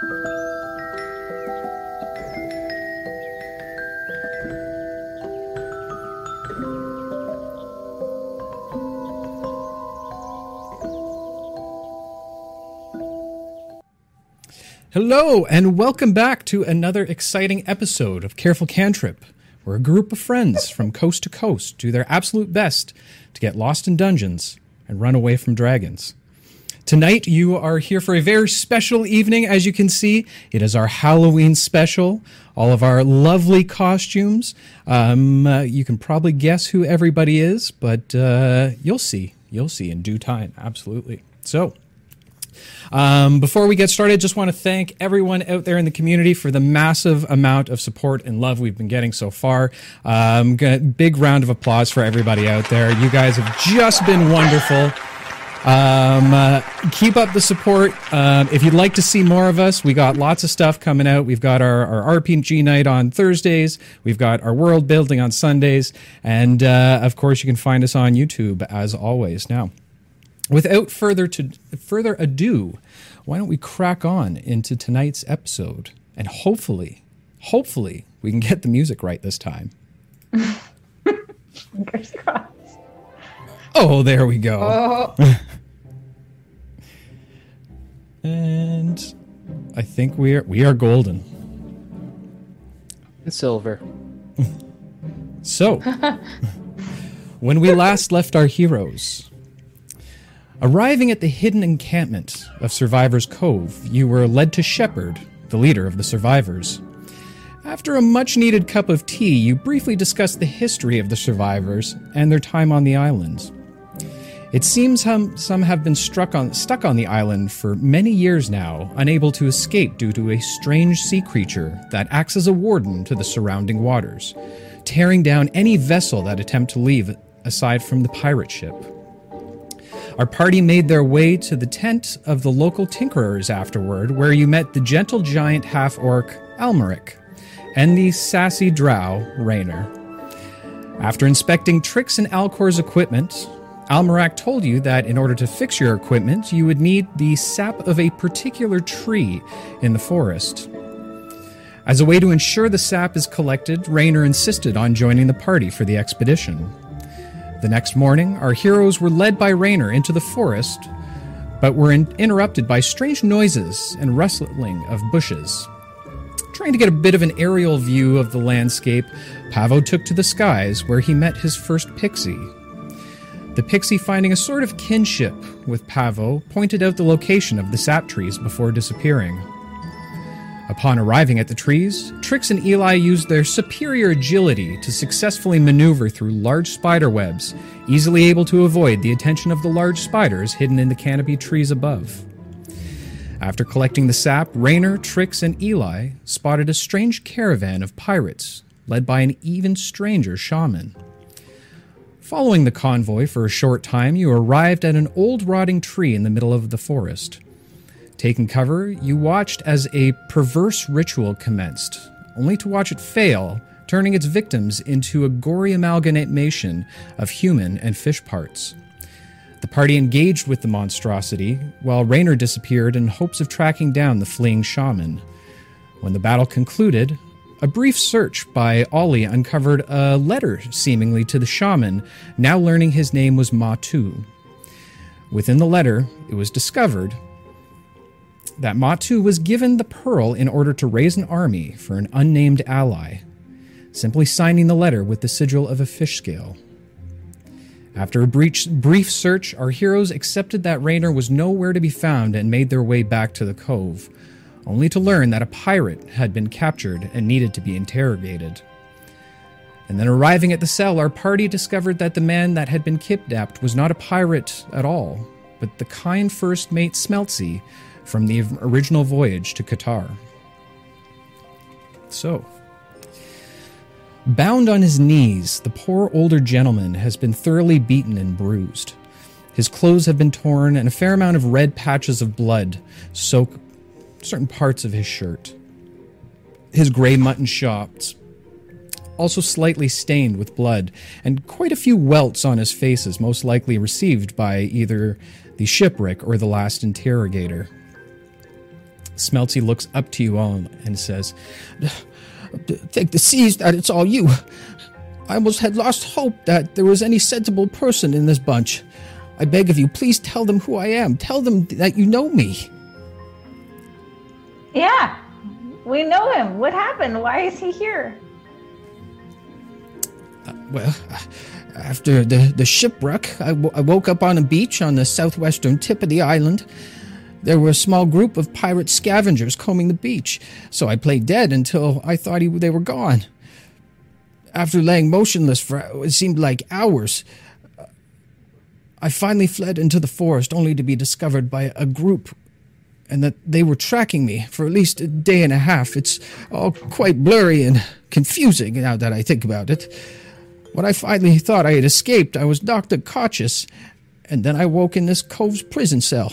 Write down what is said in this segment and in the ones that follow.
Hello, and welcome back to another exciting episode of Careful Cantrip, where a group of friends from coast to coast do their absolute best to get lost in dungeons and run away from dragons. Tonight, you are here for a very special evening. As you can see, it is our Halloween special. All of our lovely costumes. Um, uh, you can probably guess who everybody is, but uh, you'll see. You'll see in due time. Absolutely. So, um, before we get started, just want to thank everyone out there in the community for the massive amount of support and love we've been getting so far. Um, big round of applause for everybody out there. You guys have just been wonderful. Um, uh, keep up the support. Um, if you'd like to see more of us, we got lots of stuff coming out. We've got our, our RPG night on Thursdays. We've got our world building on Sundays. And uh, of course, you can find us on YouTube as always. Now, without further to further ado, why don't we crack on into tonight's episode and hopefully, hopefully, we can get the music right this time. Fingers crossed. Oh, there we go. Oh, And I think we are we are golden. and silver. So, when we last left our heroes, arriving at the hidden encampment of Survivors Cove, you were led to Shepard, the leader of the survivors. After a much needed cup of tea, you briefly discussed the history of the survivors and their time on the island. It seems some, have been struck on, stuck on the island for many years now, unable to escape due to a strange sea creature that acts as a warden to the surrounding waters, tearing down any vessel that attempt to leave aside from the pirate ship. Our party made their way to the tent of the local tinkerers afterward, where you met the gentle giant half orc Almeric and the sassy drow Rayner. After inspecting Trix and Alcor's equipment, Almeric told you that in order to fix your equipment, you would need the sap of a particular tree in the forest. As a way to ensure the sap is collected, Rayner insisted on joining the party for the expedition. The next morning, our heroes were led by Rayner into the forest, but were in- interrupted by strange noises and rustling of bushes. Trying to get a bit of an aerial view of the landscape, Pavo took to the skies where he met his first pixie. The pixie, finding a sort of kinship with Pavo, pointed out the location of the sap trees before disappearing. Upon arriving at the trees, Trix and Eli used their superior agility to successfully maneuver through large spider webs, easily able to avoid the attention of the large spiders hidden in the canopy trees above. After collecting the sap, Rayner, Trix, and Eli spotted a strange caravan of pirates, led by an even stranger shaman. Following the convoy for a short time, you arrived at an old rotting tree in the middle of the forest. Taking cover, you watched as a perverse ritual commenced, only to watch it fail, turning its victims into a gory amalgamation of human and fish parts. The party engaged with the monstrosity, while Rayner disappeared in hopes of tracking down the fleeing shaman. When the battle concluded, a brief search by Ollie uncovered a letter seemingly to the shaman, now learning his name was Matu. Within the letter, it was discovered that Matu was given the pearl in order to raise an army for an unnamed ally, simply signing the letter with the sigil of a fish scale. After a brief, search, our heroes accepted that Rayner was nowhere to be found and made their way back to the cove, only to learn that a pirate had been captured and needed to be interrogated. And then arriving at the cell, our party discovered that the man that had been kidnapped was not a pirate at all, but the kind first mate Smeltsy from the original voyage to Qatar. So, bound on his knees, the poor older gentleman has been thoroughly beaten and bruised. His clothes have been torn, and a fair amount of red patches of blood soak certain parts of his shirt. His gray mutton chops also slightly stained with blood, and quite a few welts on his faces, most likely received by either the shipwreck or the last interrogator. Smelty looks up to you all and says, Thank the seas that it's all you. I almost had lost hope that there was any sensible person in this bunch. I beg of you, please tell them who I am. Tell them that you know me. Yeah, mm-hmm. we know him. What happened? Why is he here? Uh, well, uh, after the, the shipwreck, I, w- I woke up on a beach on the southwestern tip of the island. There were a small group of pirate scavengers combing the beach, so I played dead until I thought he, they were gone. After laying motionless for it seemed like hours, uh, I finally fled into the forest only to be discovered by a group and that they were tracking me for at least a day and a half. It's all quite blurry and confusing now that I think about it. When I finally thought I had escaped, I was knocked unconscious, and then I woke in this cove's prison cell.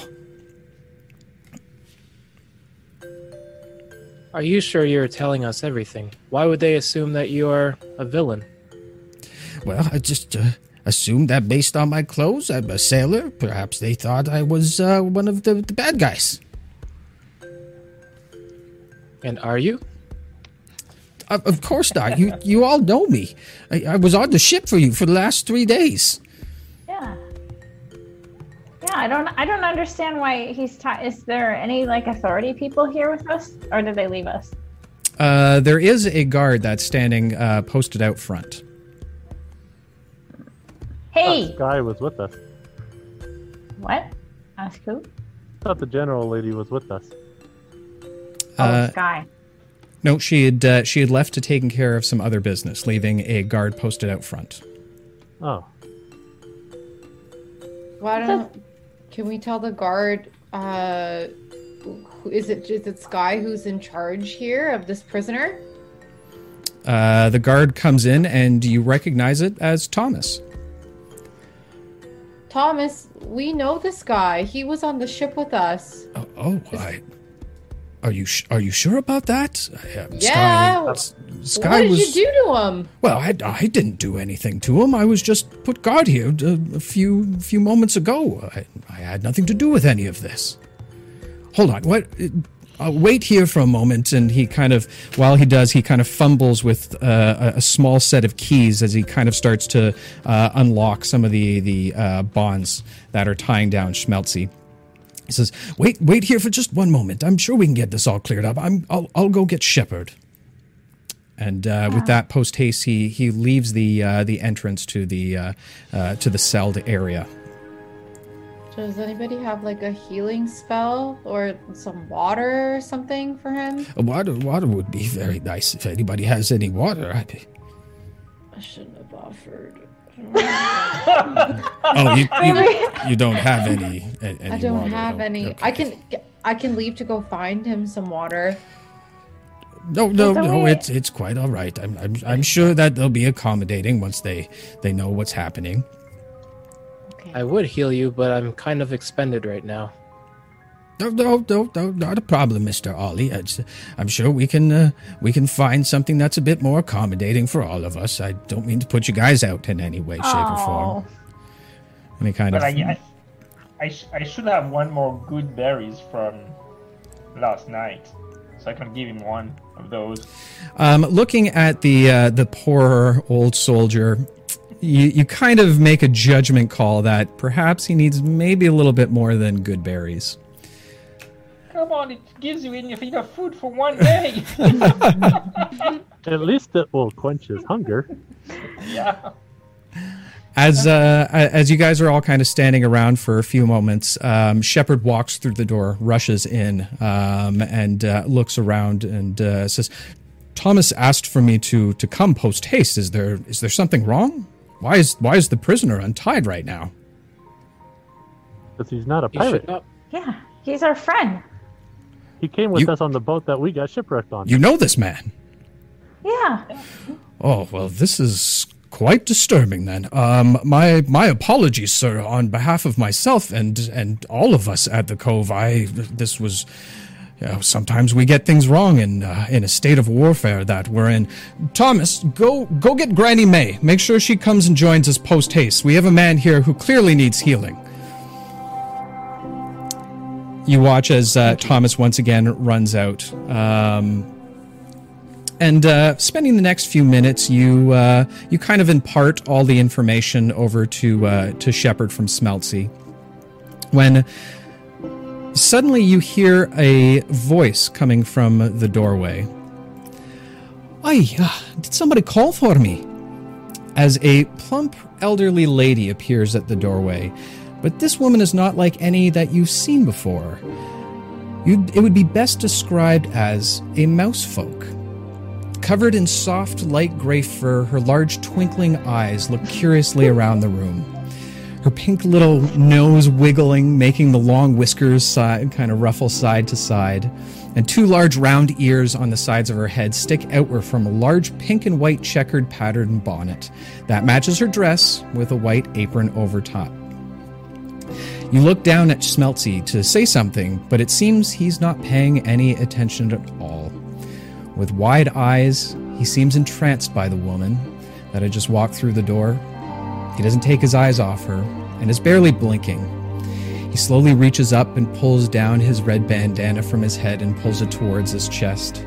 Are you sure you're telling us everything? Why would they assume that you are a villain? Well, I just uh, assumed that based on my clothes, I'm a sailor. Perhaps they thought I was uh, one of the, the bad guys. And are you? Of course not. You you all know me. I, I was on the ship for you for the last three days. Yeah. Yeah, I don't I don't understand why he's ta- is there any like authority people here with us or did they leave us? Uh, there is a guard that's standing uh, posted out front. Hey, That guy was with us. what? Ask who? thought the general lady was with us. Oh, Uh, Sky. No, she had uh, she had left to taking care of some other business, leaving a guard posted out front. Oh, Why don't? Can we tell the guard? Uh, who, is it is it Sky who's in charge here of this prisoner? Uh, the guard comes in, and you recognize it as Thomas. Thomas, we know this guy. He was on the ship with us. Oh, oh I, are you sh- are you sure about that? Uh, Yeah. Sky, Sky what did was you do to him? well. I, I didn't do anything to him. I was just put guard here uh, a few few moments ago. I, I had nothing to do with any of this. Hold on. What? I'll wait here for a moment, and he kind of, while he does, he kind of fumbles with uh, a, a small set of keys as he kind of starts to uh, unlock some of the the uh, bonds that are tying down Smeltsy. He says, "Wait, wait here for just one moment. I'm sure we can get this all cleared up. I'm, I'll, I'll go get Shepard." And uh, with that, post haste, he he leaves the uh, the entrance to the uh, uh, to the celled area. Does anybody have like a healing spell or some water or something for him? Water, water would be very nice if anybody has any water. I'd be, I shouldn't have offered. Oh, you, you, you don't have any. any I don't water, have any. okay. I can I can leave to go find him some water. No, no, no. we- It's it's quite all right. I'm I'm I'm sure that they'll be accommodating once they they know what's happening. Okay. I would heal you, but I'm kind of expended right now. No, no, no, no, not a problem, Mister Ollie. I'm sure we can uh, we can find something that's a bit more accommodating for all of us. I don't mean to put you guys out in any way, shape, or form. Oh, Any kind But of. I, I, I, sh- I should have one more good berries from last night, so I can give him one of those. Um, looking at the uh, the poor old soldier, you you kind of make a judgment call that perhaps he needs maybe a little bit more than good berries. Come on, it gives you enough enough food for one day. at least it will quench his hunger. yeah. As uh, as you guys are all kind of standing around for a few moments, um, Shepard walks through the door, rushes in, um, and uh, looks around and uh, says, "Thomas asked for me to to come post haste. Is there is there something wrong? Why is why is the prisoner untied right now?" Because he's not a pirate. should not. yeah, he's our friend. He came with You- us on the boat that we got shipwrecked on. You know this man. Yeah. Oh well, this is quite disturbing. Then, um, my my apologies, sir, on behalf of myself and and all of us at the Cove. I this was. You know, sometimes we get things wrong in uh, in a state of warfare that we're in. Thomas, go go get Granny May. Make sure she comes and joins us post haste. We have a man here who clearly needs healing. You watch as uh, Thomas once again runs out. Um, and uh, spending the next few minutes, you uh, you kind of impart all the information over to uh, to Shepard from Smeltsy. When suddenly you hear a voice coming from the doorway. Aye, uh, did somebody call for me? As a plump elderly lady appears at the doorway, but this woman is not like any that you've seen before. You'd, it would be best described as a mouse folk. Covered in soft, light gray fur, her large twinkling eyes look curiously around the room. Her pink little nose wiggling, making the long whiskers side, kind of ruffle side to side, and two large round ears on the sides of her head stick outward from a large pink and white checkered patterned bonnet that matches her dress with a white apron over top. You look down at Smeltsy to say something, but it seems he's not paying any attention at all. With wide eyes, he seems entranced by the woman that had just walked through the door. He doesn't take his eyes off her and is barely blinking. He slowly reaches up and pulls down his red bandana from his head and pulls it towards his chest.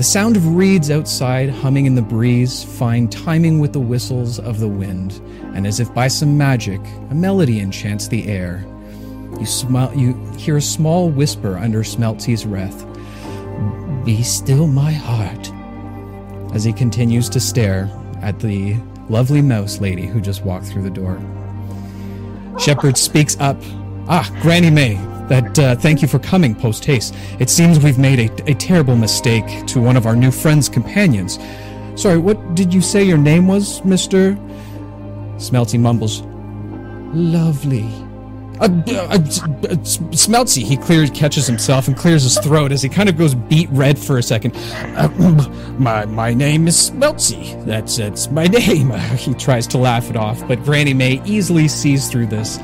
The sound of reeds outside humming in the breeze find timing with the whistles of the wind, and as if by some magic, a melody enchants the air. You, you hear a small whisper under Smelty's breath. Be still, my heart. As he continues to stare at the lovely mouse lady who just walked through the door. Shepard speaks up. Ah, Granny May, that uh, thank you for coming post haste. It seems we've made a, a terrible mistake to one of our new friend's companions. Sorry, what did you say your name was, Mister? Smelty mumbles. Lovely. Uh, uh, uh, Smeltsy, he clears, catches himself and clears his throat as he kind of goes beet red for a second. Uh, my my name is Smelty. That's that's my name. he tries to laugh it off, but Granny May easily sees through this,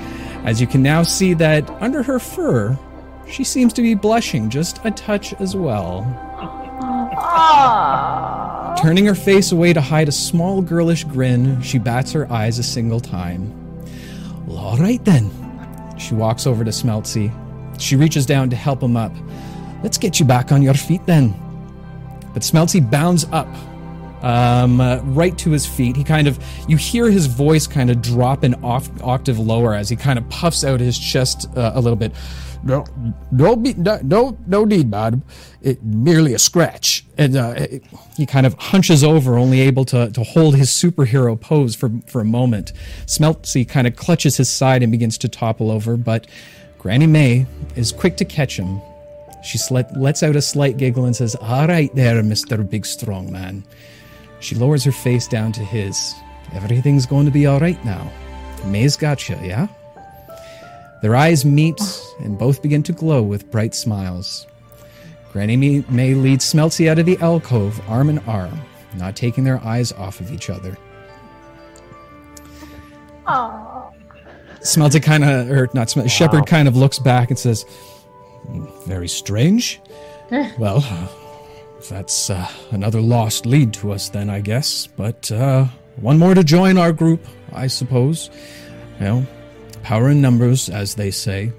as you can now see that under her fur, she seems to be blushing just a touch as well. Aww. Turning her face away to hide a small girlish grin, she bats her eyes a single time. Well, all right then. She walks over to Smeltsy. She reaches down to help him up. Let's get you back on your feet then. But Smeltsy bounds up, um, uh, right to his feet. He kind of, you hear his voice kind of drop an off, octave lower as he kind of puffs out his chest uh, a little bit. No, no, no, no, need, madam. It merely a scratch. And uh, it- he kind of hunches over, only able to, to hold his superhero pose for, for a moment. Smeltsy kind of clutches his side and begins to topple over, but Granny May is quick to catch him. She slet, lets out a slight giggle and says, All right there, Mr. Big Strong Man. She lowers her face down to his. Everything's going to be all right now. May's got you, yeah? Their eyes meet, and both begin to glow with bright smiles. Granny May, May leads Smeltsy out of the alcove, arm in arm, not taking their eyes off of each other. Aww. Smeltsy kind of, or not Smel- Shepard kind of looks back and says, "Hmm, Very strange. well, that's uh, another lost lead to us, then, I guess. But uh, one more to join our group, I suppose. You know, power in numbers, as they say.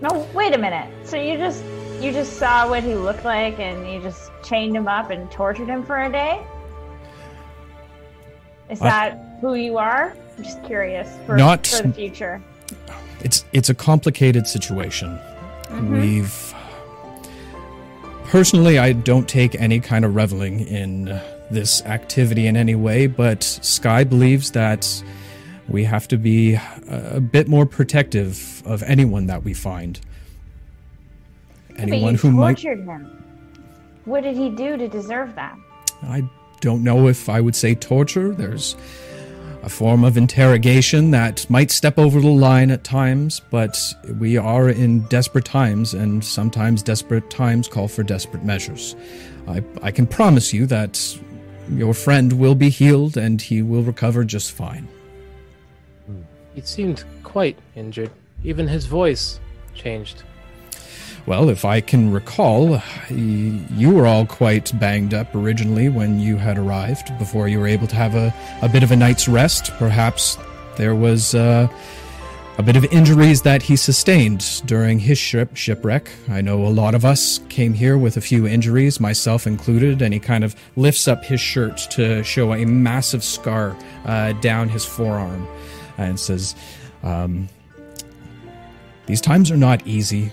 No, wait a minute. So you just you just saw what he looked like and you just chained him up and tortured him for a day? Is I- that who you are? I'm just curious for, Not- for the future. It's it's a complicated situation. Mm-hmm. We've personally, I don't take any kind of reveling in this activity in any way, but Sky believes that we have to be a, bit more protective of anyone that we find. Anyone who you might tortured him. What did he do to deserve that? I don't know if I would say torture. There's a form of interrogation that might step over the line at times, but we are in desperate times, and sometimes desperate times call for desperate measures. I, I can promise you that your friend will be healed and he will recover just fine. He seemed quite injured. Even his voice changed. Well, if I can recall, you were all quite banged up originally when you had arrived, before you were able to have a, a bit of a night's rest. Perhaps there was uh, a bit of injuries that he sustained during his ship shipwreck. I know a lot of us came here with a few injuries, myself included, and he kind of lifts up his shirt to show a massive scar uh, down his forearm and says, um, These times are not easy.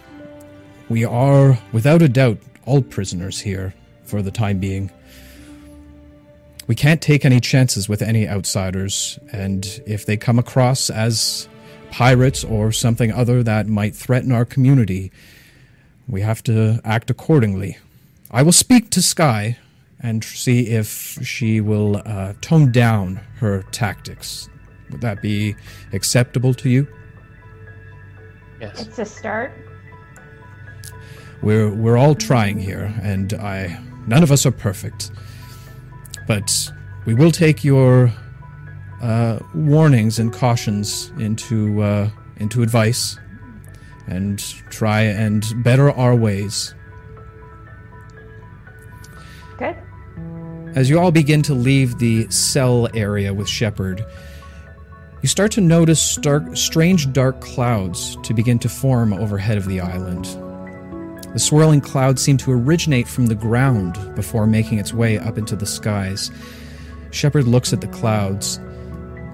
We are, without a doubt, all prisoners here for the time being. We can't take any chances with any outsiders, and if they come across as pirates or something other that might threaten our community, we have to act accordingly. I will speak to Sky and see if she will uh, tone down her tactics. Would that be acceptable to you? Yes. It's a start. We're we're all trying here, and I none of us are perfect. But we will take your uh, warnings and cautions into uh, into advice, and try and better our ways. Good. As you all begin to leave the cell area with Shepard, you start to notice stark, strange dark clouds to begin to form overhead of the island. The swirling clouds seem to originate from the ground before making its way up into the skies. Shepard looks at the clouds.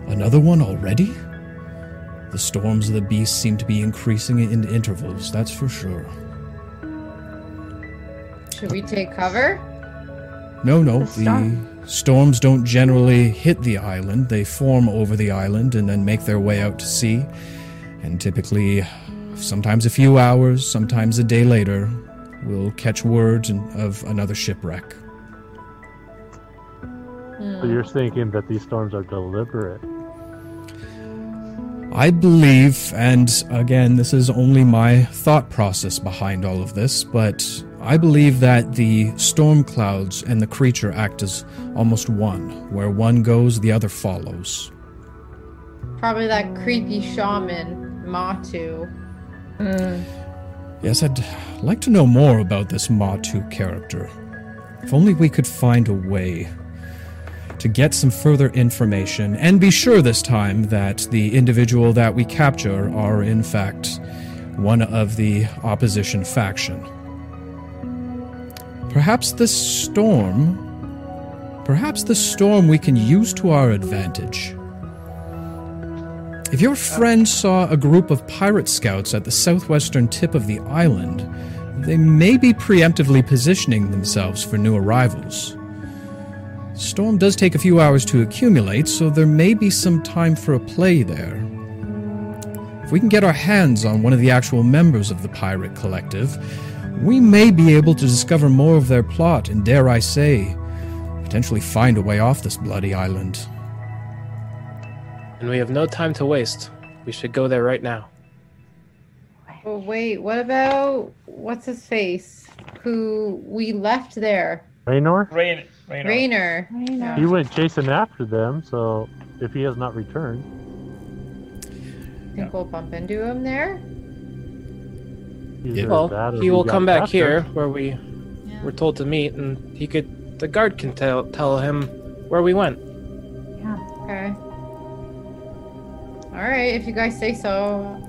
Another one already? The storms of the beast seem to be increasing in intervals, that's for sure. Should we take cover? No, no, The the, storms don't generally hit the island. They form over the island and then make their way out to sea. And typically, sometimes a few hours, sometimes a day later, we'll catch word of another shipwreck. Hmm. So you're thinking that these storms are deliberate? I believe, and again, this is only my thought process behind all of this, but I believe that the storm clouds and the creature act as almost one. Where one goes, the other follows. Probably that creepy shaman, Matu. Mm. Yes, I'd like to know more about this Matu character. If only we could find a way to get some further information and be sure this time that the individual that we capture are, in fact, one of the opposition faction. Perhaps the storm. Perhaps the storm we can use to our advantage. If your friend saw a group of pirate scouts at the southwestern tip of the island, they may be preemptively positioning themselves for new arrivals. Storm does take a few hours to accumulate, so there may be some time for a play there. If we can get our hands on one of the actual members of the pirate collective, we may be able to discover more of their plot and, dare I say, potentially find a way off this bloody island. And we have no time to waste. We should go there right now. Oh wait, what about what's his face? Who we left there? Rayner? Rain, Rain, Rayner. Rayner. He went chasing after them, so if he has not returned, I Think we'll bump into him there? either Well, that he will got come back captured. here where we were told to meet, and he could. The guard can tell tell him where we went. Yeah. Okay. All right, if you guys say so.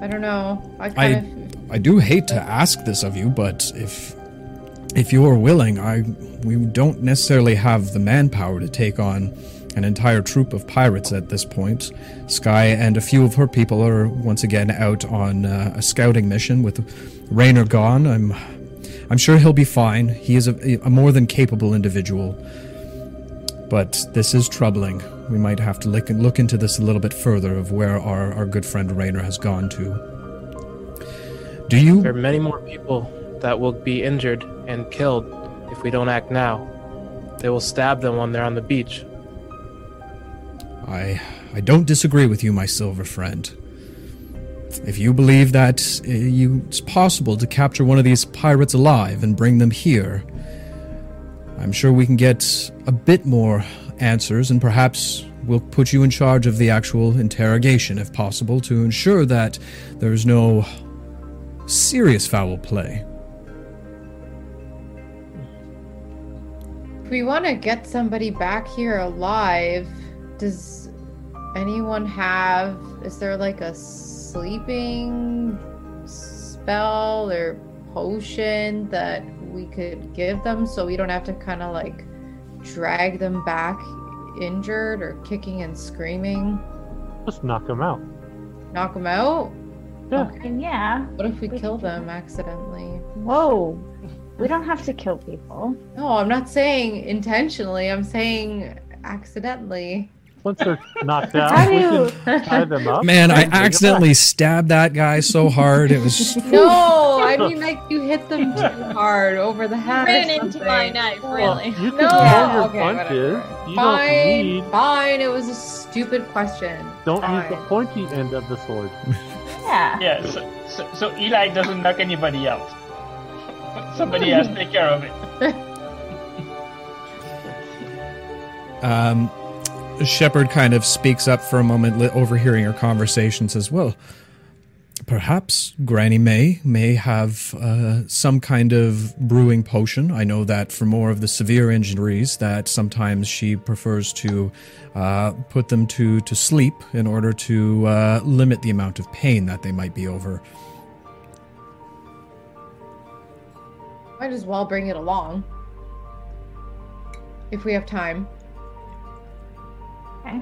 I don't know. I kind of. I do hate to ask this of you, but if if you are willing, I we don't necessarily have the manpower to take on an entire troop of pirates at this point. Sky and a few of her people are once again out on uh, a scouting mission with Rayner gone. I'm I'm sure he'll be fine. He is a, a more than capable individual. But this is troubling. We might have to look, look into this a little bit further of where our, our good friend Rayner has gone to. Do you There are many more people that will be injured and killed if we don't act now. They will stab them when they're on the beach. I I don't disagree with you, my silver friend. If you believe that uh, you, it's possible to capture one of these pirates alive and bring them here, I'm sure we can get a bit more answers and perhaps we'll put you in charge of the actual interrogation if possible to ensure that there's no serious foul play. If we want to get somebody back here alive, does anyone have? Is there like a sleeping spell or potion that we could give them so we don't have to kind of like drag them back injured or kicking and screaming? Just knock them out. Knock them out? Yeah. Okay. Yeah. What if we We kill could do them accidentally? Whoa. We don't have to kill people. No, I'm not saying intentionally. I'm saying accidentally. Once they're knocked out, we can tie them up. Man, I and bring it accidentally stabbed that guy so hard it was. No, I mean like you hit them too hard over the head. or Ran into my knife, really. Well, you can No, roll your okay, punches. whatever. You Fine, don't need. fine. It was a stupid question. Don't use the pointy end of the sword. Yeah. Yeah, so, so, so Eli doesn't knock anybody out. Somebody has to take care of it. Um, Shepard kind of speaks up for a moment, overhearing her conversation, says, Well, perhaps Granny May may have uh, some kind of brewing potion. I know that for more of the severe injuries, that sometimes she prefers to uh, put them to, to sleep in order to uh, limit the amount of pain that they might be over. Might as well bring it along. If we have time. Okay.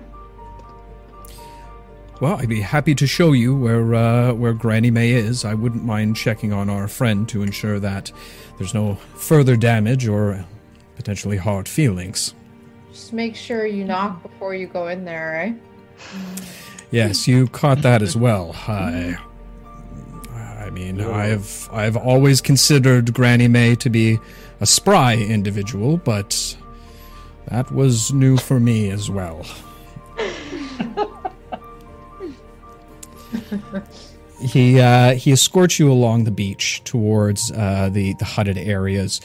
Well, I'd be happy to show you where uh, where Granny May is. I wouldn't mind checking on our friend to ensure that there's no further damage or potentially hard feelings. Just make sure you knock before you go in there, eh? Yes, you caught that as well. I, I mean, I've I've always considered Granny May to be a spry individual, but that was new for me as well. he uh, he escorts you along the beach towards uh, the the hutted areas.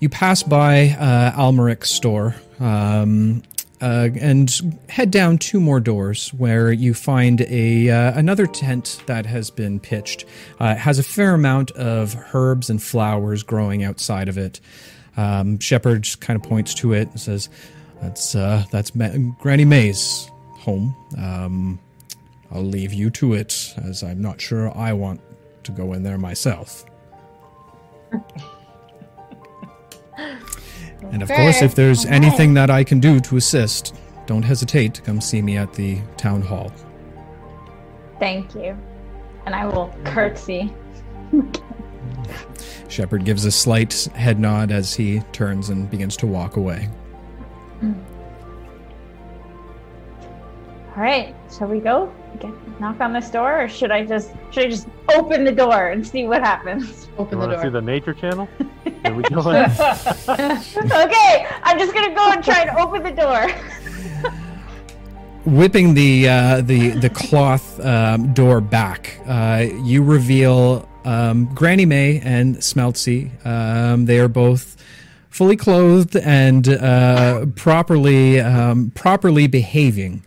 You pass by uh, Almeric's store um, uh, and head down two more doors where you find a uh, another tent that has been pitched. Uh, it has a fair amount of herbs and flowers growing outside of it. Um, Shepard kind of points to it and says, "That's uh, that's Ma- Granny May's home. Um, I'll leave you to it, as I'm not sure I want to go in there myself." And of course, if there's right. anything that I can do to assist, don't hesitate to come see me at the town hall. Thank you. And I will curtsy. Shepard gives a slight head nod as he turns and begins to walk away. All right, shall we go? Get, knock on this door, or should I just should I just open the door and see what happens? Open You the door. see the nature channel? Here we go. okay, I'm just gonna go and try and open the door. Whipping the uh, the the cloth um, door back, uh, you reveal um, Granny May and Smeltsy. Um, they are both fully clothed and uh, properly um, properly behaving.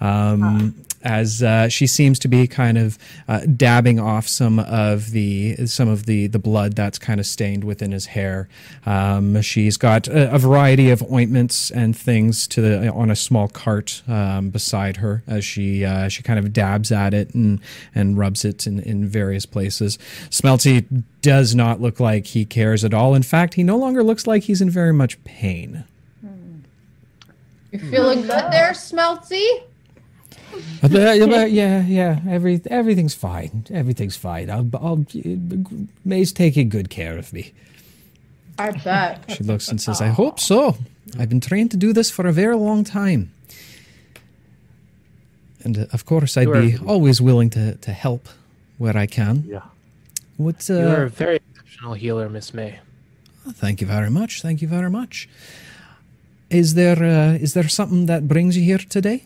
Um, as uh, she seems to be kind of uh, dabbing off some of the some of the the blood that's kind of stained within his hair. Um, she's got a, a variety of ointments and things to the on a small cart um, beside her as she uh, she kind of dabs at it and and rubs it in, in various places. Smelty does not look like he cares at all. In fact, he no longer looks like he's in very much pain. You feeling good there, Smeltsy? Uh, but- yeah, yeah. Every everything's fine. Everything's fine. I'll, I'll May's taking good care of me. I bet. She looks and says, "I hope so. I've been trained to do this for a very long time." And uh, of course, I'd be always willing to, to help where I can. yeah. What? You are a Uh, very exceptional healer, Miss May. thank you very much. Thank you very much. Is there uh, is there something that brings you here today?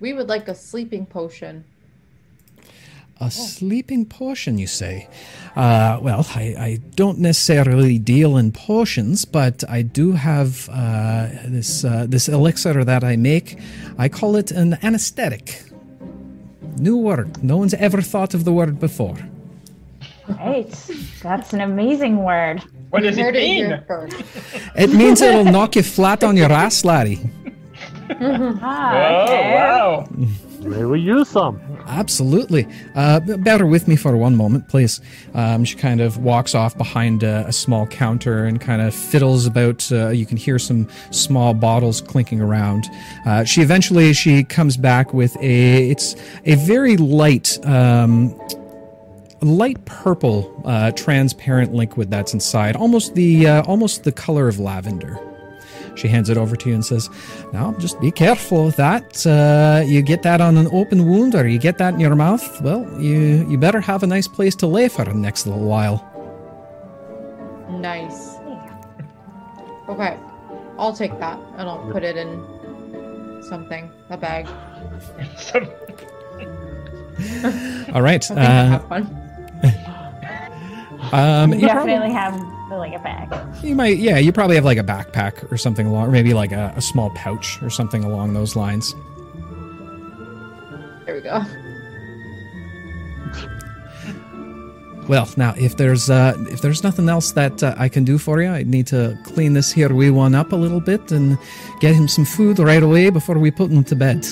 We would like a sleeping potion. A sleeping potion, you say? Uh, well, I, I don't necessarily deal in potions, but I do have uh, this uh, this elixir that I make. I call it an anesthetic. New word. No one's ever thought of the word before. Right, that's an amazing word. What does You it heard it mean? first. It means it'll knock you flat on your ass, laddie. Ah, Oh okay. wow! May we use some? Absolutely. Uh, b- bear with me for one moment, please. Um, she kind of walks off behind a, a small counter and kind of fiddles about. Uh, you can hear some small bottles clinking around. Uh, she eventually she comes back with a. It's a very light. Um, light purple uh, transparent liquid that's inside almost the uh, almost the color of lavender she hands it over to you and says, Now, just be careful with that. Uh, you get that on an open wound or you get that in your mouth, well, you, you better have a nice place to lay for the next little while. Nice. Okay, I'll take that and I'll put it in something, a bag. All right. I think I Uh, have one. Um, You you, definitely probably, have like a bag. you might, yeah, you probably have like a backpack or something along, or maybe like a, a small pouch or something along those lines. There we go. Well, now if there's uh, if there's nothing else that uh, I can do for you, I need to clean this here wee one up a little bit and get him some food right away before we put him to bed.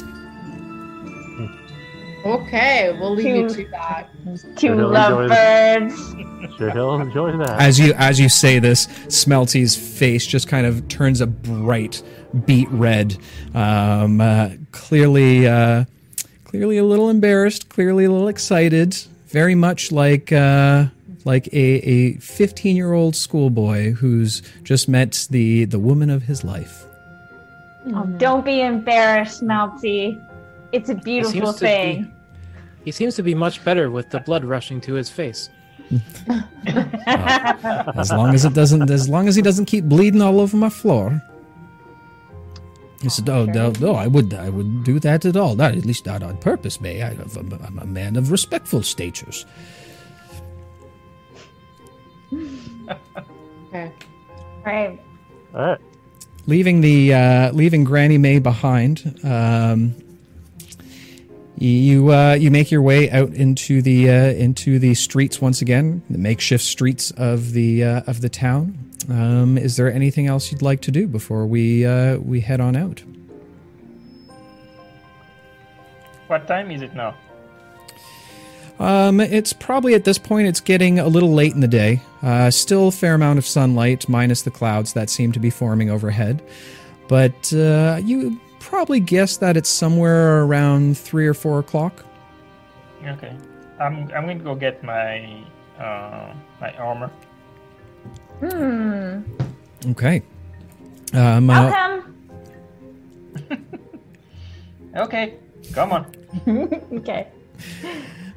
Okay, we'll leave you to that. Two Really enjoy lovebirds. Sure, he'll enjoy that. As you as you say this, Smelty's face just kind of turns a bright beet red. Um, uh, clearly, uh, clearly a little embarrassed. Clearly a little excited. Very much like uh, like a a fifteen year old schoolboy who's just met the the woman of his life. Oh, don't be embarrassed, Melty. It's a beautiful seems to thing. Be- He seems to be much better with the blood rushing to his face. As long as it doesn't, as long as he doesn't keep bleeding all over my floor. He said, "Oh, no, no, I would, I would do that at all. Not at least not on purpose, May. I, I'm, I'm a man of respectful statures." Okay. Right. All right. leaving the uh, leaving Granny May behind. Um, you uh, you make your way out into the uh, into the streets once again, the makeshift streets of the uh, of the town. Um, is there anything else you'd like to do before we uh, we head on out? What time is it now? Um, it's probably at this point it's getting a little late in the day. Uh, still a fair amount of sunlight, minus the clouds that seem to be forming overhead. But uh, you probably guess that it's somewhere around three or four o'clock. Okay, I'm I'm going to go get my uh, my armor. Hmm. Okay. Um, I'll uh, come. Okay, come on. okay.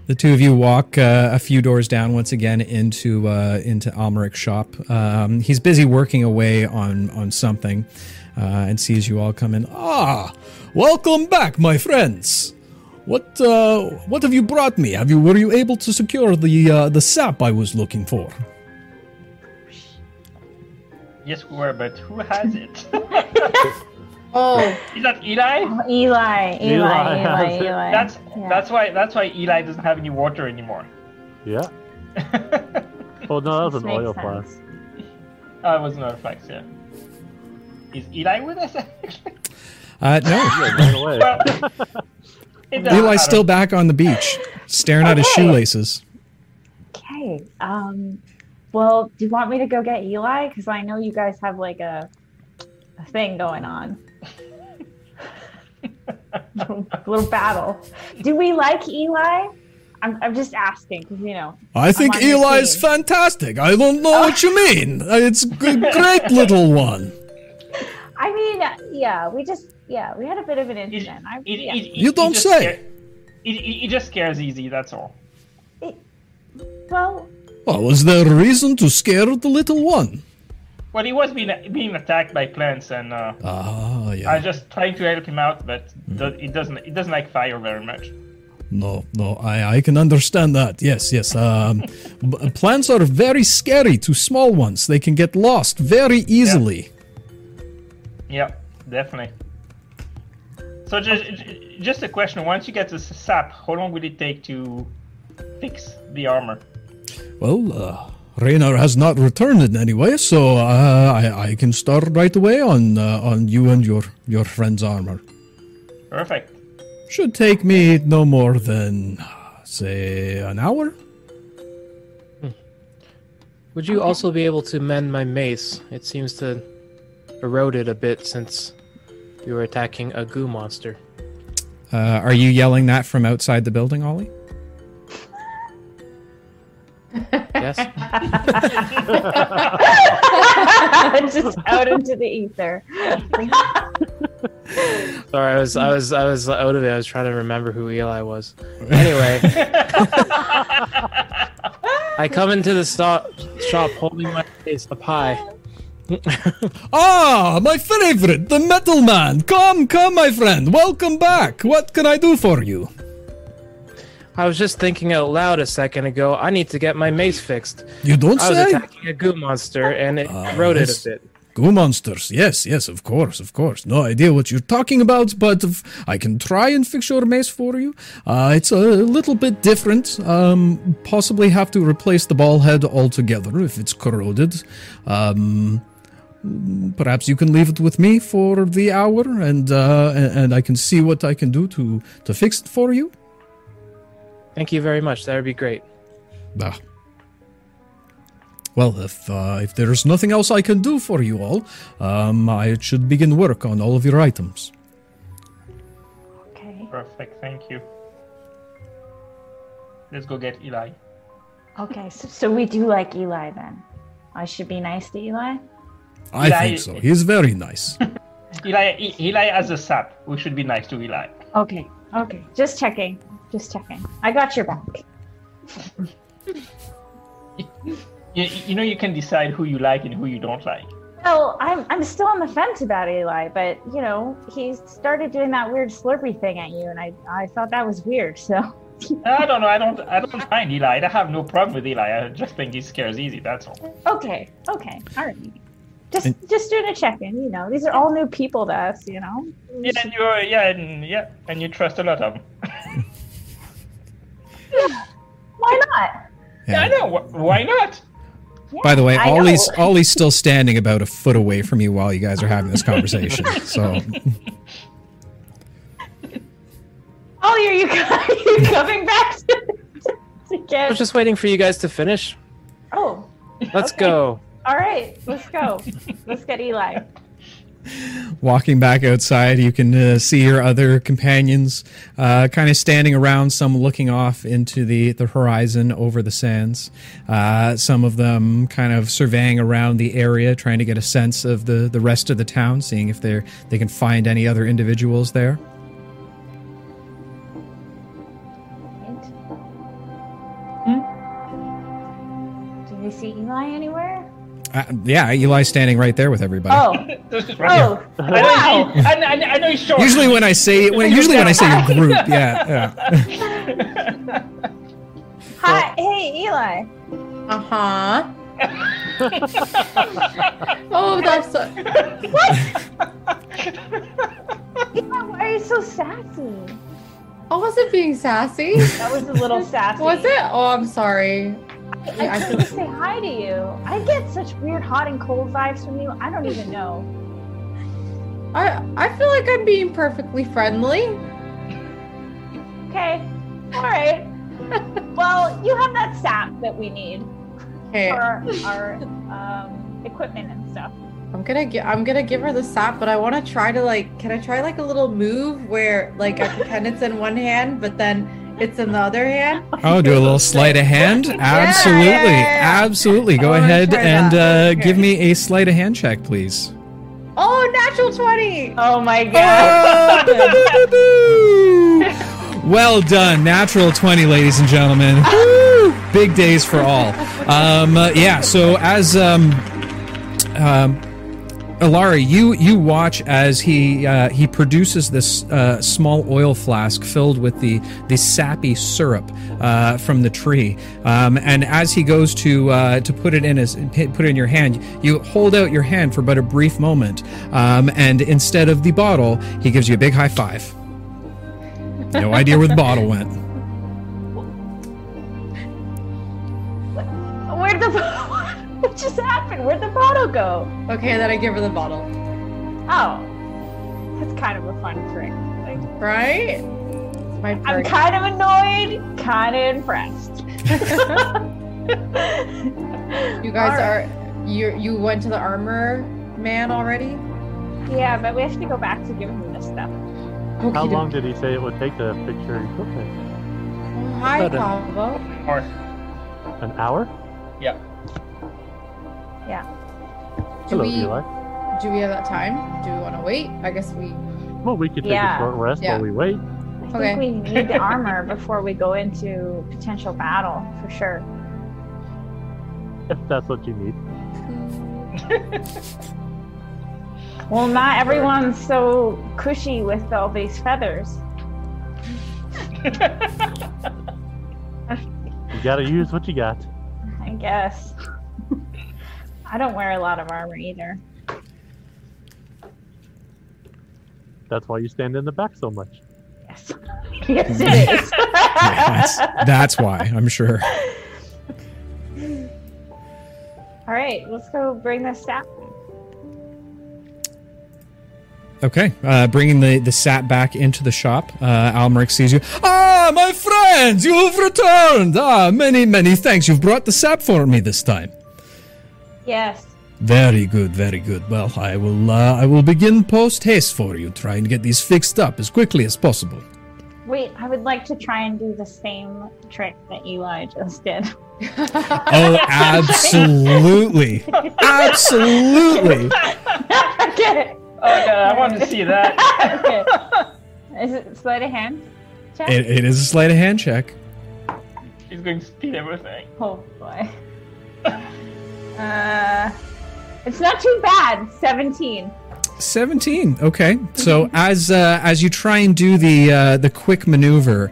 the two of you walk uh, a few doors down once again into uh, into Almeric's shop. Um, he's busy working away on on something, uh, and sees you all come in. Ah, welcome back, my friends. What uh, what have you brought me? Have you were you able to secure the uh, the sap I was looking for? Yes, we were, but who has it? Oh, is that Eli? Oh, Eli, Eli, Eli Eli. Eli. That's Yeah. that's why that's why Eli doesn't have any water anymore. Yeah. Oh no, that was an oil flask. oh, it was another flax, yeah. Is Eli with us? Uh, no, Yeah, right away. well, Eli's matter. still back on the beach, staring at his shoelaces. Okay. Um. Well, do you want me to go get Eli? Because I know you guys have like a, a thing going on. a little battle. Do we like Eli? I'm, I'm just asking because you know. I think on Eli is fantastic. I don't know what you mean. It's a great little one. I mean, yeah, we just yeah, we had a bit of an It- incident. I, it- yeah. it- it- You don't just say. scare- It, it, it just scares easy. That's all. well, Well, was there a reason to scare the little one? Well, he was being being attacked by plants, and uh, Ah, I yeah. was just trying to help him out, but do- it doesn't it doesn't like fire very much. No, no, I, I can understand that. Yes, yes. Um, b- plants are very scary to small ones. They can get lost very easily. Yeah, definitely. So just just a question: Once you get the sap, how long will it take to fix the armor? Well, uh, Rayner has not returned in any way, so uh, I, I can start right away on uh, on you and your your friend's armor. Perfect. Should take me no more than say an hour. Would you also be able to mend my mace? It seems to eroded a bit since you were attacking a goo monster. Uh, are you yelling that from outside the building, Ollie? Yes. Just out into the ether. Sorry, I was I was I was out of it. I was trying to remember who Eli was. Anyway, I come into the stop, shop holding my face up high. Ah, my favorite, the metal man. Come, come, my friend. Welcome back. What can I do for you? I was just thinking out loud a second ago. I need to get my mace fixed. You don't I was attacking a goo monster and it Ah, eroded yes. a bit. Goo monsters. Yes, yes, of course, of course. No idea what you're talking about, but I can try and fix your mace for you. Uh, it's a little bit different. Um, possibly have to replace the ball head altogether if it's corroded. Um, perhaps you can leave it with me for the hour, and uh, and and I can see what I can do to to fix it for you. Thank you very much. That would be great. Ah. Well, if uh, if there's nothing else I can do for you all, um, I should begin work on all of your items. Okay. Perfect. Thank you. Let's go get Eli. Okay. So, so we do like Eli then. I should be nice to Eli. I Eli- think so. He's very nice. Eli, E- Eli as a sap. We should be nice to Eli. Okay. Okay. Just checking. Just checking. I got your back. You, you know you can decide who you like and who you don't like. Well, I'm I'm still on the fence about Eli, but you know he started doing that weird slurpy thing at you, and I I thought that was weird. So I don't know. I don't. I don't mind Eli. I have no problem with Eli. I just think he scares easy. That's all. okay, okay, all right. Just just doing a check in. You know, these are all new people to us. You know. Yeah, and you're yeah, and yeah, and you trust a lot of them. Why not? Yeah, I know. Why not? Yeah, By the way, I know. Ollie's Ollie's still standing about a foot away from you while you guys are having this conversation. So oh, Ollie, are you, are you coming back to, to I get? was just waiting for you guys to finish. Oh, Let's Okay. go. All right. Let's go. Let's get Eli. walking back outside, you can uh, see your other companions uh, kind of standing around, some looking off into the, the horizon over the sands. Uh, some of them kind of surveying around the area, trying to get a sense of the, the rest of the town, seeing if they're, they can find any other individuals there. Do we see Eli anywhere? Uh, yeah, Eli's standing right there with everybody. Oh, This is right. oh, I know, wow. I, I, I know he's short. Usually when I say when, usually when I say your group, yeah, yeah. Hi, hey, Eli. Uh huh. oh, that's so- what? Eli, why are you so sassy? I wasn't being sassy. That was a little sassy. Was it? Oh, I'm sorry. I, I to say hi to you. I get such weird hot and cold vibes from you. I don't even know. I I feel like I'm being perfectly friendly. Okay, all right. well, you have that sap that we need Okay, for our, our um, equipment and stuff. I'm gonna gi- I'm gonna give her the sap, but I want to try to like. Can I try like a little move where like I pretend it's in one hand, but then it's in the other hand? Oh, do a little sleight of hand? Absolutely, yeah, yeah. absolutely. Go ahead and uh, Okay. give me a sleight of hand check, please. Oh, natural twenty. Oh my god. well done. Natural 20, ladies and gentlemen. Woo! Big days for all. Um, uh, yeah, so as um, um, Elara, you you watch as he uh, he produces this uh, small oil flask filled with the the sappy syrup uh, from the tree, um, and as he goes to uh, to put it in his put it in your hand, you hold out your hand for but a brief moment, um, and instead of the bottle, he gives you a big high five. No idea where the bottle went. Just happened? Where'd the bottle go? Okay, then I give her the bottle. Oh, that's kind of a fun trick. Like, Right? It's my I'm kind of annoyed, kind of impressed. You guys Alright. are you you went to the armor man already? Yeah, but we have to go back to give him this stuff. Okay. How long did he say it would take to fix your equipment? Hi, About a- Pavo. Or An hour? Yeah. Do Hello, we Eli. do we have that time? Do we want to wait? I guess we. Well, we could take Yeah. a short rest Yeah. while we wait. I Okay. think we need the armor before we go into potential battle for sure. If that's what you need. Well, not everyone's so cushy with all these feathers. You gotta use what you got. I guess. I don't wear a lot of armor either. That's why you stand in the back so much. Yes. yes, it is. Yes, that's why, I'm sure. All right, let's go bring this staff. Okay, uh, bringing the, the sat back into the shop, uh, Almeric sees you. Ah, my friends, you have returned! Ah, many, many thanks. You've brought the sap for me this time. Yes. Very good, very good. Well, I will, uh, I will begin post haste for you, try and get these fixed up as quickly as possible. Wait, I would like to try and do the same trick that Eli just did. Oh, absolutely, absolutely. okay. Oh god, I want to see that. okay. Is it sleight of hand? Check? It, it is a sleight of hand check. He's going to steal everything. Oh boy. Uh, it's not too bad. Seventeen. 17 okay. So as uh, as you try and do the uh, the quick maneuver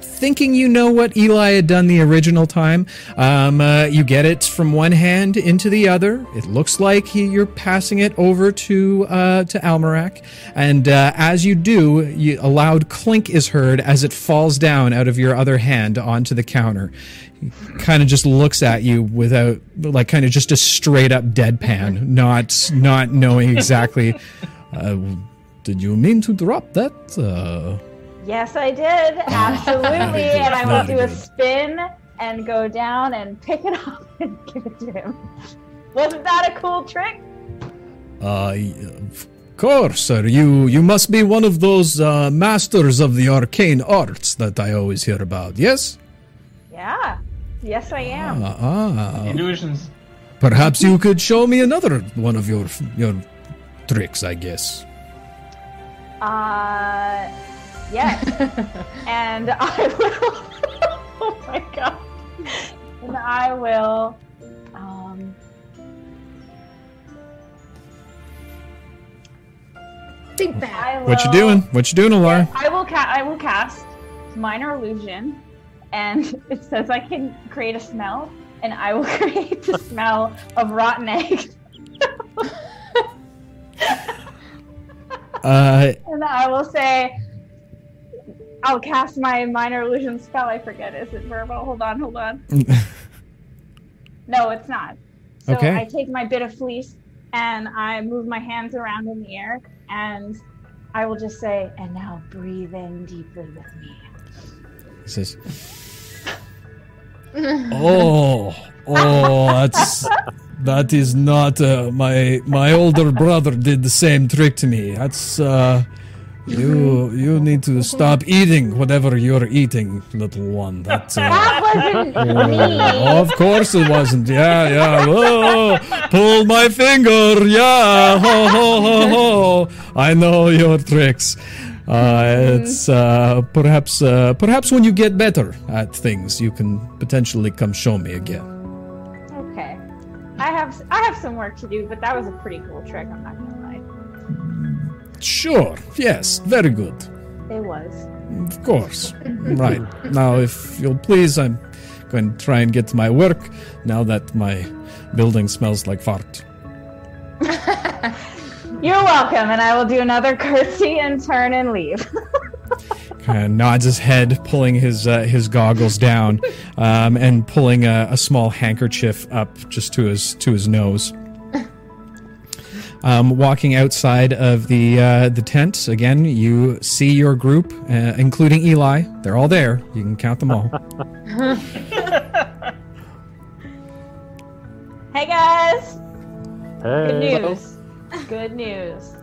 thinking you know what eli had done the original time um, uh, you get it from one hand into the other. It looks like he, you're passing it over to uh, to Almeric and uh, as you do you, a loud clink is heard as it falls down out of your other hand onto the counter kind of just looks at you without like kind of just a straight up deadpan not not knowing exactly uh, did you mean to drop that uh, Yes, I did. Absolutely. Very good, and I will do a spin and go down and pick it up and give it to him. Wasn't that a cool trick? uh, of course sir you you must be one of those uh, masters of the arcane arts that i always hear about yes Yeah. Yes, I am. ah, ah. Illusions. perhaps you could show me another one of your your tricks i guess Uh, yes. and I will. oh my god. And I will. Um, Think back. I will, what you doing what you doing Elara I will ca- I will cast minor illusion, and it says I can create a smell, and I will create the smell of rotten egg, uh, and I will say. I'll cast my minor illusion spell. I forget. Is it verbal? Hold on, hold on. No, it's not. So Okay. I take my bit of fleece and I move my hands around in the air and I will just say, and now breathe in deeply with me. He says, "Oh, oh, that's that is not uh, my my older brother did the same trick to me. That's uh, you you need to stop eating whatever you're eating, little one. That's uh, That wasn't oh, me. of course it wasn't. Yeah, yeah. Oh, pull my finger. Yeah. Ho ho ho ho. I know your tricks. Uh, it's uh, perhaps uh, perhaps when you get better at things, you can potentially come show me again. Okay. I have I have some work to do, but that was a pretty cool trick. I'm not gonna lie. Sure. Yes. Very good. It was. Of course. right. Now, if you'll please, I'm going to try and get to my work now that my building smells like fart. You're welcome, and I will do another curtsy and turn and leave. kind of nods his head, pulling his uh, his goggles down, um, and pulling a, a small handkerchief up just to his to his nose. Um, walking outside of the uh, the tent again, you see your group, uh, including Eli. They're all there. You can count them all. Hey guys! Good Hey, news. Good news.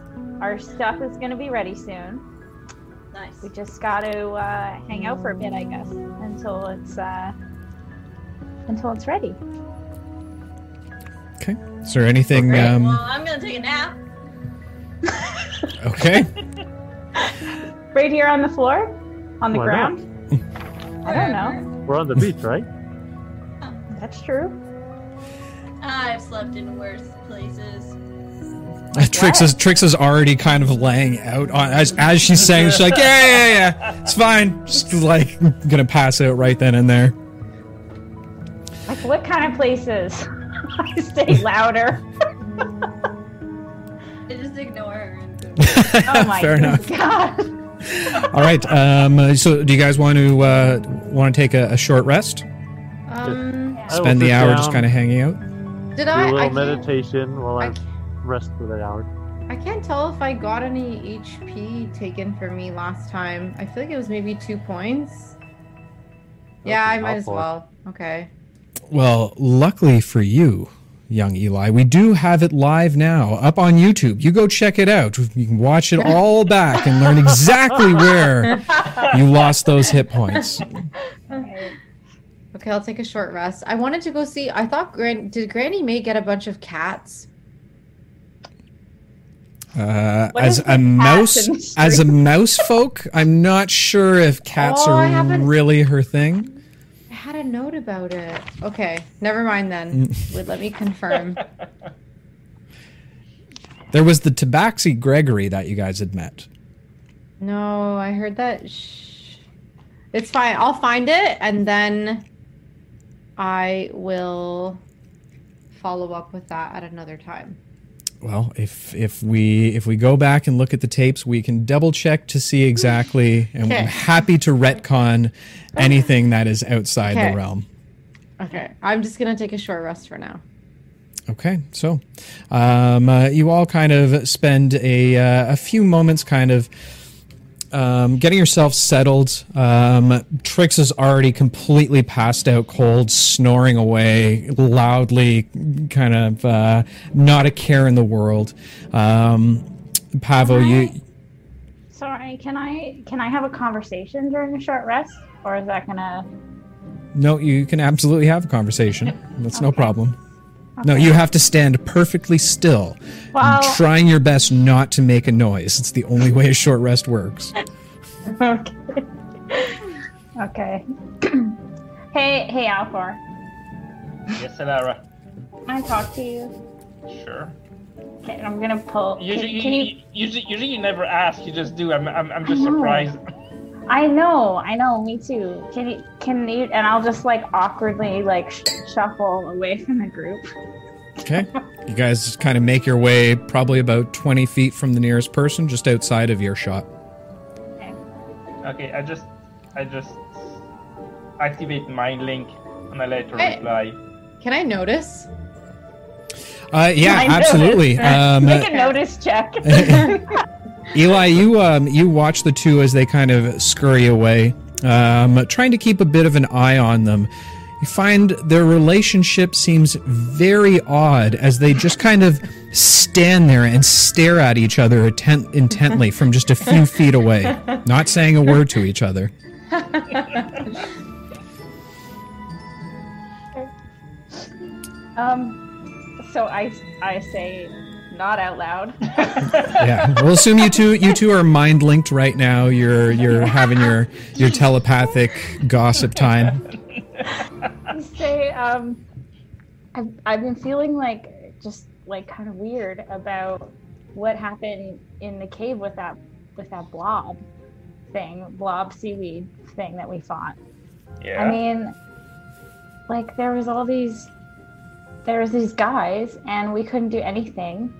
Our stuff is gonna be ready soon. Nice. We just got to uh, hang out for a bit, I guess, until it's uh, until it's ready. Okay. Is there anything? Okay, Um, well, I'm gonna take a nap. okay. Right here on the floor, on the Why not? ground. I don't know. we're on the beach, right? That's true. I've slept in worse places. Trix is Trix is already kind of laying out on as as she's saying. She's like, yeah, yeah, yeah, yeah. It's fine. Just like gonna pass out right then and there. Like what kind of places? I say louder. I just ignore her. And. Oh my Fair enough. god. All right. Um, so, do you guys want to uh, want to take a, a short rest? Um, Spend the hour down, just kind of hanging out. did do I? a I little can't, meditation while I, I- rest for the hour. I can't tell if I got any HP taken for me last time. I feel like it was maybe two points. Yeah, I might as well. Okay. Well, luckily for you, young Eli, we do have it live now up on YouTube. You go check it out. You can watch it all back and learn exactly where you lost those hit points. Okay, I'll take a short rest. I wanted to go see. I thought Gran did Granny May get a bunch of cats? Uh, as a mouse, cats in the as a mouse folk, I'm not sure if cats Oh, are really her thing. I had a note about it. Okay, never mind then. Mm. Would let me confirm. There was the Tabaxi Gregory that you guys had met. No, I heard that. Sh- it's fine. I'll find it and then I will follow up with that at another time. Well, if if we if we go back and look at the tapes, we can double check to see exactly, and Okay. I'm happy to retcon anything that is outside Okay. the realm. Okay, I'm just gonna take a short rest for now. Okay, so um, uh, you all kind of spend a uh, a few moments, kind of. Um, getting yourself settled. Um, Trix is already completely passed out cold, snoring away loudly, kind of uh, not a care in the world. Um, Pavo, you Sorry, can I can I have a conversation during a short rest, or is that gonna? no, you can absolutely have a conversation. That's no Okay. No, you have to stand perfectly still, Well, trying your best not to make a noise. It's the only way a short rest works. okay. okay. hey, hey, Alcor. yes, Elara. Can I talk to you? Sure. Okay, I'm gonna pull. Usually, can you? you, usually, usually you never ask. You just do. I'm, I'm, I'm just surprised. I know, I know. Me too. Can you? Can you? And I'll just like awkwardly like sh- shuffle away from the group. Okay. You guys kind of make your way probably about 20 feet from the nearest person, just outside of earshot. Okay, Okay, I just, I just activate my link and I let her Hey. reply. Can I notice? Uh, yeah, I noticed. absolutely. Um, Make a notice check. Eli, you um, you watch the two as they kind of scurry away, um, trying to keep a bit of an eye on them. You find their relationship seems very odd as they just kind of stand there and stare at each other intently from just a few feet away, not saying a word to each other. um, so I I say not out loud. Yeah, we'll assume you two you two are mind linked right now. You're you're having your your telepathic gossip time. I say um, I've I've been feeling like just like kind of weird about what happened in the cave with that with that blob thing, blob seaweed thing that we fought. Yeah. I mean, like there was all these, there was these guys, and we couldn't do anything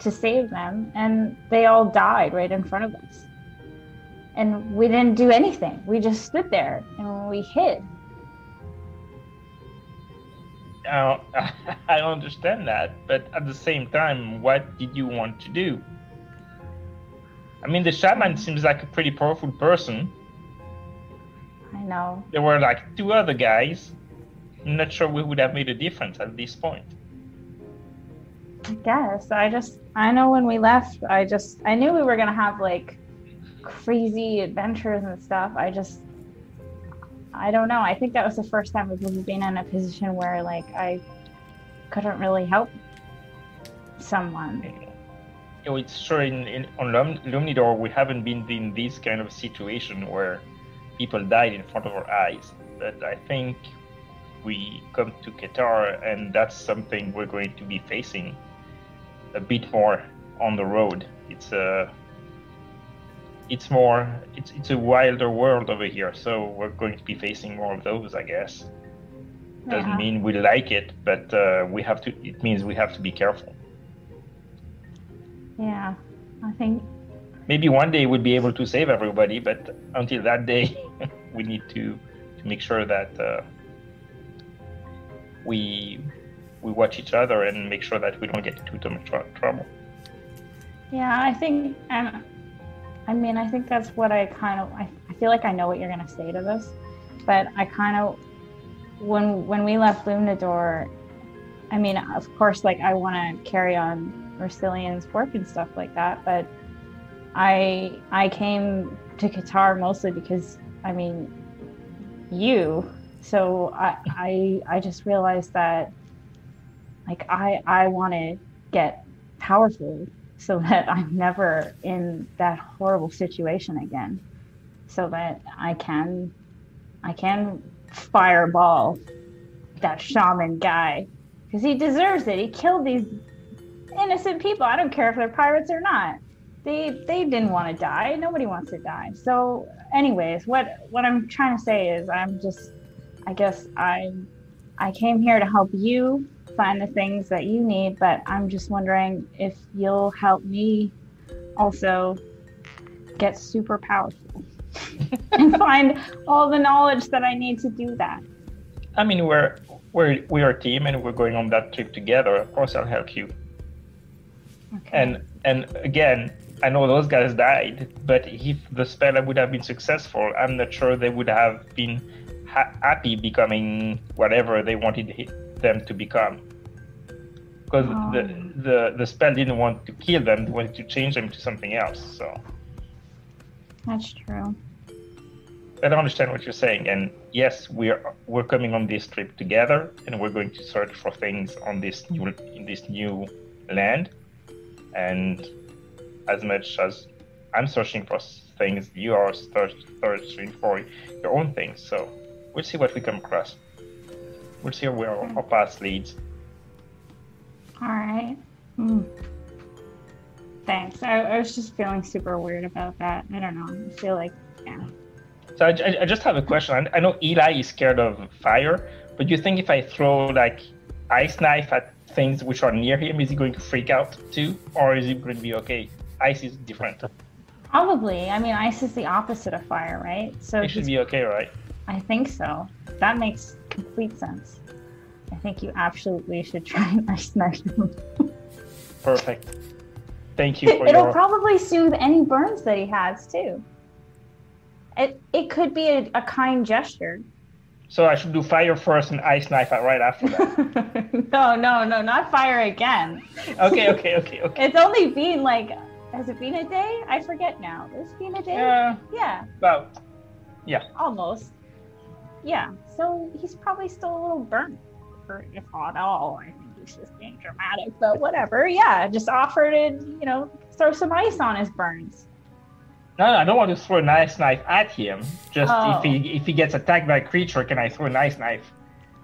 to save them, and they all died right in front of us. and we didn't do anything. We just stood there and we hid. Uh, I understand that, but at the same time, what did you want to do? I mean, the shaman seems like a pretty powerful person. I know. There were like two other guys. I'm not sure we would have made a difference at this point. I guess. I just I know when we left, I just I knew we were gonna have like crazy adventures and stuff. I just I don't know. I think that was the first time we've been in a position where like I couldn't really help someone. It's sure in, in on Lum- Lumnidor we haven't been in this kind of situation where people died in front of our eyes. But I think we come to Qatar and that's something we're going to be facing a bit more on the road. It's a it's more it's it's a wilder world over here, so we're going to be facing more of those, I guess. Doesn't Yeah. mean we like it, but uh, we have to. It means we have to be careful. Yeah. I think Maybe one day we'll be able to save everybody, but until that day, we need to to make sure that uh, we we watch each other and make sure that we don't get into too much trouble. Yeah, I think, and I mean, I think that's what I kind of. I, I feel like I know what you're gonna say to this, but I kind of, when when we left Lumnador, I mean, of course, like I want to carry on Ursilian's work and stuff like that, but I I came to Qatar mostly because I mean, you. So I I I just realized that, like I I want to get powerful so that I'm never in that horrible situation again. So that I can I can fireball that shaman guy because he deserves it. He killed these innocent people. I don't care if they're pirates or not. They they didn't want to die. Nobody wants to die. So anyways, what what I'm trying to say is I'm just I guess I I came here to help you find the things that you need, but I'm just wondering if you'll help me also get super powerful and find all the knowledge that I need to do that. I mean, we're we're we're a team and we're going on that trip together. Of course, I'll help you. Okay. And and again, I know those guys died, but if the spell would have been successful, I'm not sure they would have been ha- happy becoming whatever they wanted them to become. Because oh. the, Oh. the the spell didn't want to kill them; they wanted to change them to something else. So That's true. I don't understand what you're saying. And yes, we're we're coming on this trip together, and we're going to search for things on this new in this new land. And as much as I'm searching for things, you are searching for your own things. So we'll see what we come across. We'll see where our, our path leads. All right. Hmm. Thanks. I, I was just feeling super weird about that. I don't know. I feel like, yeah. So I, I- just have a question. I, I know Eli is scared of fire, but you think if I throw like ice knife at things which are near him, is he going to freak out too, or is he going to be okay? Ice is different. Probably. I mean, ice is the opposite of fire, right? So It should be okay, right? I think so. That makes complete sense. I think you absolutely should try and ice knife. Perfect. Thank you for It'll your. probably soothe any burns that he has too. It it could be a, a kind gesture. So I should do fire first and ice knife right after that. no, no, no, not fire again. okay, okay, okay, okay. It's only been like, has it been a day? I forget now. It's been a day. Yeah, yeah, about. yeah. almost. Yeah. So he's probably still a little burnt, or if not all. I think he's just being dramatic, but whatever. Yeah, just offer to you know throw some ice on his burns. No, no, I don't want to throw an ice knife at him. Just Oh. if he if he gets attacked by a creature, can I throw an ice knife,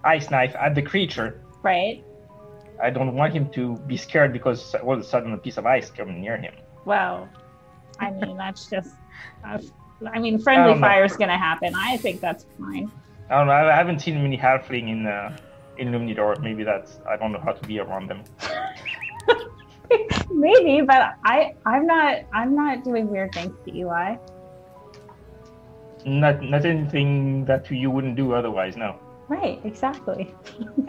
ice knife at the creature? Right. I don't want him to be scared because all of a sudden a piece of ice coming near him. Well, I mean that's just. Uh, I mean, friendly don't fire is gonna happen. I think that's fine. I don't know. I haven't seen many halfling in uh, in Lumnidor. Maybe that's I don't know how to be around them. Maybe, but I I'm not I'm not doing weird things to Eli. Not not anything that you wouldn't do otherwise. No. Right, exactly.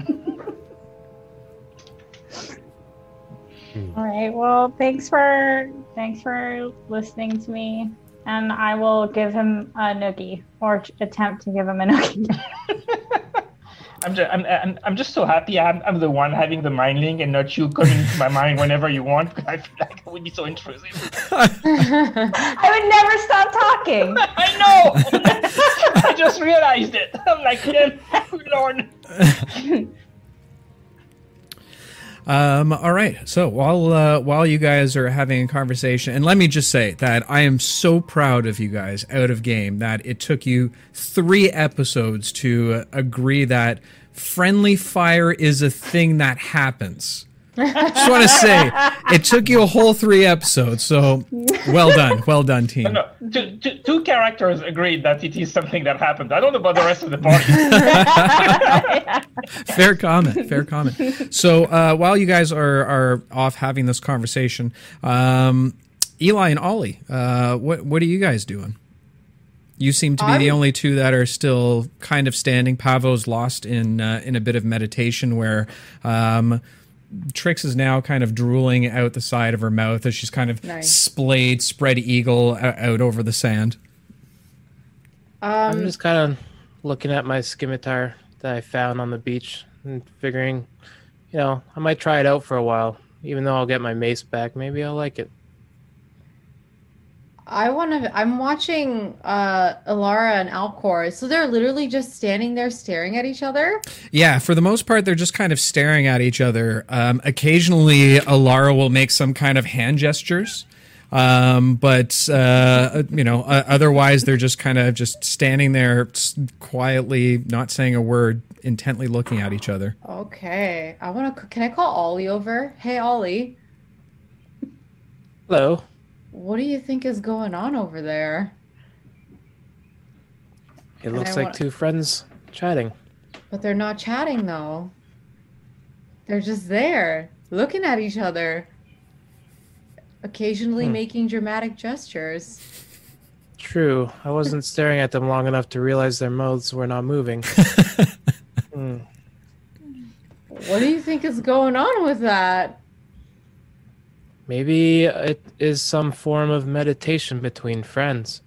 All right. Well, thanks for thanks for listening to me, and I will give him a noogie or attempt to give him a noogie. I'm just I'm, I'm, I'm just so happy I'm, I'm the one having the mind link and not you coming into my mind whenever you want because I feel like it would be so intrusive. I would never stop talking. I know. I just realized it. I'm like, yeah, Lord. Um, all right. So while uh, while you guys are having a conversation, and let me just say that I am so proud of you guys out of game that it took you three episodes to uh, agree that friendly fire is a thing that happens. Just want to say it took you a whole three episodes. So well done, well done, team. No, two, two, two characters agreed that it is something that happened. I don't know about the rest of the party. fair comment. Fair comment. So uh, while you guys are are off having this conversation, um, Eli and Ollie, uh, what what are you guys doing? You seem to be the I'm- only two that are still kind of standing. Pavo's lost in uh, in a bit of meditation, where um, Trix is now kind of drooling out the side of her mouth as she's kind of Nice. splayed, spread eagle out over the sand. I'm Um, just kind of looking at my scimitar that I found on the beach and figuring, you know, I might try it out for a while. Even though I'll get my mace back, maybe I'll like it. I want to. I'm watching uh Elara and Alcor, so they're literally just standing there staring at each other. Yeah, for the most part, they're just kind of staring at each other. Um, occasionally, Elara will make some kind of hand gestures, um, but uh, you know, uh, otherwise they're just kind of just standing there quietly, not saying a word, intently looking at each other. Okay, I want to. Can I call Ollie over? Hey, Ollie, Hello. What do you think is going on over there? It And looks I like want- two friends chatting. But they're not chatting though. They're just there, looking at each other, occasionally Hmm. making dramatic gestures. True. I wasn't staring at them long enough to realize their mouths were not moving. Hmm. What do you think is going on with that? Maybe it is some form of meditation between friends.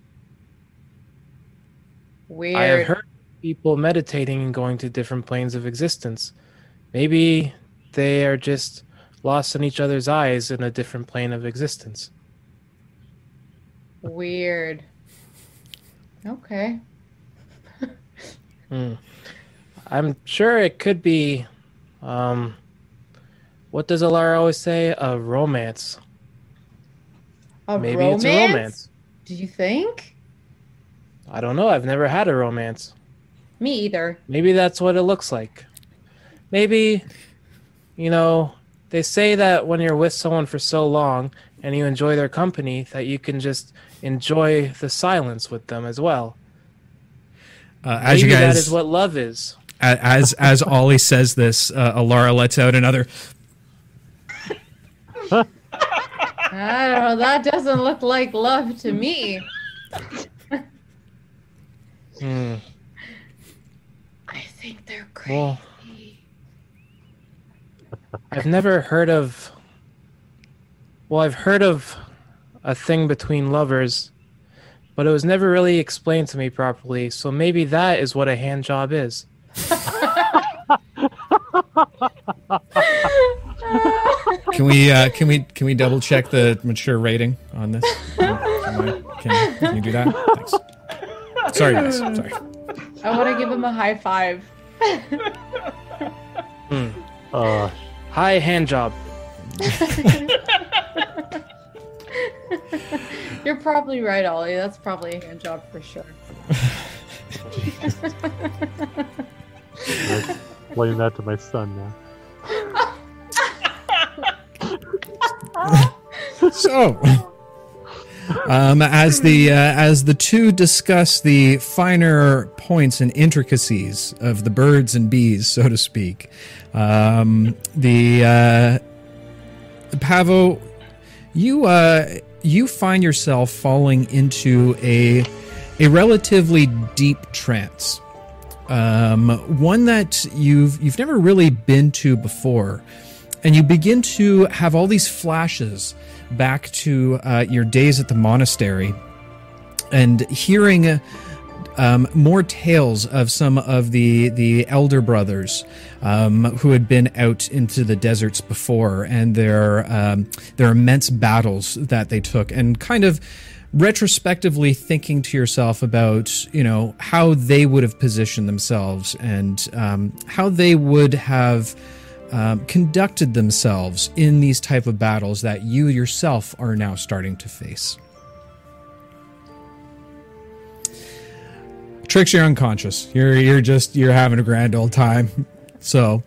Weird. I have heard people meditating and going to different planes of existence. Maybe they are just lost in each other's eyes in a different plane of existence. Weird. Okay. Hmm. I'm sure it could be. Um, what does Elara always say? A romance. A Maybe romance? it's a romance. Do you think? I don't know. I've never had a romance. Me either. Maybe that's what it looks like. Maybe, you know, they say that when you're with someone for so long and you enjoy their company, that you can just enjoy the silence with them as well. Uh, as Maybe you guys, that is what love is. as as Ollie says this, uh, Elara lets out another. I don't know. That doesn't look like love to me. Hmm. I think they're crazy. Well, I've never heard of. Well, I've heard of a thing between lovers, but it was never really explained to me properly. So maybe that is what a hand job is. Can we uh, can we can we double check the mature rating on this? Can, I- can- can you do that? Thanks. Sorry, guys. Sorry. I want to give him a high five. Hmm. Uh, Hi, hand job. You're probably right, Ollie. That's probably a hand job for sure. I explain that to my son now. So, um, as the uh, as the two discuss the finer points and intricacies of the birds and bees, so to speak, um, the uh, Pavo, you uh, you find yourself falling into a a relatively deep trance, um, one that you've you've never really been to before, and you begin to have all these flashes back to uh, your days at the monastery, and hearing. Um, more tales of some of the the elder brothers um, who had been out into the deserts before, and their um, their immense battles that they took, and kind of retrospectively thinking to yourself about you know how they would have positioned themselves and um, how they would have um, conducted themselves in these type of battles that you yourself are now starting to face. Trix, you're unconscious. You're you're just you're having a grand old time. So,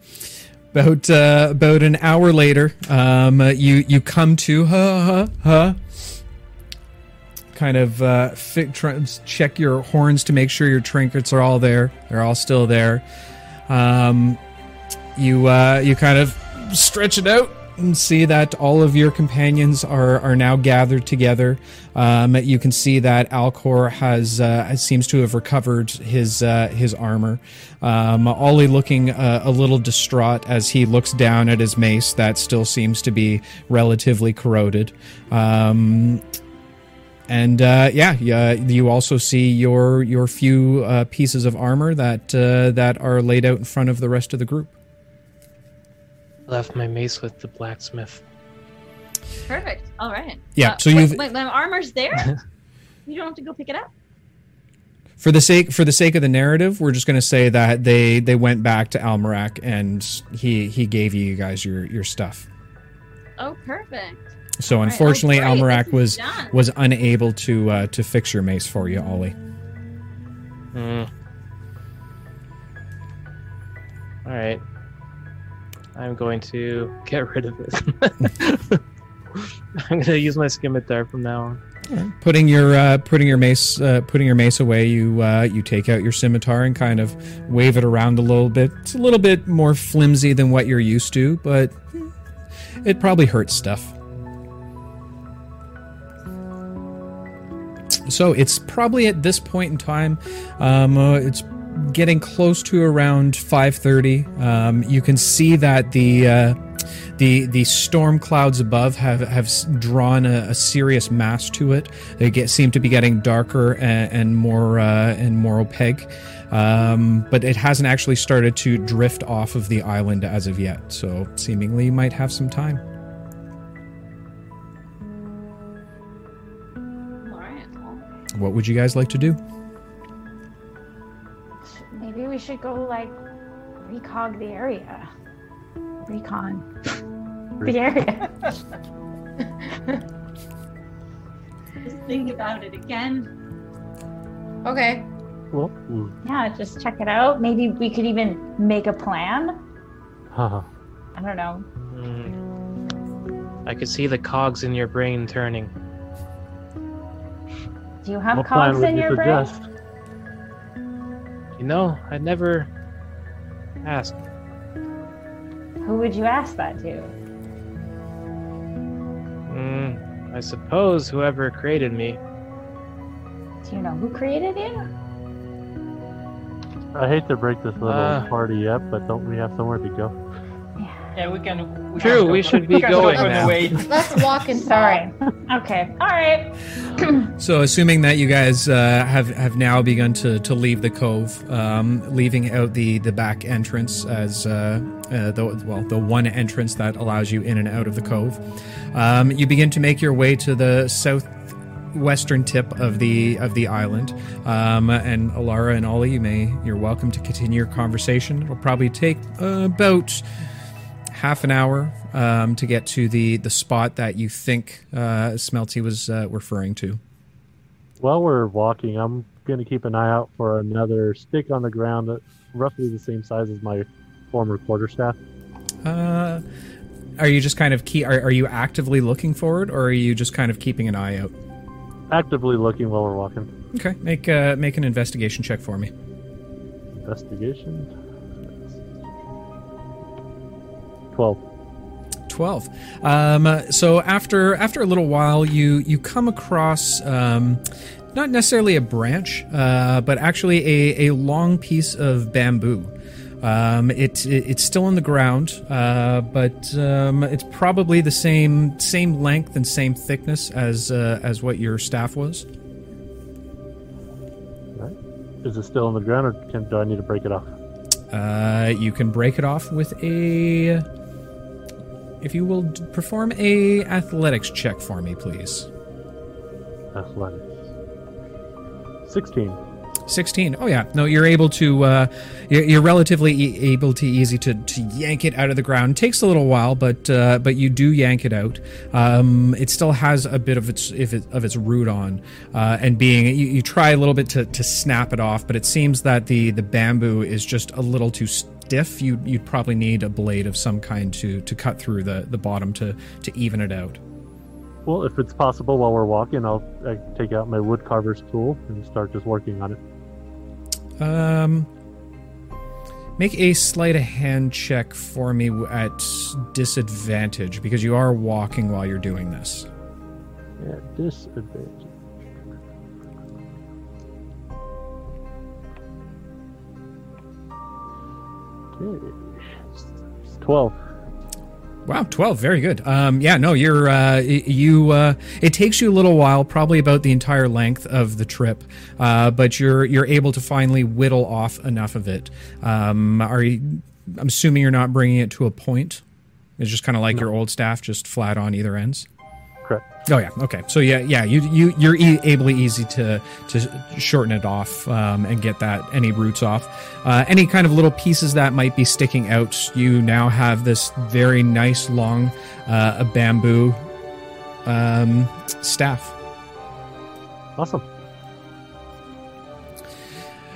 about uh, about an hour later, um, you you come to huh huh huh. Kind of uh, fi- try, check your horns to make sure your trinkets are all there. They're all still there. Um, you uh, you kind of stretch it out and see that all of your companions are are now gathered together. Um, you can see that Alcor has uh, seems to have recovered his uh, his armor. Um, Ollie looking uh, a little distraught as he looks down at his mace that still seems to be relatively corroded. Um, and uh, yeah, yeah, you also see your your few uh, pieces of armor that uh, that are laid out in front of the rest of the group. Left my mace with the blacksmith. Perfect. All right. Yeah, Uh, so you've- wait, my armor's there. you don't have to go pick it up. For the sake for the sake of the narrative, we're just going to say that they they went back to Almeric and he he gave you guys your your stuff. Oh, perfect. So All right. Oh, unfortunately, great. Almeric This was done. was unable to uh, to fix your mace for you, Ollie. Hmm. All right. I'm going to get rid of it. I'm going to use my scimitar from now on. Putting your uh, putting your mace uh, putting your mace away, you uh, you take out your scimitar and kind of wave it around a little bit. It's a little bit more flimsy than what you're used to, but it probably hurts stuff. So it's probably at this point in time, um, uh, it's getting close to around 5:30. Um, you can see that the uh, the the storm clouds above have have drawn a, a serious mass to it. They get seem to be getting darker and, and more uh, and more opaque. Um, but it hasn't actually started to drift off of the island as of yet. So seemingly, you might have some time. All right. Well, What would you guys like to do? Maybe we should go like recog the area. Recon. the area. just think about it again. Okay. Well, mm, yeah, just check it out. Maybe we could even make a plan. haha. I don't know. Hmm. I could see the cogs in your brain turning. Do you have What cogs in you your brain? Suggest? You know, I never asked. Who would you ask that to? Hmm. I suppose whoever created me. Do you know who created you? I hate to break this little Uh. party up, but don't we have somewhere to go? Yeah, we can. We True, can we go- should be we can go going for now. Let's walk and Sorry. Okay. All right. So, assuming that you guys uh, have have now begun to, to leave the cove, um, leaving out the, the back entrance as uh, uh, the well the one entrance that allows you in and out of the cove, um, you begin to make your way to the southwestern tip of the of the island. Um, and Elara and Ollie, you may you're welcome to continue your conversation. It'll probably take uh, about half an hour um, to get to the the spot that you think uh, Smeltsy was uh, referring to. While we're walking, I'm going to keep an eye out for another stick on the ground roughly the same size as my former quarterstaff. Uh, are you just kind of key? Are, are you actively looking for it, or are you just kind of keeping an eye out? Actively looking while we're walking. Okay, make uh, make an investigation check for me. Investigation. 12. 12 um, so after after a little while you you come across um, not necessarily a branch, uh, but actually a, a long piece of bamboo. Um, it, it it's still in the ground, uh, but um, it's probably the same same length and same thickness as uh, as what your staff was. Right. Is it still on the ground, or can, do I need to break it off? Uh, you can break it off with a. If you will d- perform a athletics check for me, please. Athletics. Sixteen. 16 oh yeah no you're able to uh you're, you're relatively e- able to easy to to yank it out of the ground takes a little while but uh but you do yank it out um it still has a bit of its if it, of its root on uh and being you, you try a little bit to to snap it off but it seems that the the bamboo is just a little too stiff you you'd probably need a blade of some kind to to cut through the the bottom to to even it out Well, if it's possible while we're walking, I'll I take out my wood carver's tool and start just working on it. Um, make a sleight of hand check for me at disadvantage because you are walking while you're doing this. Yeah, disadvantage. Okay. Twelve. Wow, twelve, very good. Um, yeah, no, you're uh, you. Uh, it takes you a little while, probably about the entire length of the trip, uh, but you're you're able to finally whittle off enough of it. Um, are you? I'm assuming you're not bringing it to a point. It's just kind of like your old staff, just flat on either ends. Oh yeah. Okay. So yeah, yeah. You you you're e- able easy to to shorten it off um, and get that any roots off. Uh, any kind of little pieces that might be sticking out, you now have this very nice long uh, bamboo um, staff. Awesome.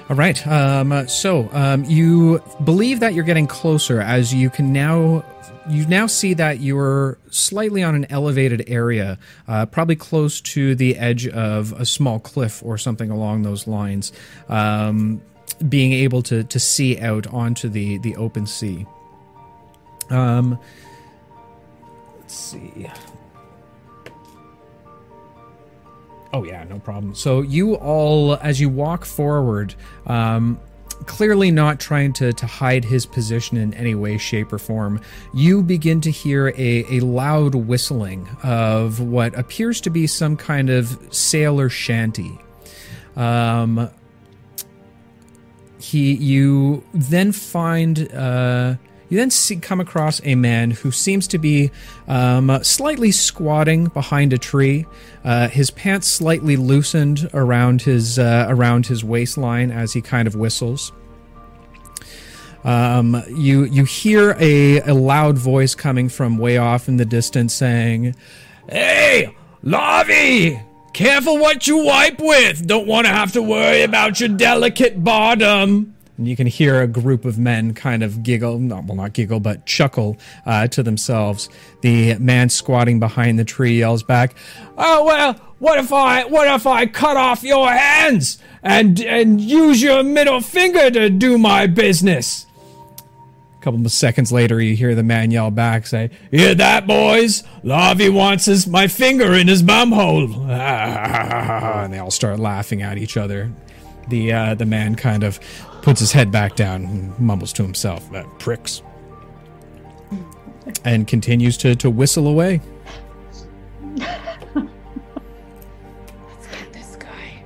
All right. Um, so um, you believe that you're getting closer as you can now. You now see that you're slightly on an elevated area, uh, probably close to the edge of a small cliff or something along those lines. Um, being able to to see out onto the the open sea. Um, let's see. Oh yeah, no problem. So you all, as you walk forward, um, clearly not trying to, to hide his position in any way, shape, or form, you begin to hear a, a loud whistling of what appears to be some kind of sailor shanty. Um, he, you then find. Uh, you then see, come across a man who seems to be um, slightly squatting behind a tree. Uh, his pants slightly loosened around his uh, around his waistline as he kind of whistles. Um, you you hear a, a loud voice coming from way off in the distance saying, "Hey, Lavi, careful what you wipe with. Don't want to have to worry about your delicate bottom." And you can hear a group of men kind of giggle, no, well, not giggle, but chuckle uh, to themselves. The man squatting behind the tree yells back, "Oh well, what if I, what if I cut off your hands and and use your middle finger to do my business?" A couple of seconds later, you hear the man yell back, say, "Hear that, boys? Lavi wants his my finger in his bumhole." and they all start laughing at each other. The uh, the man kind of puts his head back down and mumbles to himself, "That pricks," and continues to to whistle away. Let's get this guy.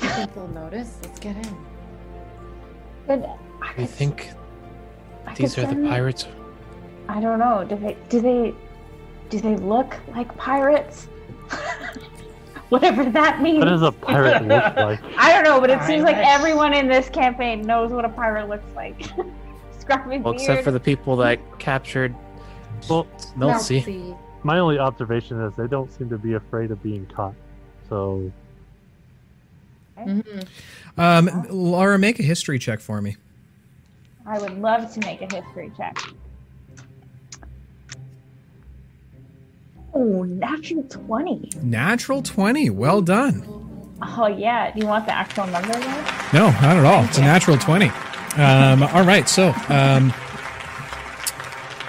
I think they'll notice. Let's get in. But I I think I these are the pirates. I don't know. Do they? Do they? Do they look like pirates? Whatever that means. What does a pirate look like? I don't know, but it seems like Pirates. everyone in this campaign knows what a pirate looks like. Scruffy Well, beard. except for the people that captured Well, Smeltsy. Smeltsy. my only observation is they don't seem to be afraid of being caught. So Mhm. Um, Laura, make a history check for me. I would love to make a history check. Oh, natural 20. Natural twenty. Well done. Oh, yeah. Do you want the actual number though? No, not at all. It's a natural 20. Um, all right, so um,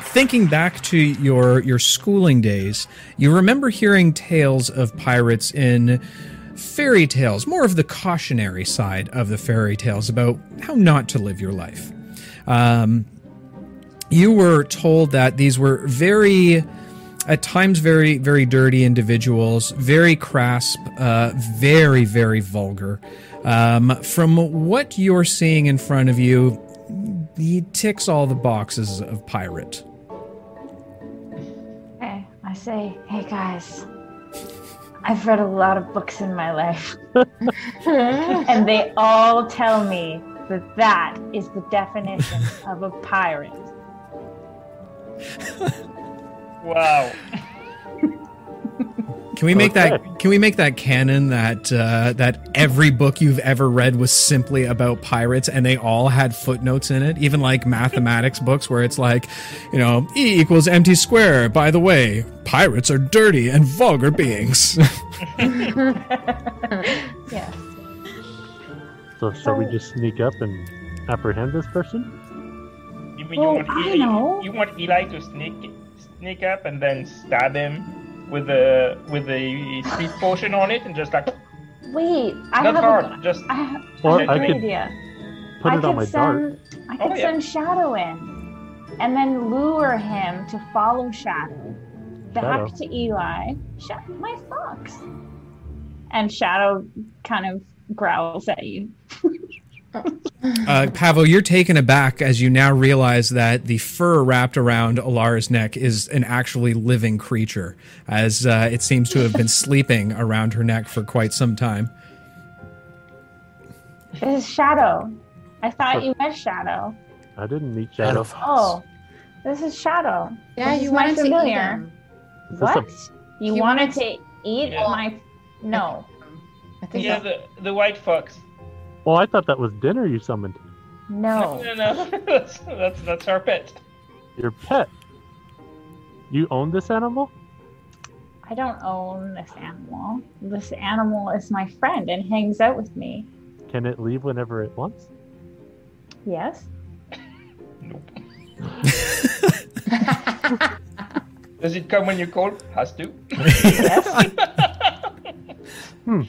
thinking back to your your schooling days, you remember hearing tales of pirates in fairy tales, more of the cautionary side of the fairy tales about how not to live your life. Um, you were told that these were very at times very very dirty individuals very crass uh, very very vulgar. Um, from what you're seeing in front of you he ticks all the boxes of pirate. Hey, I say, hey guys, I've read a lot of books in my life, and they all tell me that that is the definition of a pirate. Wow. can we make Okay. that can we make that canon that uh, that every book you've ever read was simply about pirates and they all had footnotes in it even like mathematics books where it's like you know e equals empty square by the way pirates are dirty and vulgar beings Yes. So shall we just sneak up and apprehend this person? You mean Well, you want I Eli, know. you want Eli to sneak sneak up and then stab him with a with a speed potion on it and just like Wait, I not have hard, a, just I have, Or I have I a great idea. put I it on my send, dart. I could Oh, yeah. send Shadow in, and then lure him to follow Shadow back Shadow. to Eli. Sha- my fox. And Shadow kind of growls at you. Uh, Pavo, you're taken aback as you now realize that the fur wrapped around Elara's neck is an actually living creature, as uh, it seems to have been sleeping around her neck for quite some time. This is Shadow. I thought you met Shadow. I didn't meet Shadow Shadow. Fox. Oh, this is Shadow. Yeah, This you is wanted to eat familiar. them. A- What? You He wanted wanted to eat Yeah. my? No. I think yeah that's the the white fox. Well, I thought that was dinner you summoned. No. no, no, that's that's that's our pet. Your pet. You own this animal? I don't own this animal. This animal is my friend and hangs out with me. Can it leave whenever it wants? Yes. Nope. Does it come when you call? Has to. Yes. Hmm.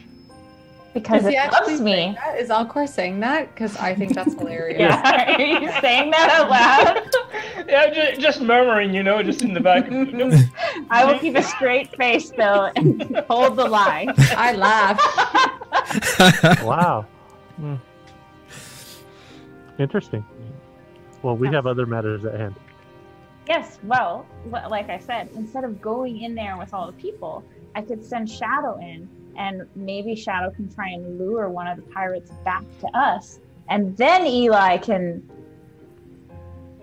Because Is he it actually loves me. that? Is Alcor saying that? Because I think that's hilarious. Yeah. Are you saying that out loud? yeah, just, just murmuring, you know, just in the back. Nope. I will keep a straight face though and hold the lie. I laugh. Wow. Hmm. Interesting. Well, we have other matters at hand. Yes, well, like I said, instead of going in there with all the people, I could send Shadow in, and maybe Shadow can try and lure one of the pirates back to us, and then Eli can.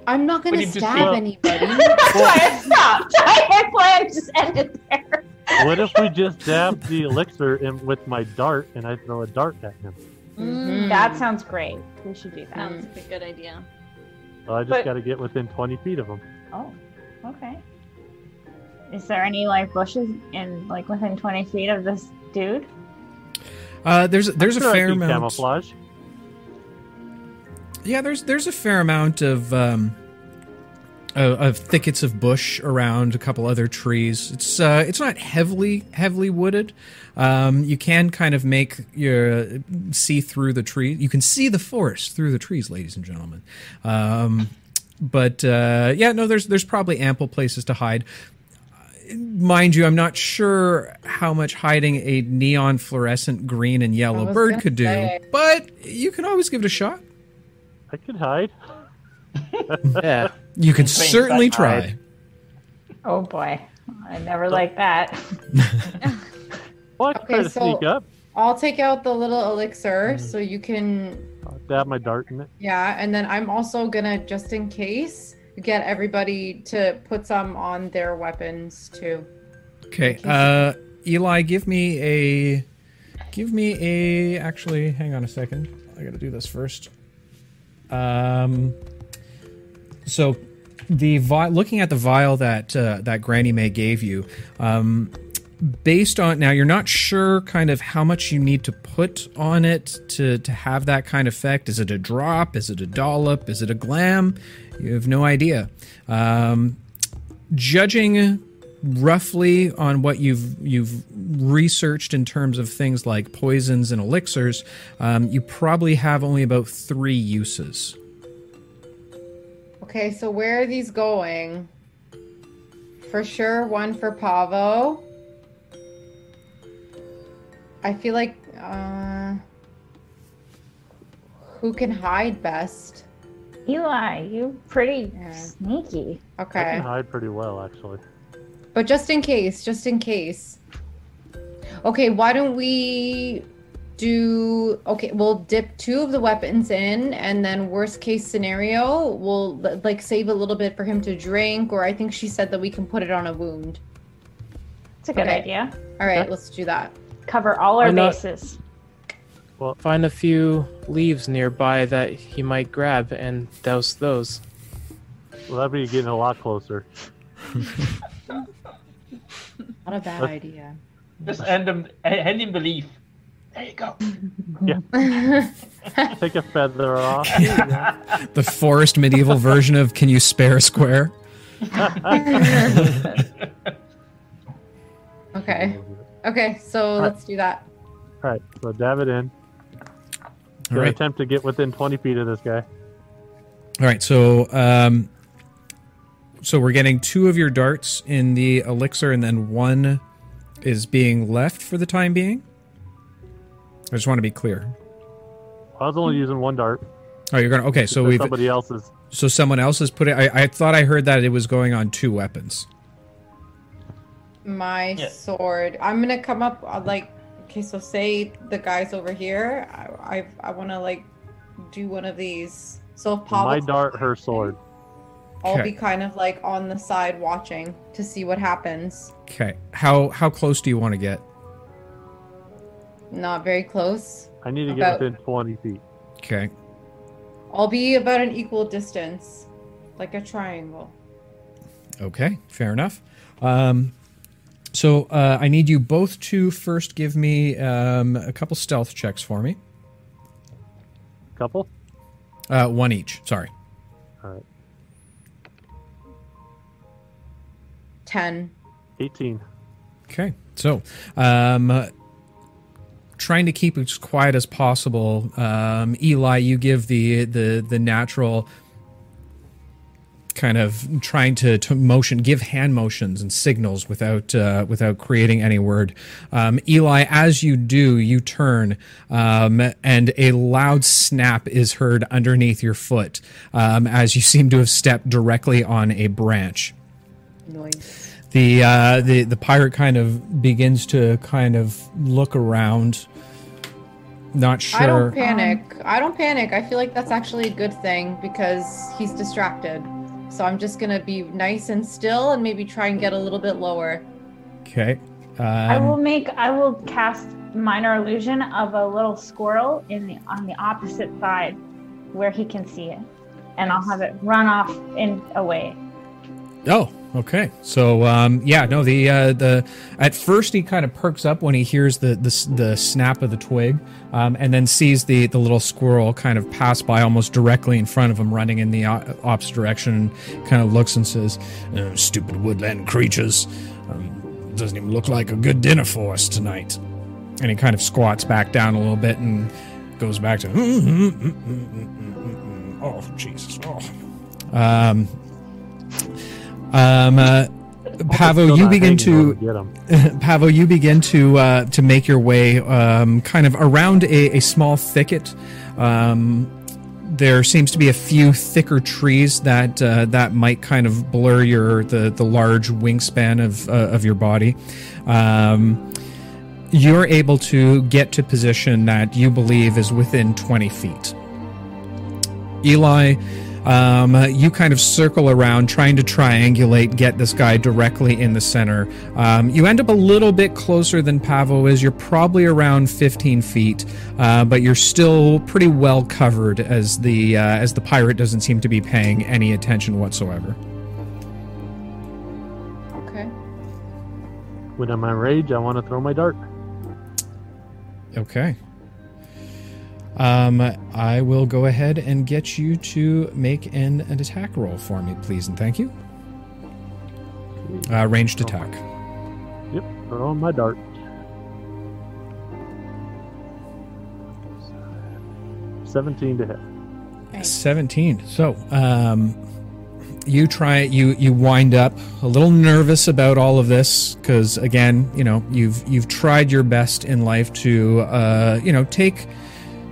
I'm not going to stab see- anybody. That's why I stopped. I plan just ended there. What if we just dab the elixir in with my dart and I throw a dart at him? Mm. That sounds great. We should do that. Sounds like a good idea. Well, I just But- got to get within 20 feet of him. Oh, okay. Is there any like bushes in like within twenty feet of this dude? Uh, there's there's a Sure, fair can amount. camouflage. Yeah, there's there's a fair amount of um, of, of thickets of bush around a couple other trees. It's uh, it's not heavily heavily wooded. Um, you can kind of make your see through the tree. You can see the forest through the trees, ladies and gentlemen. Um, but uh, yeah, no, there's there's probably ample places to hide. Mind you, I'm not sure how much hiding a neon fluorescent green and yellow bird could do, say. but you can always give it a shot. I could hide. Yeah. You can certainly try. hide. Oh boy, I never like that. Well, I could Okay, try to so- sneak up, I'll take out the little elixir so you can. uh, dab my dart in it. Yeah, and then I'm also gonna, just in case, get everybody to put some on their weapons too. Okay, uh, Eli, give me a, give me a. Actually, hang on a second. I got to do this first. Um, so the vi- looking at the vial that uh, that Granny May gave you, um, based on now, you're not sure kind of how much you need to put on it to to have that kind of effect. Is it a drop? Is it a dollop? Is it a glam? You have no idea. Um, judging roughly on what you've you've researched in terms of things like poisons and elixirs, um, you probably have only about three uses. Okay, so where are these going? For sure, one for Pavo. I feel like uh, who can hide best? Eli, you pretty Yeah. sneaky. I Okay, can hide pretty well, actually. but just in case, just in case. Okay, why don't we do? Okay, we'll dip two of the weapons in, and then worst case scenario, we'll like save a little bit for him to drink, or I think she said that we can put it on a wound. It's a good Okay. idea. All right, Okay. let's do that. Cover all our Why not? Bases. Find a few leaves nearby that he might grab and douse those. Well, that'd be getting a lot closer. Not a bad Let's- idea. Just hand him, hand him the leaf. There you go. Yeah. Take a feather off. The forest medieval version of "Can you spare a square?" Okay. Okay, so right. let's do that. All right, so dab it in. All Gonna right. attempt to get within 20 feet of this guy. All right, so um, so we're getting two of your darts in the elixir, and then one is being left for the time being. I just want to be clear. I was only using one dart. Oh, you're gonna okay. So we've somebody else's. so someone else has put it. I, I thought I heard that it was going on two weapons. My Yeah. sword. I'm gonna come up uh, like. Okay, so say the guys over here. I I, I want to like do one of these. So if Pavo, My dart, her sword. I'll Okay. be kind of like on the side watching to see what happens. Okay, how how close do you want to get? Not very close. I need to About- get within 20 feet. Okay, I'll be about an equal distance, like a triangle. okay, fair enough. Um, so uh, I need you both to first give me um, a couple stealth checks for me. Couple? Uh, one each. Sorry. All right. Ten. 18. Okay, so um, uh, trying to keep it as quiet as possible. Um, Eli, you give the the the natural kind of trying to, to motion, give hand motions and signals without uh, without creating any word. Um, Eli, as you do, you turn, um, and a loud snap is heard underneath your foot um, as you seem to have stepped directly on a branch Noise. the uh, the the pirate kind of begins to kind of look around. Not sure. I don't panic. I don't panic. I feel like that's actually a good thing because he's distracted. So I'm just gonna be nice and still and maybe try and get a little bit lower. okay. I will Um, make. I will cast minor illusion of a little squirrel in the on the opposite side, where he can see it, and I'll have it run off in away. oh, okay. So um, yeah, no. The uh, the at first he kind of perks up when he hears the the, the snap of the twig, um, and then sees the the little squirrel kind of pass by almost directly in front of him, running in the opposite direction. Kind of looks and says, "Uh, "Stupid woodland creatures." Um, doesn't even look like a good dinner for us tonight. And he kind of squats back down a little bit and goes back to. mm-hmm Oh Jesus! Oh. Um. Um. Uh, Pavo, you begin to when we Get him. Pavo, you begin to uh, to make your way um, kind of around a, a small thicket. Um, there seems to be a few thicker trees that uh, that might kind of blur your the, the large wingspan of uh, of your body. Um, you're able to get to position that you believe is within 20 feet. Eli, um, you kind of circle around trying to triangulate, get this guy directly in the center. Um, you end up a little bit closer than Pavo is. You're probably around 15 feet, uh, but you're still pretty well covered as the uh, as the pirate doesn't seem to be paying any attention whatsoever. Okay. When I'm in rage, I want to throw my dart. Okay. Um, I will go ahead and get you to make an, an attack roll for me, please, and thank you. Uh, ranged attack. Yep, throwing my dart. Seventeen to hit. 17 so um you try you you wind up a little nervous about all of this because again you know you've you've tried your best in life to uh you know take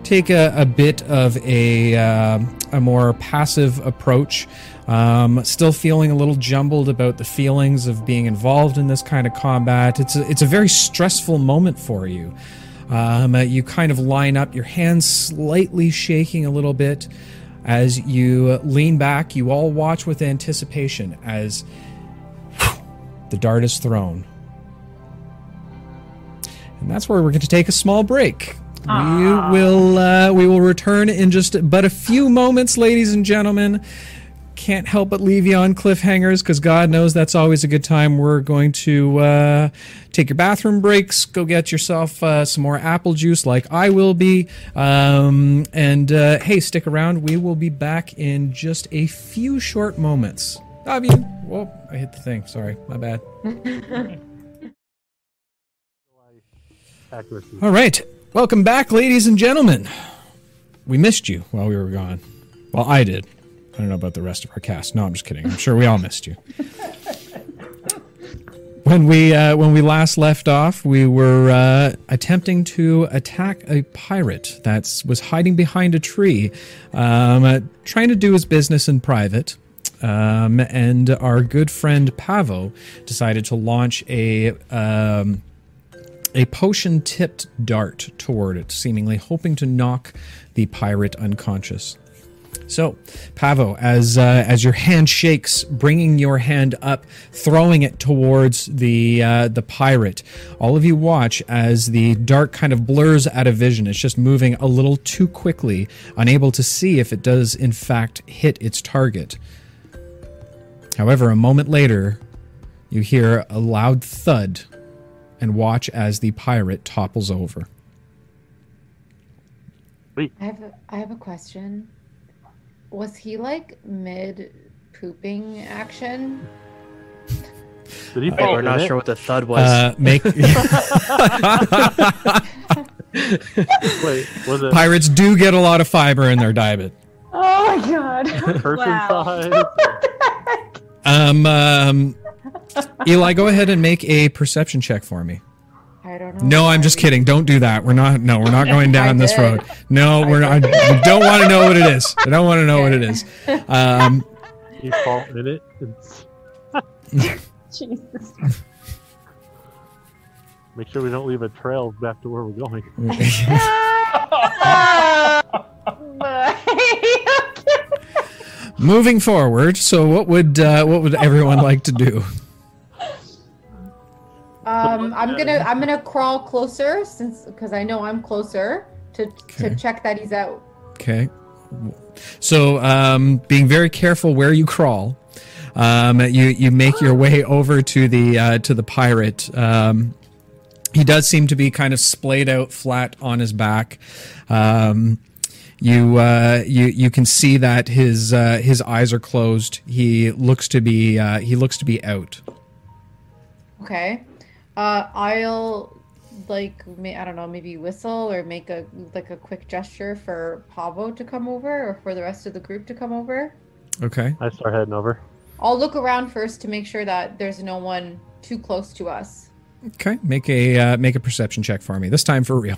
take a, a bit of a uh, a more passive approach um, still feeling a little jumbled about the feelings of being involved in this kind of combat it's a, it's a very stressful moment for you um, uh, you kind of line up, your hands slightly shaking a little bit as you lean back. You all watch with anticipation as the dart is thrown. And that's where we're going to take a small break. We will uh, we will return in just but a few moments, ladies and gentlemen. Can't help but leave you on cliffhangers because God knows that's always a good time. We're going to uh, take your bathroom breaks, go get yourself uh, some more apple juice, like I will be. Um, and uh, hey, stick around. We will be back in just a few short moments. I mean, whoa, I hit the thing. Sorry, my bad. All right. Welcome back, ladies and gentlemen. We missed you while we were gone. Well, I did. I don't know about the rest of our cast. No, I'm just kidding. I'm sure we all missed you. When we uh, when we last left off, we were uh, attempting to attack a pirate that was hiding behind a tree, um, uh, trying to do his business in private. Um, and our good friend Pavo decided to launch a um, a potion tipped dart toward it, seemingly hoping to knock the pirate unconscious. So, Pavo, as uh, as your hand shakes, bringing your hand up, throwing it towards the uh, the pirate, all of you watch as the dart kind of blurs out of vision. It's just moving a little too quickly, unable to see if it does in fact hit its target. However, a moment later, you hear a loud thud and watch as the pirate topples over. I have a, I have a question. Was he like mid pooping action? Did he Uh, fall we're not it? sure what the thud was. Uh, make Wait, was it pirates do get a lot of fiber in their diet. Oh my god. person Wow. size? Um, um, Eli, go ahead and make a perception check for me. I don't know. No, I'm just kidding. Don't do that. We're not. No, we're not going down this did. road. No, we're not. We don't want to know what it is. I don't want to know what it is. Um, he fall in it? It's- Jesus. Make sure we don't leave a trail back to where we're going. moving forward. So, what would uh, what would everyone like to do? Um, I'm gonna I'm gonna crawl closer since because I know I'm closer to Okay. to check that he's out. Okay. So, um, being very careful where you crawl, um, you you make your way over to the uh, to the pirate. Um, he does seem to be kind of splayed out flat on his back. Um, you uh, you you can see that his uh, his eyes are closed. He looks to be uh, he looks to be out. Okay. Uh, I'll like may, I don't know maybe whistle or make a like a quick gesture for Pavo to come over or for the rest of the group to come over. Okay. I start heading over. I'll look around first to make sure that there's no one too close to us. Okay. Make a uh, make a perception check for me. This time for real.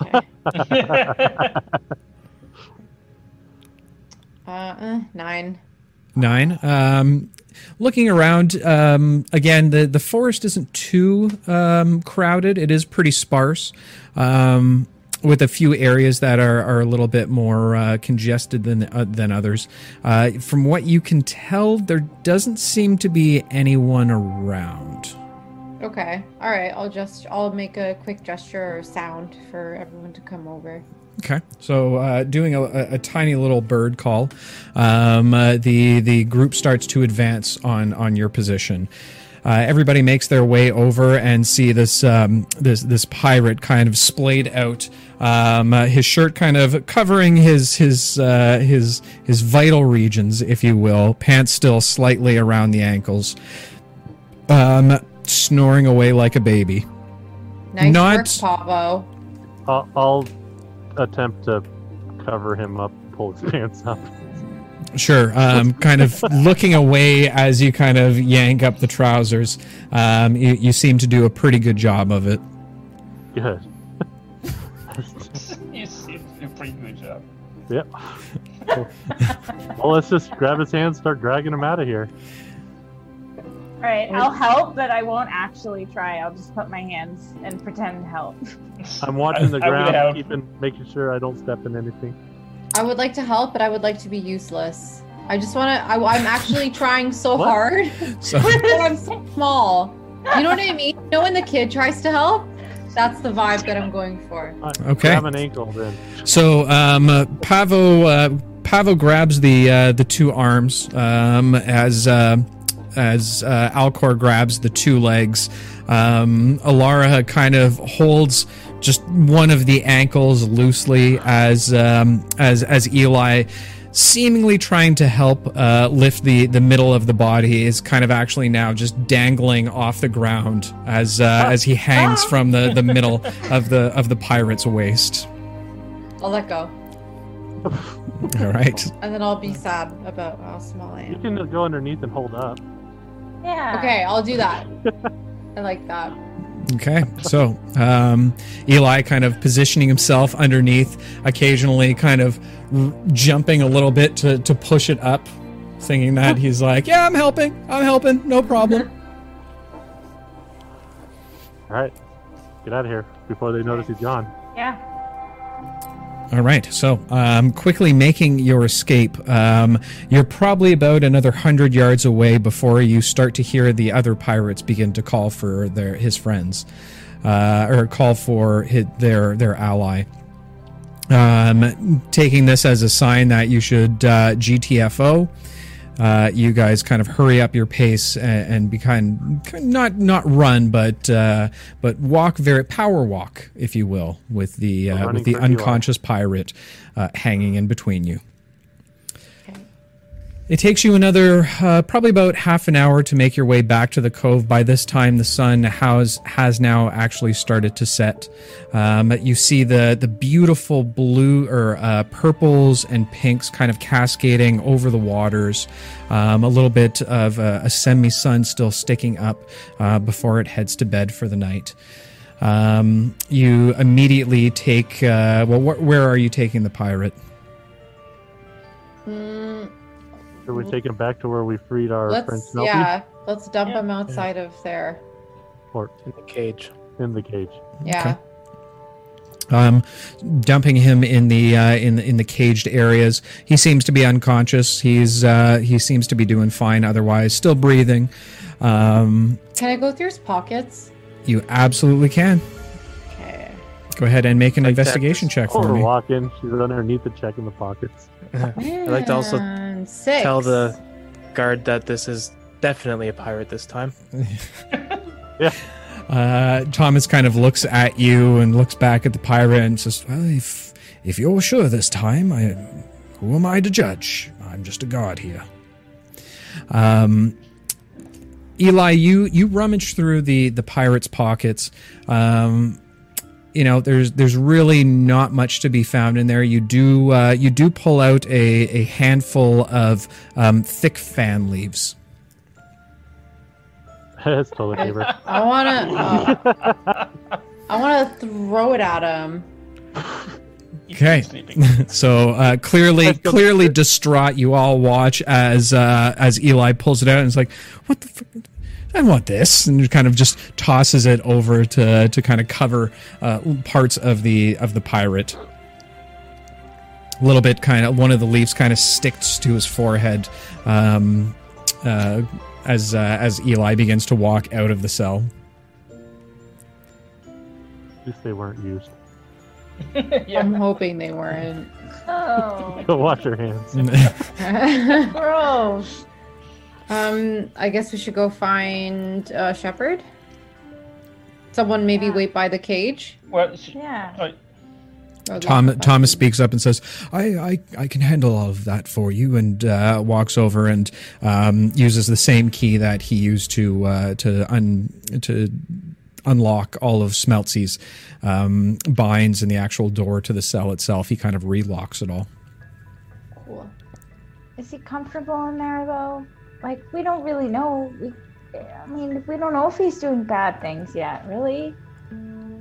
Uh, uh nine. Nine. Um, looking around, um, again, the, the forest isn't too um, crowded. It is pretty sparse, um, with a few areas that are, are a little bit more uh, congested than uh, than others. Uh, from what you can tell, there doesn't seem to be anyone around. Okay. All right. I'll just I'll make a quick gesture or sound for everyone to come over. Okay, so uh, doing a, a, a tiny little bird call, um, uh, the the group starts to advance on on your position. Uh, everybody makes their way over and see this um, this this pirate kind of splayed out, um, uh, his shirt kind of covering his his uh, his his vital regions, if you will. Pants still slightly around the ankles. um, snoring away like a baby. Nice Not- work, Pavo. I'll, I'll attempt to cover him up, pull his pants up. Sure. Um, kind of looking away as you kind of yank up the trousers. Um, you, you seem to do a pretty good job of it. Good. you seem to do a pretty good job. Yep. well, let's just grab his hands, start dragging him out of here. All right, I'll help, but I won't actually try. I'll just put my hands and pretend to help. I'm watching the I will ground, help. keeping, making sure I don't step in anything. I would like to help, but I would like to be useless. I just want to. I'm actually trying so What? hard, So, but I'm so small. You know what I mean? You know when the kid tries to help? That's the vibe that I'm going for. Uh, Okay. Grab an ankle then. so um, uh, Pavo uh, Pavo grabs the uh, the two arms um, as uh, as uh, Alcor grabs the two legs. Um, Elara kind of holds just one of the ankles loosely as um, as as Eli. Seemingly trying to help uh, lift the, the middle of the body is kind of actually now just dangling off the ground as uh, as he hangs from the, the middle of the of the pirate's waist. I'll let go, All right. and then I'll be sad about how small I am. You am. can go underneath and hold up. Yeah. Okay, I'll do that. I like that. Okay, so um, Eli kind of positioning himself underneath, occasionally kind of r- jumping a little bit to, to push it up, thinking that he's like, Yeah, I'm helping, I'm helping, no problem. All right, get out of here before they notice he's gone. Yeah. All right, so um, quickly making your escape. Um, you're probably about another hundred yards away before you start to hear the other pirates begin to call for their his friends, uh, or call for his, their their ally. Um, taking this as a sign that you should uh, GTFO. Uh, you guys kind of hurry up your pace and, and be kind, not not run, but uh, but walk very power walk, if you will, with the uh, with the unconscious pirate uh, hanging in between you. It takes you another uh, probably about half an hour to make your way back to the cove. By this time, the sun has has now actually started to set. Um, you see the the beautiful blue or uh, purples and pinks kind of cascading over the waters. Um, a little bit of a, a semi sun still sticking up uh, before it heads to bed for the night. Um, you immediately take. Uh, well, wh- where are you taking the pirate? Mm, Should we take him back to where we freed our friend let's Smeltsy? yeah, let's dump Yeah. him outside of there. Or in the cage. in the cage. Yeah. um, dumping him in the uh, in the, in the caged areas. He seems to be unconscious. He's uh, he seems to be doing fine otherwise, still breathing. Um, Can I go through his pockets? you absolutely can. Okay. Go ahead and make an Like investigation check Or for me. walking. She's underneath the check in the pockets. I'd like to also And six. tell the guard that this is definitely a pirate this time. Uh, Thomas kind of looks at you and looks back at the pirate and says, "Well, if if you're sure this time, I, who am I to judge? I'm just a guard here." Um, Eli, you you rummage through the the pirate's pockets. Um, you know, there's there's really not much to be found in there. You do uh, you do pull out a, a handful of um, thick fan leaves. That's totally gave her. I wanna. uh, I wanna throw it at him. Okay. So uh, clearly, clearly distraught, you all watch as uh, as Eli pulls it out and is like, "What the? Frick? I want this," and kind of just tosses it over to to kind of cover uh, parts of the of the pirate. A little bit, kind of one of the leaves kind of sticks to his forehead um, uh, as uh, as Eli begins to walk out of the cell. At least they weren't used. yeah. I'm hoping they weren't. Oh, Go wash your hands. gross. Um, I guess we should go find uh, Shepard. Someone maybe Yeah. wait by the cage. Well, Yeah. uh, Tom, Thomas speaks up and says, I, I, I can handle all of that for you, and uh, walks over and um, uses the same key that he used to uh, to un, to unlock all of Smeltsy's um, binds and the actual door to the cell itself. He kind of relocks it all. Cool. Is he comfortable in there though? Like we don't really know. We, I mean, we don't know if he's doing bad things yet. Really?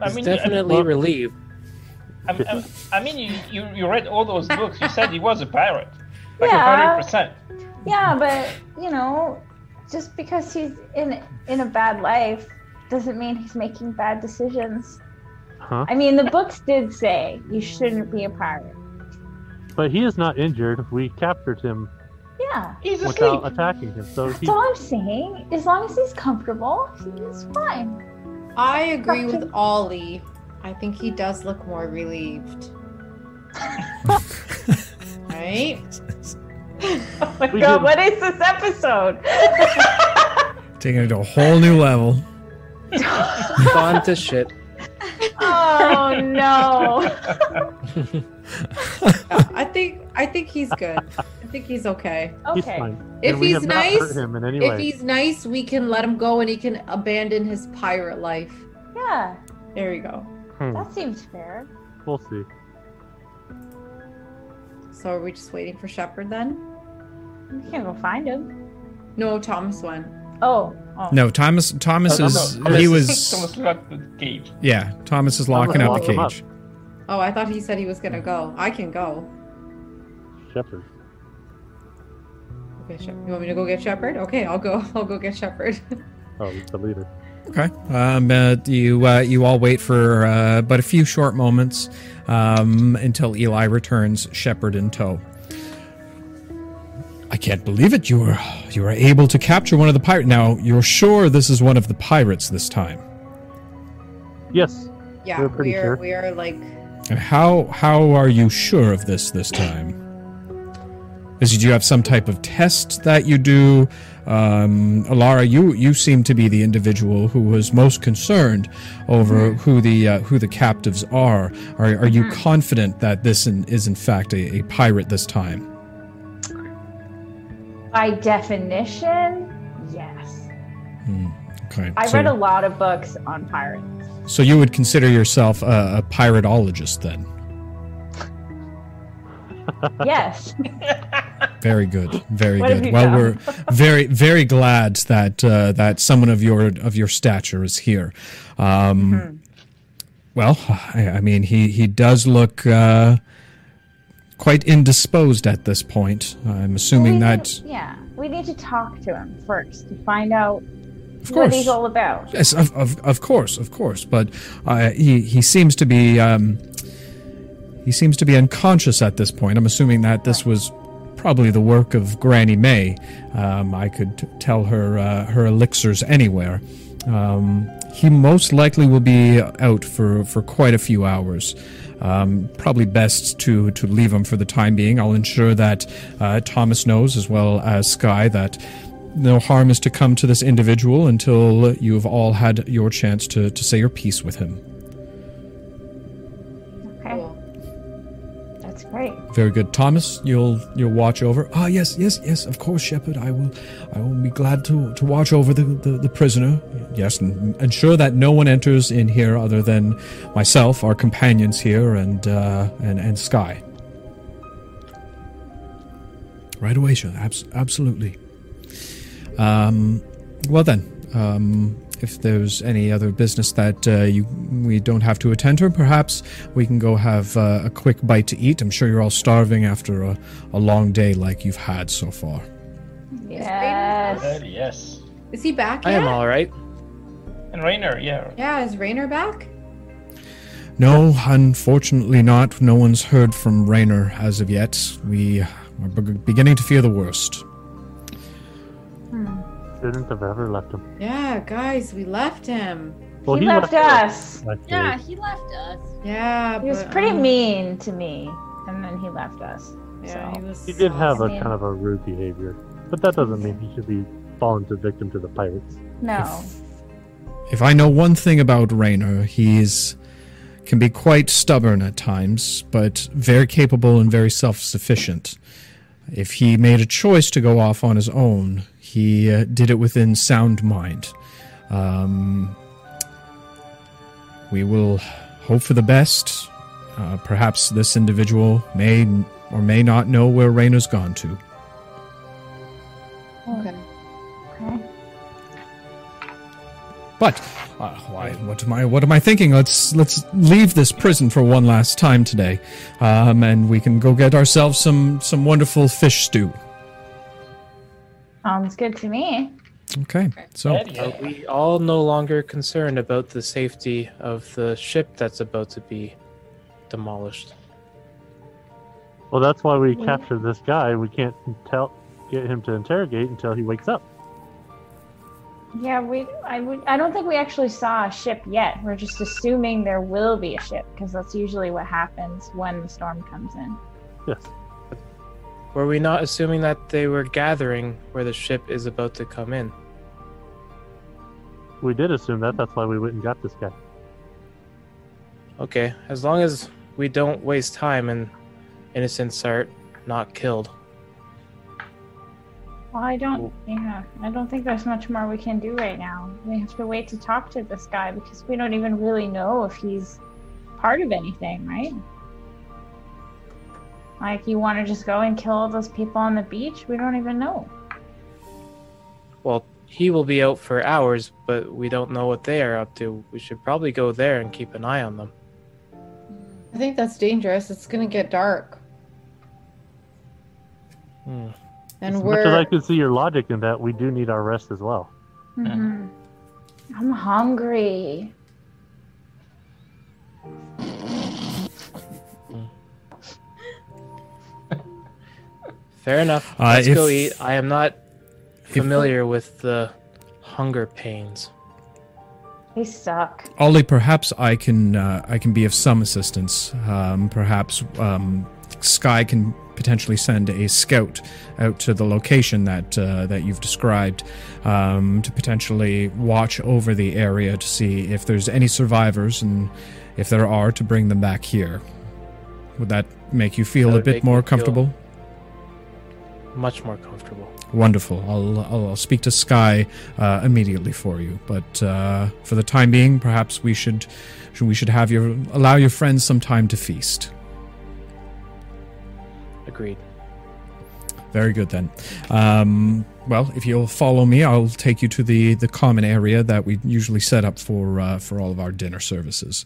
I He's mean, definitely I, relieved. I, I, I mean, you, you, you read all those books. You said he was a pirate, like a Yeah. hundred percent. Yeah, but you know, just because he's in in a bad life doesn't mean he's making bad decisions. Huh? I mean, the books did say you shouldn't be a pirate. But he is not injured. We captured him Yeah, He's without asleep. attacking him. So that's he, all I'm saying. As long as he's comfortable, he's fine. I agree with Ollie. I think he does look more relieved. right? Oh my We god, did- what is this episode? Taking it to a whole new level. Gone to shit. oh no. I think I think he's good. I think he's okay. he's Okay. fine. If and we he's have nice- hurt him in any If way. he's nice, we can let him go and he can abandon his pirate life. Yeah, There you go. Hmm, that seems fair. we'll see. So are we just waiting for Shepard then? We can go find him. No, Thomas went. Oh, oh. No, Thomas. Thomas No, no, is no, he Thomas- was Thomas locked the cage. yeah. Thomas is locking up the lock him up. cage. Oh, I thought he said he was gonna go. I can go. Shepard. Okay, Shep- you want me to go get Shepard? Okay, I'll go. I'll go get Shepard. Oh, he's the leader. Okay. Um, uh, you uh, you all wait for uh, but a few short moments um, until Eli returns, Shepard in tow. I can't believe it. You were you were able to capture one of the pirates. Now you're sure this is one of the pirates this time. Yes. yeah, We're pretty we are. sure. We are like. And How how are you sure of this this time? Is do you have some type of test that you do? Um, Elara, you you seem to be the individual who was most concerned over who the uh, who the captives are. Are are you confident that this in, is in fact a, a pirate this time? By definition, yes. Okay, I so, read a lot of books on pirates. so you would consider yourself a, a piratologist then? Yes. Very good, very What good. Well, found? we're very, very glad that uh, that someone of your of your stature is here. Um, Mm-hmm. Well, I, I mean, he he does look uh, quite indisposed at this point. I'm assuming We that, yeah, we need to talk to him first to find out of what he's all about. yes, of, of of course, of course. But uh, he he seems to be um, he seems to be unconscious at this point. I'm assuming that this was probably the work of Granny May. Um, I could tell her uh, her elixirs anywhere. Um, he most likely will be out for, for quite a few hours. Um, probably best to, to leave him for the time being. I'll ensure that uh, Thomas knows, as well as Sky, that no harm is to come to this individual until you have all had your chance to, to say your piece with him. Very good, Thomas. You'll you'll watch over. Ah, yes, yes, yes. Of course, Shepard. I will. I will be glad to to watch over the the, the prisoner. Yes, and ensure that no one enters in here other than myself, our companions here, and uh, and and Sky. Right away, sure. Abs- absolutely. Um, well then, um, if there's any other business that uh, you we don't have to attend to, perhaps we can go have uh, a quick bite to eat. I'm sure you're all starving after a, a long day like you've had so far. Yes. Uh, yes. Is he back I am all right. And Rayner, yeah. Yeah, is Rayner back? No, unfortunately not. No one's heard from Rayner as of yet. We are beginning to fear the worst. Shouldn't have ever left him. Yeah, guys, we left him. Well, he, left, us. Actually. Yeah, he left us. Yeah, He was but, pretty um, mean to me, and then he left us. Yeah, so. he was. He did have a kind of a rude behavior, but that doesn't mean he should be fallen to victim to the pirates. No. If I know one thing about Rayner, he's can be quite stubborn at times, but very capable and very self sufficient. If he made a choice to go off on his own, he uh, did it within sound mind. Um, we will hope for the best. Uh, perhaps this individual may or may not know where Rayner's gone to. Okay. Okay. But uh, why? What am I? What am I thinking? Let's let's leave this prison for one last time today, um, and we can go get ourselves some some wonderful fish stew. Sounds good to me. Okay, so Are we all no longer concerned about the safety of the ship that's about to be demolished? Well, that's why we captured this guy. We can't tell get him to interrogate until he wakes up. Yeah, we. I would. I don't think we actually saw a ship yet. We're just assuming there will be a ship because that's usually what happens when the storm comes in. Yes. Were we not assuming that they were gathering where the ship is about to come in? We did assume that. That's why we went and got this guy. Okay, as long as we don't waste time and innocents are not killed. Well, I don't. Yeah, I don't think there's much more we can do right now. We have to wait to talk to this guy because we don't even really know if he's part of anything, right? Like, you want to just go and kill all those people on the beach? We don't even know. Well, he will be out for hours, but we don't know what they are up to. We should probably go there and keep an eye on them. I think that's dangerous. It's gonna get dark. Hmm. And as we're much as I can see your logic in that, we do need our rest as well. hmm I'm hungry. Fair enough. Uh, Let's go eat. I am not familiar with the hunger pains. They suck. Ollie, perhaps I can uh, I can be of some assistance. Um, perhaps um, Sky can potentially send a scout out to the location that uh, that you've described um, to potentially watch over the area to see if there's any survivors and if there are to bring them back here. Would that make you feel That a bit make me more feel- comfortable? Much more comfortable. Wonderful. I'll, I'll, I'll speak to Sky uh, immediately for you. But uh, for the time being, perhaps we should, should we should have your allow your friends some time to feast. Agreed. Very good then. Um, well, if you'll follow me, I'll take you to the, the common area that we usually set up for uh, for all of our dinner services.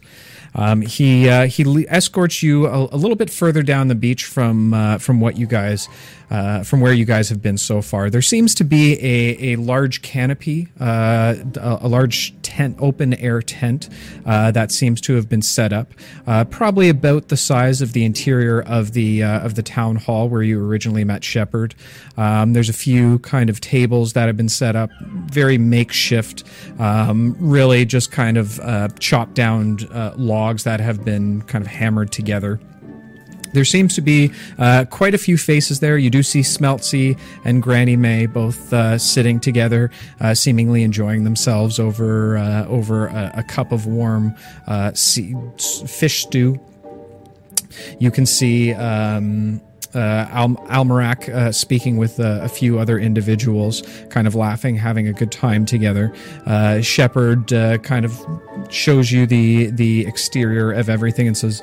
Um, he uh, he le- escorts you a, a little bit further down the beach from uh, from what you guys uh, from where you guys have been so far. There seems to be a, a large canopy, uh, a, a large tent, open air tent uh, that seems to have been set up, probably about the size of the interior of the of the town hall where you originally met Shepard. Um, there's a few kind of tables that have been set up, very makeshift, um, really just kind of uh, chopped down uh, logs that have been kind of hammered together. There seems to be uh, quite a few faces there. You do see Smeltsy and Granny May both uh, sitting together, uh, seemingly enjoying themselves over uh, over a, a cup of warm uh, sea, fish stew. You can see um, uh, Al- Almeric uh, speaking with uh, a few other individuals, kind of laughing, having a good time together. Uh, Shepard uh, kind of shows you the the exterior of everything and says,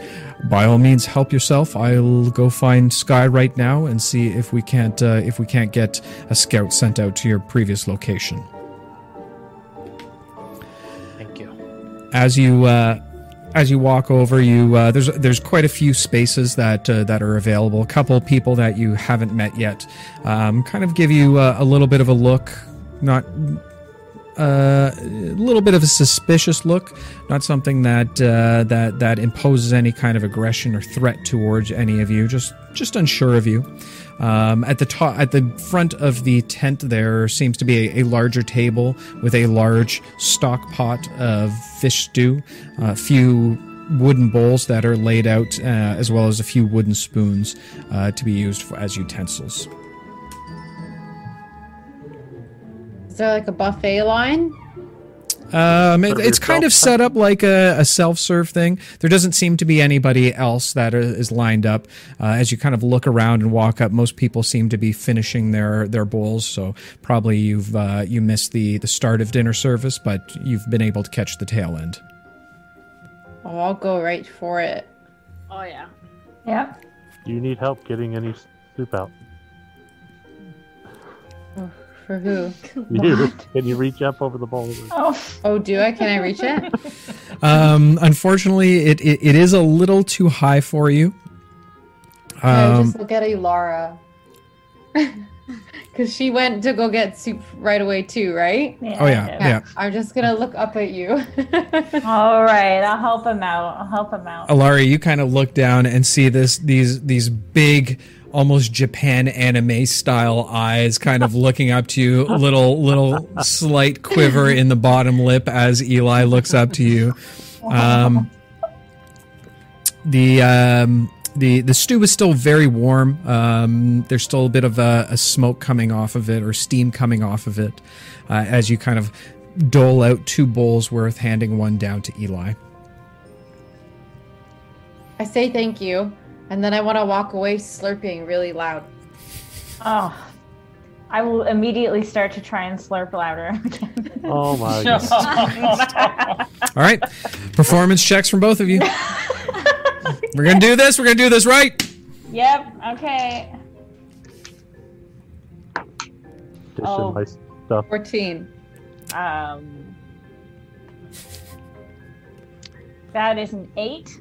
"By all means, help yourself. I'll go find Sky right now and see if we can't uh, if we can't get a scout sent out to your previous location." Thank you. as you uh, as you walk over, you uh, there's there's quite a few spaces that uh, that are available. A couple people that you haven't met yet, um, kind of give you uh, a little bit of a look, not uh, a little bit of a suspicious look, not something that uh, that that imposes any kind of aggression or threat towards any of you. Just just unsure of you. Um, at the top, at the front of the tent, there seems to be a, a larger table with a large stock pot of fish stew, a few wooden bowls that are laid out, uh, as well as a few wooden spoons uh, to be used for, as utensils. is there like a buffet line? Um, it, it's kind of set up like a, a self-serve thing. There doesn't seem to be anybody else that is is lined up. Uh, as you kind of look around and walk up, most people seem to be finishing their their bowls. So probably you've uh, you missed the the start of dinner service, but you've been able to catch the tail end. Oh, I'll go right for it. Oh yeah. Yep. Do you need help getting any soup out? For who? You can you reach up over the bowl? Oh, Oh, do I? Can I reach it? Um, unfortunately, it, it it is a little too high for you. I Um, just look at Elara. Because she went to go get soup right away too, right? yeah. oh yeah, I did. yeah. I'm just gonna look up at you. All right, I'll help him out. I'll help him out. Elara, you kind of look down and see this these these big almost Japan anime style eyes kind of looking up to you, little little slight quiver in the bottom lip as Eli looks up to you. Um, the um, the the stew is still very warm. Um, there's still a bit of a, a smoke coming off of it or steam coming off of it uh, as you kind of dole out two bowls worth, handing one down to Eli. I say thank you, and then I want to walk away slurping really loud. Oh, I will immediately start to try and slurp louder again. Oh my god. All right. Performance checks from both of you. We're going to do this. We're going to do this right. yep. Okay. Dishing Oh. my stuff. 14. Um, that is an eight.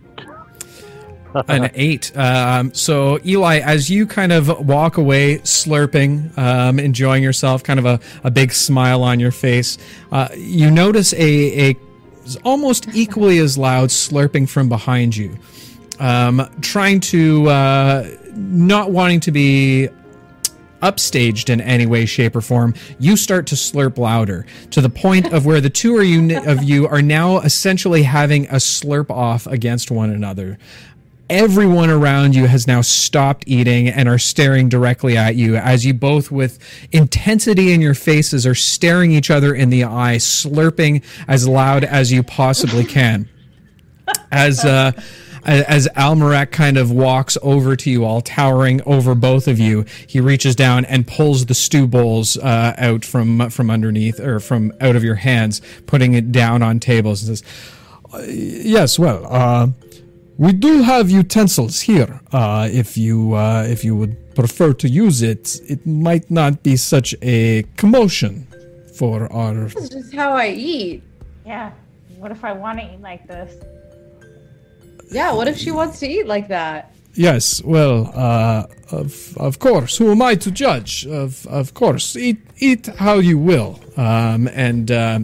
An eight. Um, so, Eli, as you kind of walk away slurping, um, enjoying yourself, kind of a, a big smile on your face, uh, you notice a, a almost equally as loud slurping from behind you. Um, trying to, uh, not wanting to be upstaged in any way, shape, or form, you start to slurp louder to the point of where the two of you, of you are now essentially having a slurp off against one another. Everyone around you has now stopped eating and are staring directly at you as you both, with intensity in your faces, are staring each other in the eye, slurping as loud as you possibly can. As uh, as Almeric kind of walks over to you all, towering over both of you, he reaches down and pulls the stew bowls uh, out from from underneath or from out of your hands, putting it down on tables, and says, "Uh, "Yes, well, uh, we do have utensils here. Uh, if you uh, if you would prefer to use it, it might not be such a commotion for our." This is just how I eat. Yeah. What if I want to eat like this? Yeah, what if she wants to eat like that? Yes, well, uh, of of course. Who am I to judge? Of of course, eat eat how you will. Um, and uh,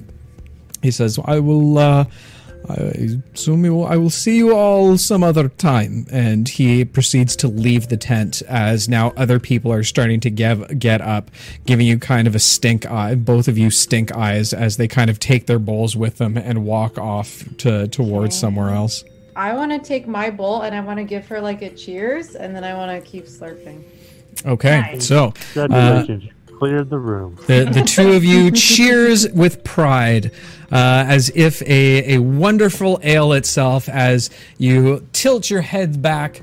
he says, "I will. Uh, I assume you will, I will see you all some other time." And he proceeds to leave the tent as now other people are starting to get get up, giving you kind of a stink eye. Both of you stink eyes as they kind of take their bowls with them and walk off to towards somewhere else. I want to take my bowl and I want to give her like a cheers, and then I want to keep slurping. Okay, Nice. so. Congratulations, you cleared the room. The, the two of you cheers with pride, uh, as if a, a wonderful ale itself, as you tilt your head back,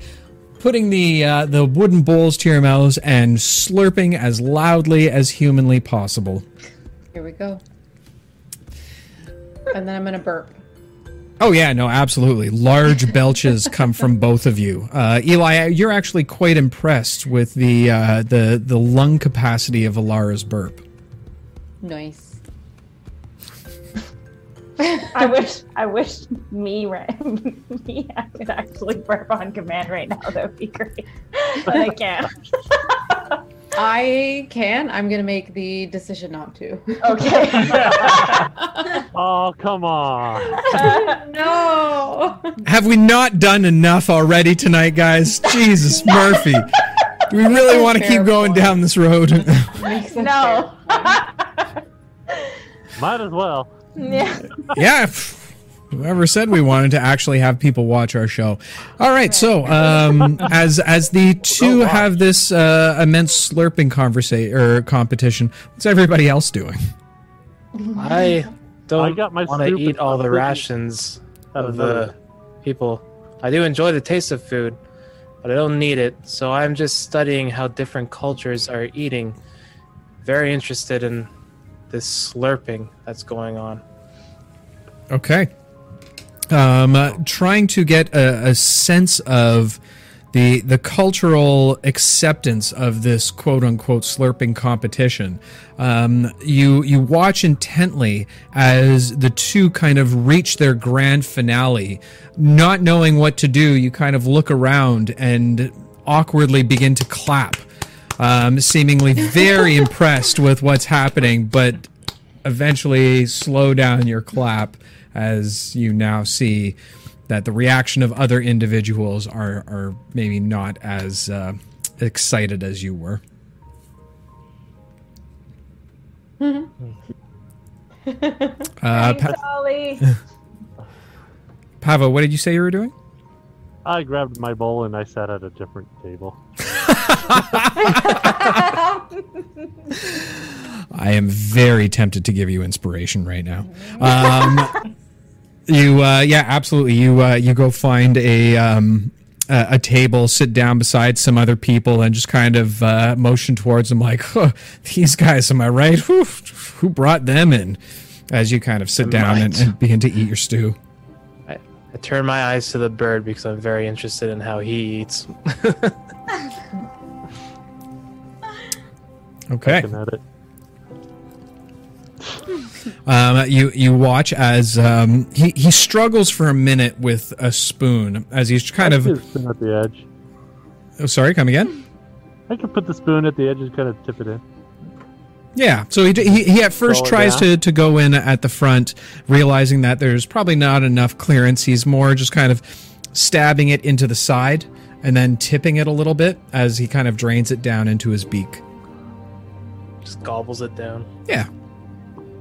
putting the uh, the wooden bowls to your mouths and slurping as loudly as humanly possible. Here we go. And then I'm gonna burp. Oh yeah, no, absolutely. Large belches come from both of you. Uh, Eli, you're actually quite impressed with the uh, the the lung capacity of Elara's burp. Nice. I wish I wish me right me I could actually burp on command right now. That would be great. But I can't. I can. I'm gonna make the decision not to. Okay. Oh, come on. no. Have we not done enough already tonight, guys? Jesus, Murphy. Do we really want to keep going down this road? No. Might as well. yeah. yeah. Pff, Whoever said we wanted to actually have people watch our show? All right, so um, as as the two have this uh, immense slurping conversation or competition, what's everybody else doing? I don't got my want to eat all the rations of the people. I do enjoy the taste of food, but I don't need it. So I'm just studying how different cultures are eating. Very interested in this slurping that's going on. Okay. Um, uh, trying to get a, a sense of the the cultural acceptance of this quote unquote slurping competition. Um, you you watch intently as the two kind of reach their grand finale, not knowing what to do. You kind of look around and awkwardly begin to clap, um, seemingly very impressed with what's happening, but eventually slow down your clap as you now see that the reaction of other individuals are are maybe not as uh, excited as you were. uh, Thanks, pa- Ollie. Pavo, what did you say you were doing? I grabbed my bowl and I sat at a different table. I am very tempted to give you inspiration right now. Um, you, uh, yeah, absolutely. You, uh, you go find a um, a, a table, sit down beside some other people, and just kind of uh, motion towards them, like, huh, "These guys, am I right? Who, who brought them in?" As you kind of sit down and, and begin to eat your stew. I, I turn my eyes to the bird because I'm very interested in how he eats. Okay. Looking at it. Um, you you watch as um, he he struggles for a minute with a spoon as he's kind I of. put the spoon at the edge. Oh, sorry, come again. I can put the spoon at the edge and kind of tip it in. Yeah, so he, he, he at first Roll tries down. to, to go in at the front, realizing that there's probably not enough clearance. He's more just kind of stabbing it into the side and then tipping it a little bit as he kind of drains it down into his beak. Just gobbles it down. Yeah,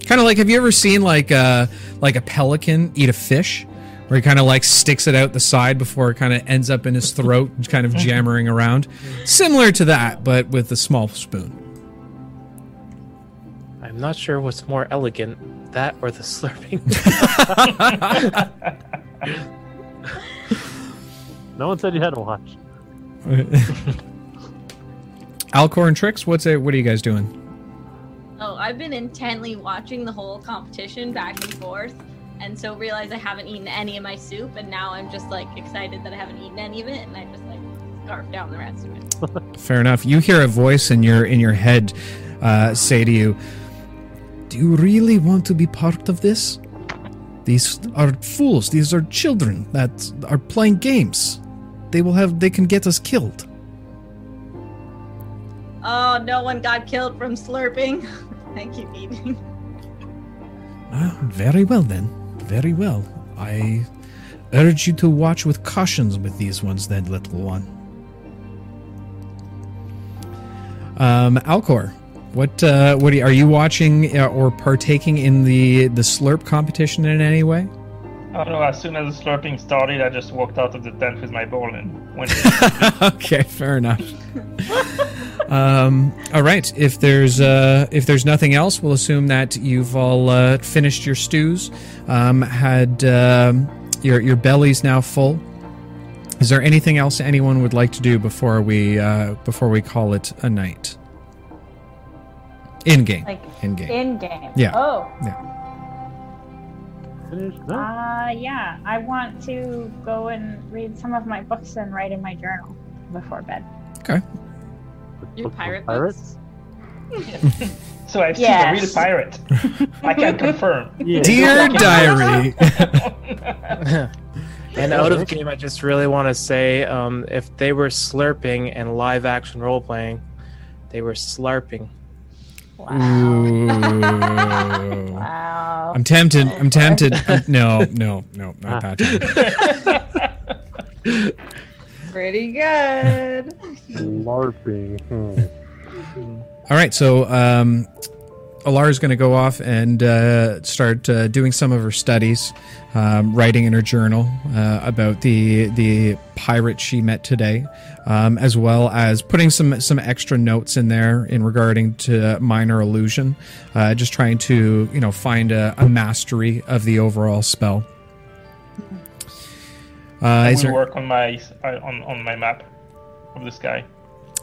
kind of like have you ever seen like a like a pelican eat a fish, where he kind of like sticks it out the side before it kind of ends up in his throat, and kind of jammering around, similar to that, but with a small spoon. I'm not sure what's more elegant, that or the slurping. No one said you had to watch. Alcor and Trix, what's it? What are you guys doing? Oh, I've been intently watching the whole competition back and forth, and so realized I haven't eaten any of my soup, and now I'm just like excited that I haven't eaten any of it, and I just like scarf down the rest of it. Fair enough. You hear a voice in your in your head uh, say to you, "Do you really want to be part of this? These are fools. These are children that are playing games. They will have. They can get us killed." Oh, no one got killed from slurping. I you, eating. Ah, very well then. Very well. I urge you to watch with cautions with these ones, then, little one. Um, Alcor, what uh, what are you, are you watching uh, or partaking in the the slurp competition in any way? Oh know. as soon as the slurping started, I just walked out of the tent with my bowl and went. okay, fair enough. um, all right. If there's uh, if there's nothing else, we'll assume that you've all uh, finished your stews. Um, had um, your your belly's now full. Is there anything else anyone would like to do before we uh, before we call it a night? In game. Like In game. in game. Yeah. Oh. Finish that. Uh, yeah. I want to go and read some of my books and write in my journal before bed. Okay. Your Book for pirate pirates? so I've seen Yes. a real pirate. I can confirm. Yeah. Dear diary. and out of game, I just really want to say um, if they were slurping and live action role playing, they were slarping. Ooh. Wow. I'm tempted. I'm tempted. I'm- no, no, no, not that. Pretty good. LARPing. Hmm. All right, so um, Elara's going to go off and uh, start uh, doing some of her studies, um, writing in her journal uh, about the the pirate she met today, um, as well as putting some some extra notes in there in regarding to minor illusion, uh, just trying to you know find a, a mastery of the overall spell. Uh, I will there- work on my uh, on on my map of the sky.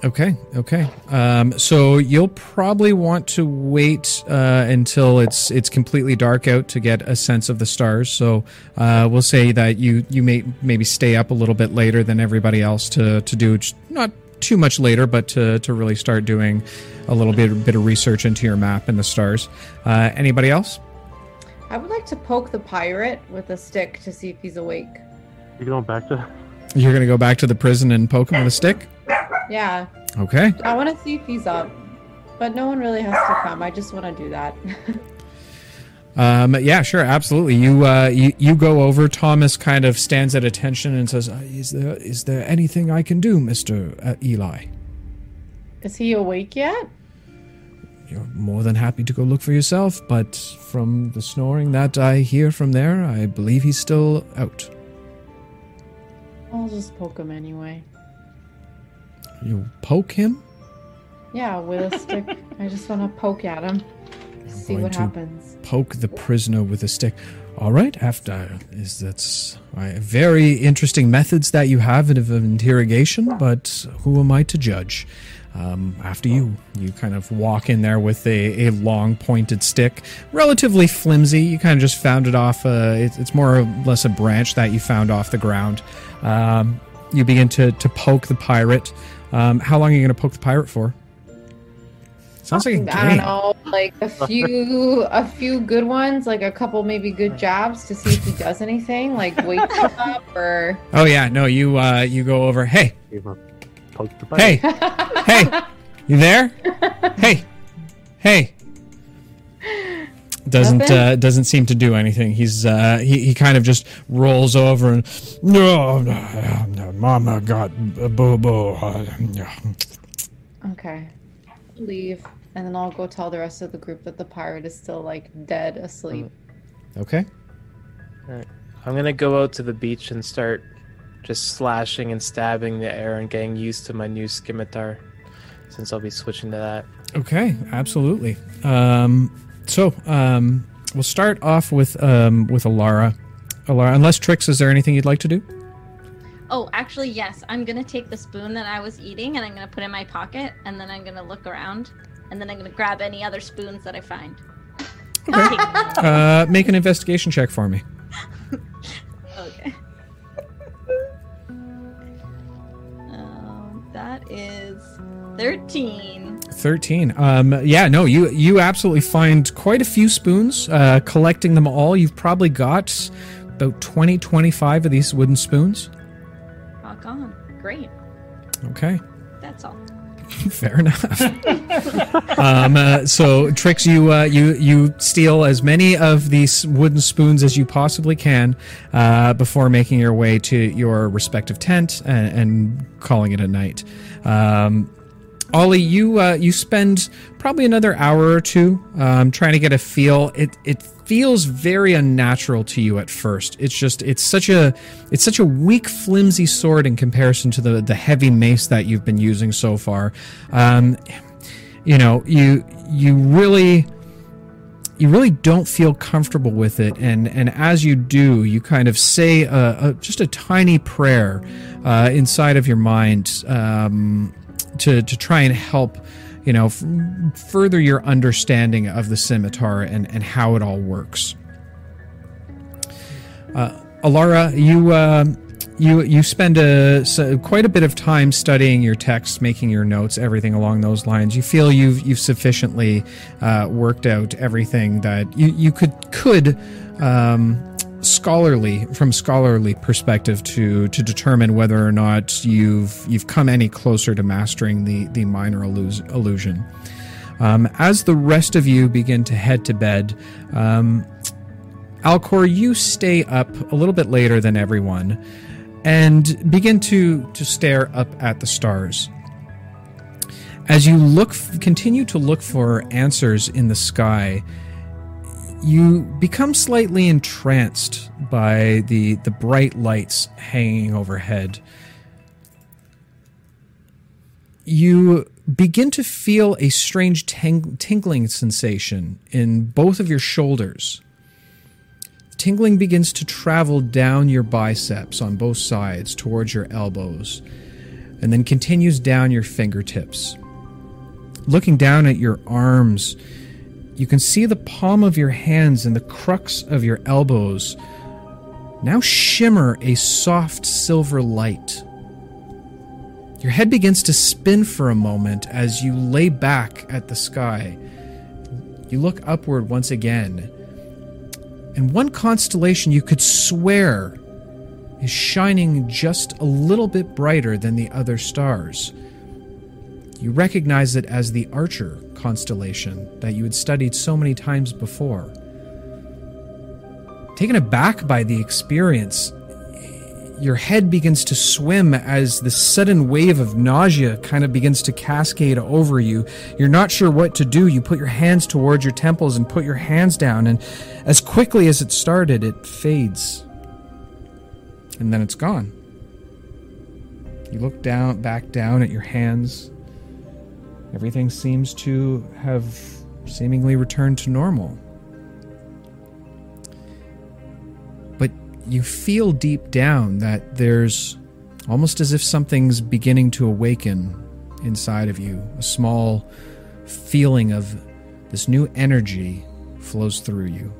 Okay, okay. Um, so you'll probably want to wait uh, until it's it's completely dark out to get a sense of the stars. So uh, we'll say that you you may maybe stay up a little bit later than everybody else to to do not too much later, but to to really start doing a little bit bit of research into your map and the stars. Uh, anybody else? I would like to poke the pirate with a stick to see if he's awake. You going back to? You're gonna go back to the prison and poke him with a stick. Yeah, Okay. I want to see if he's up, but no one really has to come. I just want to do that. Um, yeah, sure, absolutely. You, uh, you you go over. Thomas kind of stands at attention and says, uh, "Is there is there anything I can do, Mister uh, Eli? Is he awake yet? You're more than happy to go look for yourself, but from the snoring that I hear from there, I believe he's still out. I'll just poke him anyway. You poke him. Yeah, with a stick. I just want to poke at him. See going what happens. Poke the prisoner with a stick. All right. After is that's uh, very interesting methods that you have of interrogation, but who am I to judge? Um, after you, you kind of walk in there with a, a long pointed stick, relatively flimsy. You kind of just found it off. Uh, it, it's more or less a branch that you found off the ground. Um, you begin to to poke the pirate. Um, how long are you going to poke the pirate for? Sounds like a game. I don't know, like a few, a few good ones, like a couple maybe good jabs to see if he does anything, like wake him up or. Oh yeah, no, you uh, you go over. Hey, You know, poke the hey, hey, you there? Hey, hey. Doesn't uh, doesn't seem to do anything. He's uh, he he kind of just rolls over and no, no, no Mama got boo boo. Okay, leave, and then I'll go tell the rest of the group that the pirate is still like dead asleep. Okay. All right. I'm gonna go out to the beach and start just slashing and stabbing the air and getting used to my new scimitar, since I'll be switching to that. Okay, absolutely. Um, so um, we'll start off with um, with Elara. Elara, unless Trix, is there anything you'd like to do? Oh, actually, yes. I'm gonna take the spoon that I was eating and I'm gonna put it in my pocket, and then I'm gonna look around, and then I'm gonna grab any other spoons that I find. Okay. Uh, make an investigation check for me. Okay. That is thirteen. 13 um yeah no you you absolutely find quite a few spoons uh collecting them all you've probably got about 20 25 of these wooden spoons Rock on. Great. okay. fair enough. Um uh, so Trix you uh you you steal as many of these wooden spoons as you possibly can uh before making your way to your respective tent and, and calling it a night. Um Ollie, you uh, you spend probably another hour or two um, trying to get a feel. It it feels very unnatural to you at first. It's just it's such a it's such a weak, flimsy sword in comparison to the the heavy mace that you've been using so far. Um, you know, you you really you really don't feel comfortable with it and and as you do you kind of say a, a, just a tiny prayer uh, inside of your mind um, to to try and help you know f- further your understanding of the scimitar and and how it all works uh, Elara you uh, you you spend a so quite a bit of time studying your text, making your notes, everything along those lines. You feel you've you've sufficiently uh, worked out everything that you you could could um, scholarly from scholarly perspective to to determine whether or not you've you've come any closer to mastering the the minor illus- illusion. Um, as the rest of you begin to head to bed, um, Alcor, you stay up a little bit later than everyone and begin to, to stare up at the stars. as you look, continue to look for answers in the sky, you become slightly entranced by the the bright lights hanging overhead. You begin to feel a strange tingling sensation in both of your shoulders. Tingling begins to travel down your biceps on both sides towards your elbows, and then continues down your fingertips. Looking down at your arms, you can see the palm of your hands and the crux of your elbows now shimmer a soft silver light. Your head begins to spin for a moment as you lay back at the sky. You look upward once again, and one constellation you could swear is shining just a little bit brighter than the other stars. You recognize it as the Archer constellation that you had studied so many times before. Taken aback by the experience, your head begins to swim as the sudden wave of nausea kind of begins to cascade over you. You're not sure what to do. You put your hands towards your temples and put your hands down, and as quickly as it started, it fades. And then it's gone. You look down back down at your hands. Everything seems to have seemingly returned to normal. But you feel deep down that there's almost as if something's beginning to awaken inside of you. A small feeling of this new energy flows through you.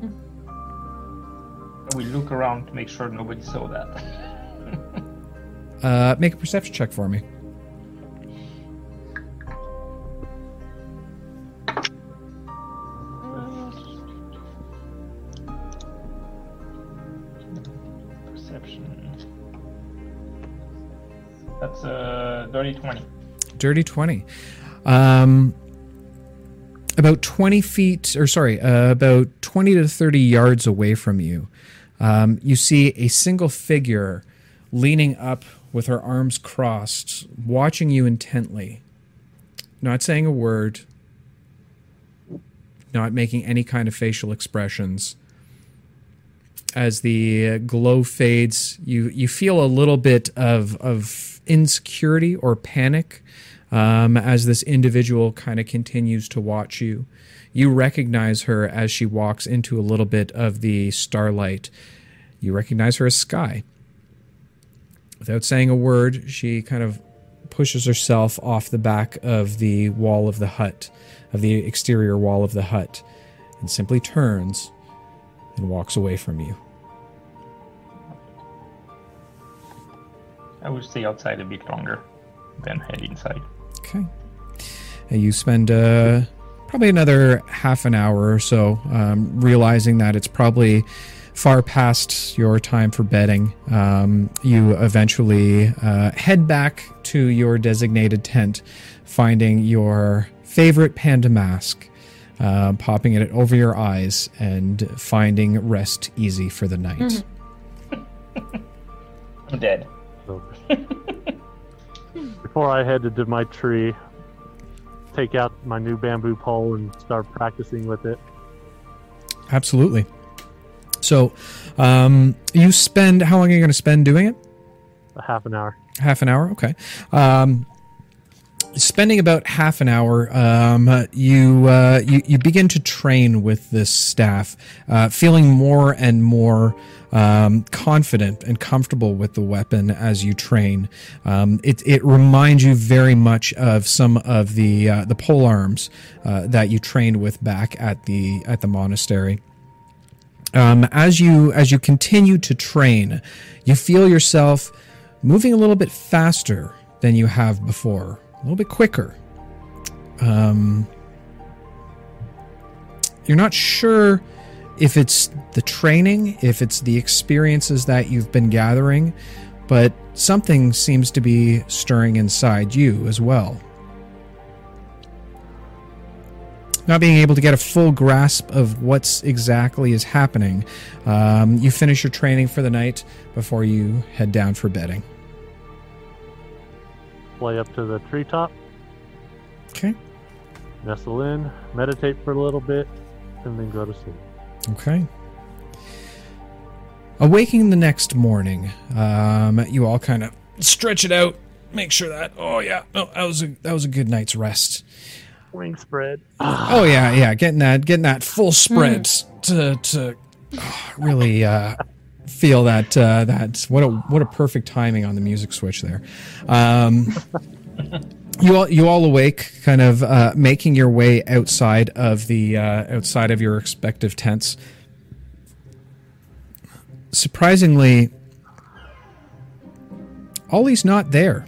Hmm. We look around to make sure nobody saw that. Uh, make a perception check for me. Perception. That's a dirty 20. Dirty 20. Um, about 20 feet, or sorry, uh, about 20 to 30 yards away from you, um, you see a single figure leaning up with her arms crossed, watching you intently, not saying a word, not making any kind of facial expressions. As the glow fades, you, you feel a little bit of, of insecurity or panic um, as this individual kind of continues to watch you. You recognize her as she walks into a little bit of the starlight. You recognize her as Sky. Without saying a word, she kind of pushes herself off the back of the wall of the hut, of the exterior wall of the hut, and simply turns and walks away from you. I will stay outside a bit longer, than head inside. Okay. And you spend uh, probably another half an hour or so um, realizing that it's probably far past your time for bedding. Um, you eventually uh, head back to your designated tent, finding your favorite panda mask, uh, popping it over your eyes, and finding rest easy for the night. I'm dead. Before I headed to my tree, take out my new bamboo pole and start practicing with it. Absolutely. So, um, you spend how long are you going to spend doing it? A half an hour. Half an hour. Okay. Um, spending about half an hour, um, you, uh, you you begin to train with this staff, uh, feeling more and more um, confident and comfortable with the weapon as you train. Um, it it reminds you very much of some of the uh, the pole arms uh, that you trained with back at the at the monastery. Um, as you as you continue to train, you feel yourself moving a little bit faster than you have before, a little bit quicker. Um, you're not sure if it's the training, if it's the experiences that you've been gathering, but something seems to be stirring inside you as well. Not being able to get a full grasp of what's exactly is happening, um, you finish your training for the night before you head down for bedding. fly up to the treetop, Okay. nestle in, meditate for a little bit, and then go to sleep. Okay. Awaking the next morning, um, you all kind of stretch it out, make sure that oh yeah, no, that was a that was a good night's rest. Wing spread. Oh yeah, yeah, getting that getting that full spread to to oh, really uh, feel that uh, that what a what a perfect timing on the music switch there. Um, you all you all awake, kind of uh, making your way outside of the uh, outside of your respective tents. Surprisingly, Ollie's not there.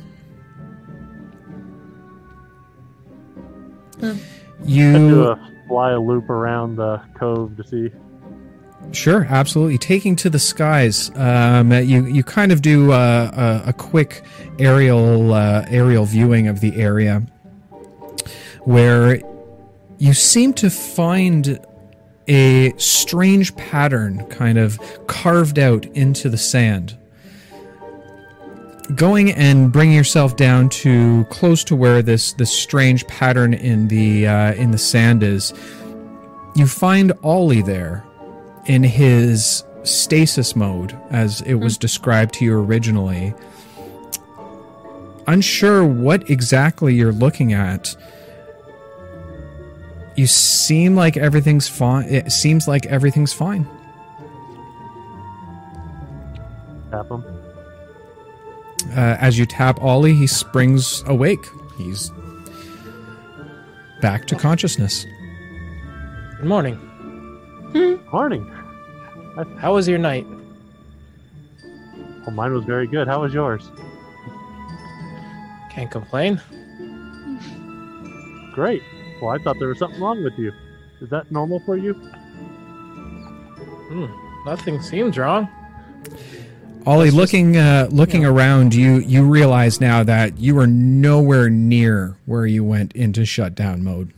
I do You a fly a loop around the cove to see. Sure, absolutely. Taking to the skies, um, you you kind of do uh, a, a quick aerial uh, aerial viewing of the area, where you seem to find a strange pattern kind of carved out into the sand. Going and bringing yourself down to close to where this this strange pattern in the uh, in the sand is, you find Ollie there in his stasis mode, as it was described to you originally. Unsure what exactly you're looking at. You seem like everything's fine. It seems like everything's fine. Tap them. Uh, as you tap Ollie, he springs awake. He's back to consciousness. Good morning. Morning. How was your night? Well, mine was very good. How was yours? Can't complain. Great. Well, I thought there was something wrong with you. Is that normal for you? Hmm, nothing seems wrong. Ollie, That's just- looking uh, looking around, you you realize now that you are nowhere near where you went into shutdown mode.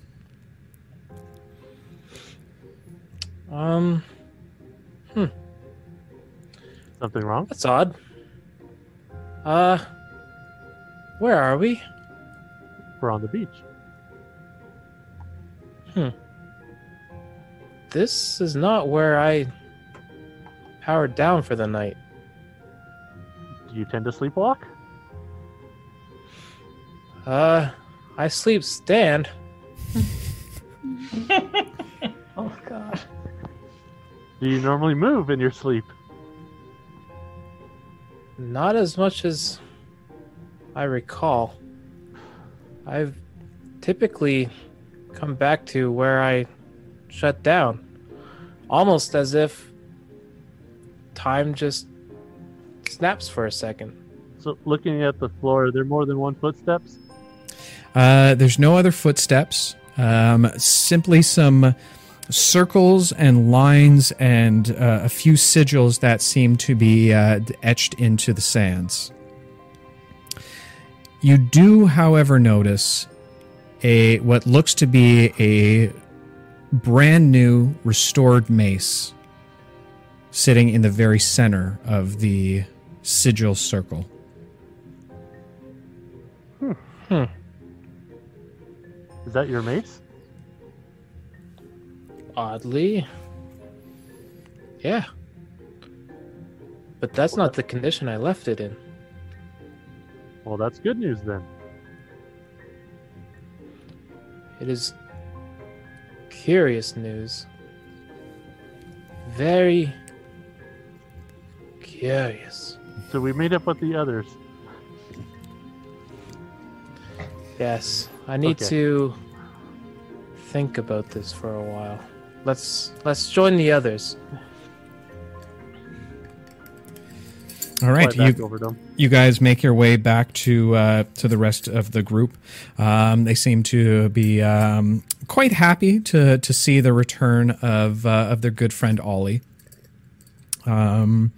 Um, hmm. Something wrong? that's odd. Uh, where are we? We're on the beach. Hmm. This is not where I powered down for the night. Do you tend to sleepwalk? Uh, I sleep stand. Oh god. Do you normally move in your sleep? Not as much as I recall. I've typically come back to where I shut down. Almost as if time just snaps for a second. So, looking at the floor, are there more than one footsteps? Uh, there's no other footsteps. Um, simply some circles and lines and uh, a few sigils that seem to be uh, etched into the sands. You do, however, notice a what looks to be a brand new restored mace sitting in the very center of the sigil circle. Hmm. Is that your mace? Oddly. Yeah. But that's not the condition I left it in. Well, that's good news then. It is curious news. Very curious. So we made up with the others. Yes, I need Okay. to think about this for a while. Let's let's join the others. All right, you, over them. you guys make your way back to uh, to the rest of the group. Um, they seem to be um, quite happy to to see the return of uh, of their good friend Ollie. Um,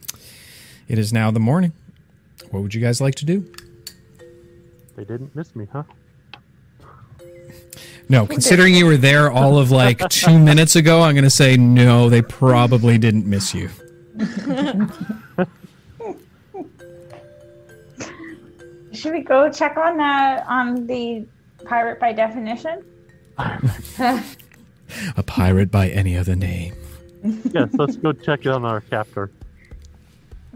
it is now the morning. What would you guys like to do? They didn't miss me, huh? No, considering you were there all of like two minutes ago, I'm going to say no. They probably didn't miss you. should we go check on that on the pirate by definition? A pirate by any other name. yes, let's go check on our captor.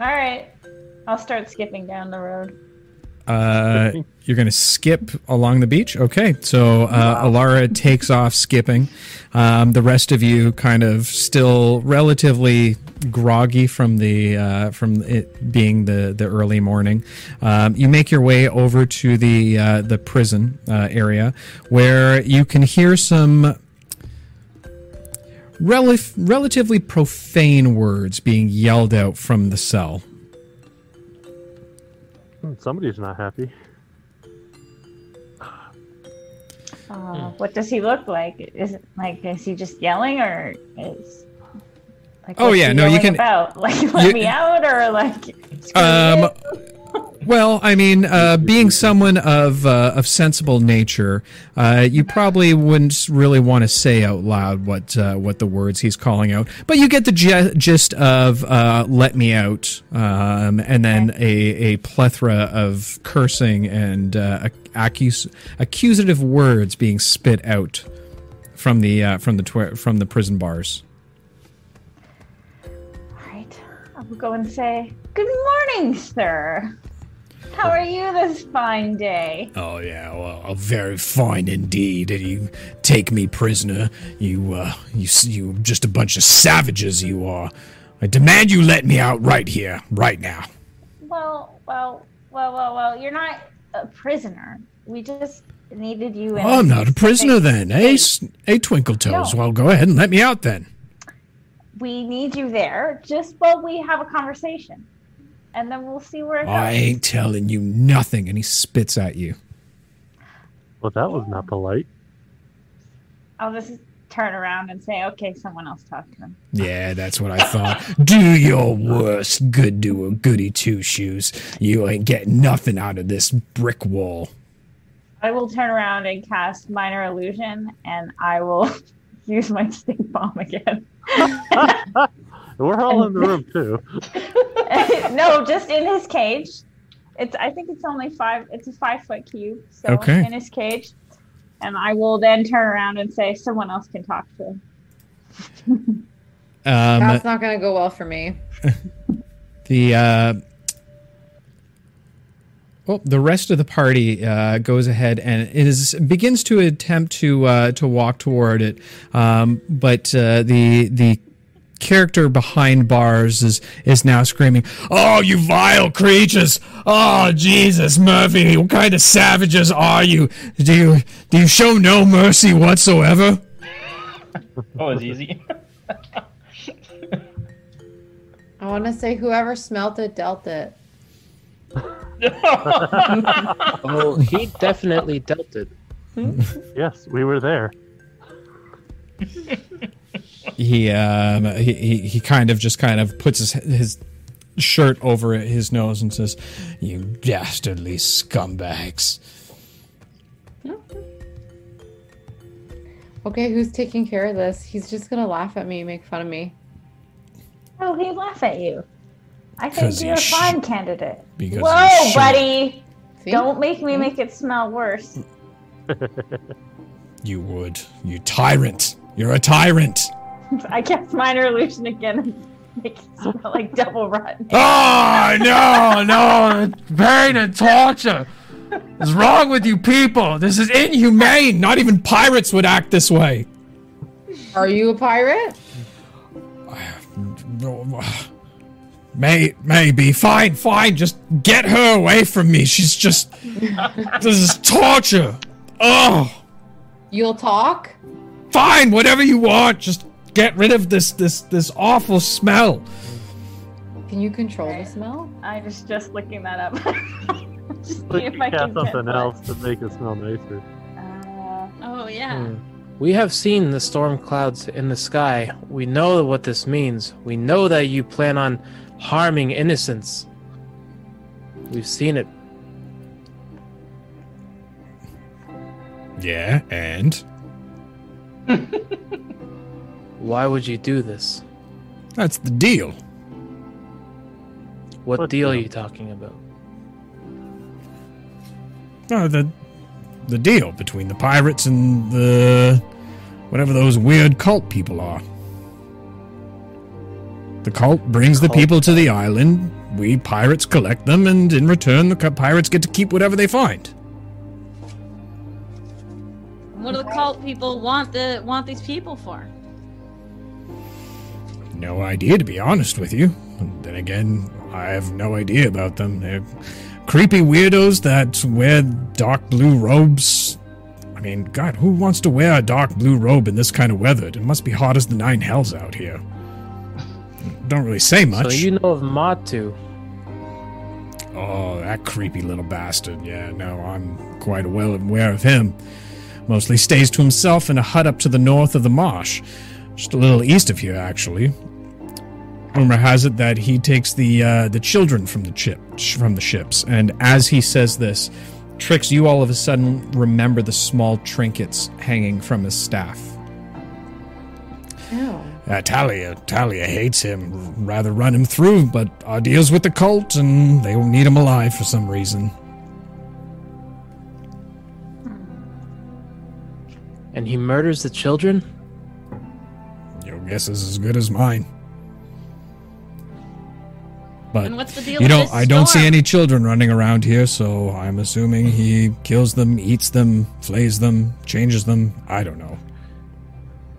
All right, I'll start skipping down the road. Uh, you're going to skip along the beach. Okay, so uh, Elara takes off skipping. Um, the rest of you kind of still relatively groggy from the uh, from it being the the early morning. Um, you make your way over to the uh, the prison uh, area where you can hear some. Rel- relatively profane words being yelled out from the cell. Hmm, Somebody's not happy. Uh, what does he look like? Is it like is he just yelling or is like Oh, yeah, no, you can- about like let you- me out or like Um, it? Well, I mean, uh, being someone of uh, of sensible nature, uh, you probably wouldn't really want to say out loud what uh, what the words he's calling out, but you get the gist of uh, "let me out," um, and then a, a plethora of cursing and uh, accus- accusative words being spit out from the uh, from the twi- from the prison bars. All right, I will go and say good morning, sir. How are you this fine day? Oh yeah, well, very fine indeed. You take me prisoner. You, uh, you, you, just a bunch of savages. You are. I demand you let me out right here, right now. Well, well, well, well, well. You're not a prisoner. We just needed you. In Oh, I'm not a prisoner then, eh? space. Hey, Twinkle Toes. No. Well, go ahead and let me out then. We need you there just while we have a conversation, and then we'll see where it goes. I ain't telling you nothing. And he spits at you. Well, that was not polite. I'll just turn around and say, "Okay, someone else talk to him." Yeah, that's what I thought. Do your worst, good doer, goody two shoes. You ain't getting nothing out of this brick wall. I will turn around and cast minor illusion, and I will use my stink bomb again. We're all in the room too. no, just in his cage. It's I think it's only five. It's a five foot cube. So Okay. in his cage, and I will then turn around and say, "Someone else can talk to him." Um, That's not gonna go well for me. The uh, well, the rest of the party uh, goes ahead and it is begins to attempt to uh, to walk toward it, um, but uh, the the character behind bars is is now screaming, "Oh, you vile creatures! Oh, Jesus, Murphy! What kind of savages are you? Do you do you show no mercy whatsoever?" That was easy. I want to say whoever smelt it dealt it. Oh, he definitely dealt it. Yes, we were there. he um he, he he kind of just kind of puts his his shirt over his nose and says, "You dastardly scumbags." Okay, who's taking care of this? He's just gonna laugh at me make fun of me. Oh, he laugh at you. I think 'Cause you're a sh- fine candidate. Because Whoa, he buddy! See? Don't make me make it smell worse. You would, you tyrant. You're a tyrant. I cast minor illusion again and make it smell like double rotten. Oh ah, no, no! Pain and torture. What's wrong with you people? This is inhumane. Not even pirates would act this way. Are you a pirate? May maybe fine, fine. Just get her away from me. She's just this is torture. Oh, You'll talk? fine. Whatever you want. Just get rid of this this this awful smell. Can you control the smell? I was just looking that up. just see if I cast can get something that. else to make it smell nicer. Uh, Oh yeah. Hmm. We have seen the storm clouds in the sky. We know what this means. We know that you plan on harming innocents. We've seen it. Yeah, and Why would you do this? that's the deal. What What deal are you talking about? Oh, the the deal between the pirates and the whatever those weird cult people are. The cult brings the Cult. people to the island. We pirates collect them, and in return, the co- pirates get to keep whatever they find. What do the cult people want the want these people for? No idea, to be honest with you. And then again, I have no idea about them. They're creepy weirdos that wear dark blue robes. I mean, God, who wants to wear a dark blue robe in this kind of weather? It must be hot as the nine hells out here. Don't really say much. So you know of Matu. Oh, that creepy little bastard. Yeah, no, I'm quite well aware of him. Mostly stays to himself in a hut up to the north of the marsh. Just a little east of here, actually. Rumor has it that he takes the uh, the children from the chip from the ships, and as he says this, Trix, you all of a sudden remember the small trinkets hanging from his staff. Ew. Uh, Talia, Talia hates him. Rather run him through, but our deal's with the cult, and they will need him alive for some reason. And he murders the children? Your guess is as good as mine. But And what's the deal you know, I don't see any children running around here, so I'm assuming he kills them, eats them, flays them, changes them. I don't know.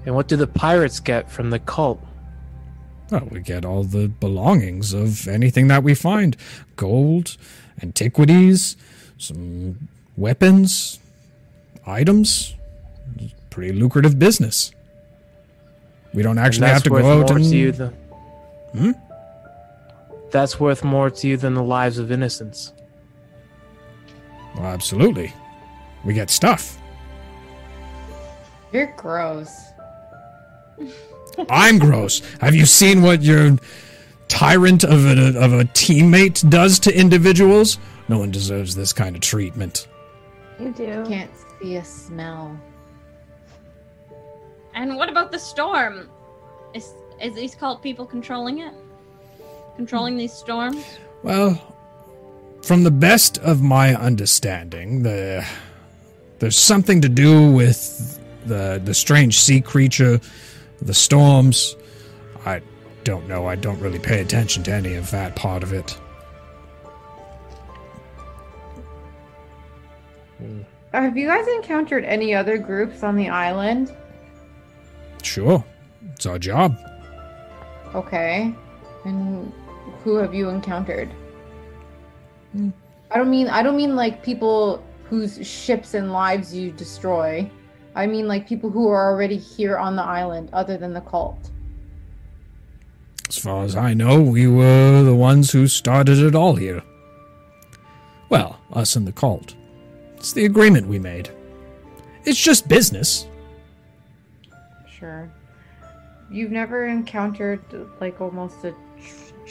And what do the pirates get from the cult? Well, we get all the belongings of anything that we find gold, antiquities, some weapons, items. Pretty lucrative business. We don't actually have to go out more and. to you than Hmm? That's worth more to you than the lives of innocents. Well, absolutely. We get stuff. You're gross. I'm gross. Have you seen what your tyrant of a, of a teammate does to individuals? No one deserves this kind of treatment. You do. Can't see a smell. And what about the storm? Is is these cult people controlling it? Controlling these storms? Well, from the best of my understanding, the there's something to do with the the strange sea creature, the storms. I don't know. I don't really pay attention to any of that part of it. Uh, have you guys encountered any other groups on the island? Sure, it's our job. Okay. And who have you encountered? Hmm. I don't mean I don't mean like people whose ships and lives you destroy. I mean like people who are already here on the island other than the cult. As far as I know, we were the ones who started it all here. Well, us and the cult. It's the agreement we made. It's just business. Sure. You've never encountered like almost a tr-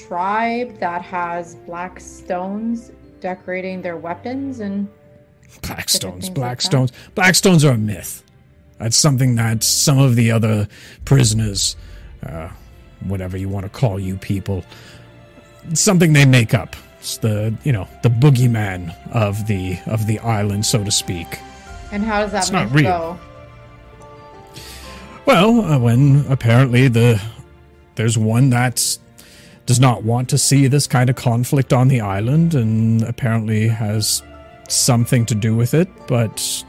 tribe that has black stones decorating their weapons and Blackstones, things like Blackstones. Blackstones are a myth. That's something that some of the other prisoners, uh, whatever you want to call you people, something they make up. It's the you know the boogeyman of the of the island, so to speak. and how does that It's not real. go? Well, uh, when apparently the there's one that does not want to see this kind of conflict on the island, and apparently has something to do with it. But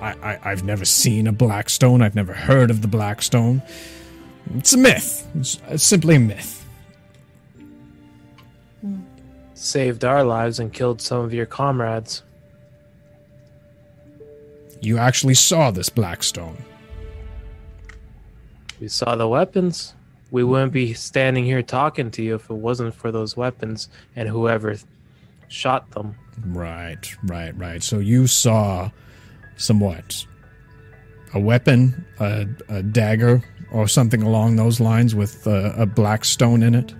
I, I I've never seen a Blackstone. I've never heard of the Blackstone. It's a myth. It's, it's simply a myth. Saved our lives and killed some of your comrades. You actually saw this Blackstone. We saw the weapons. We wouldn't be standing here talking to you if it wasn't for those weapons and whoever shot them. Right, right, right. So you saw somewhat a weapon, a, a dagger, or something along those lines with uh, a black stone in it.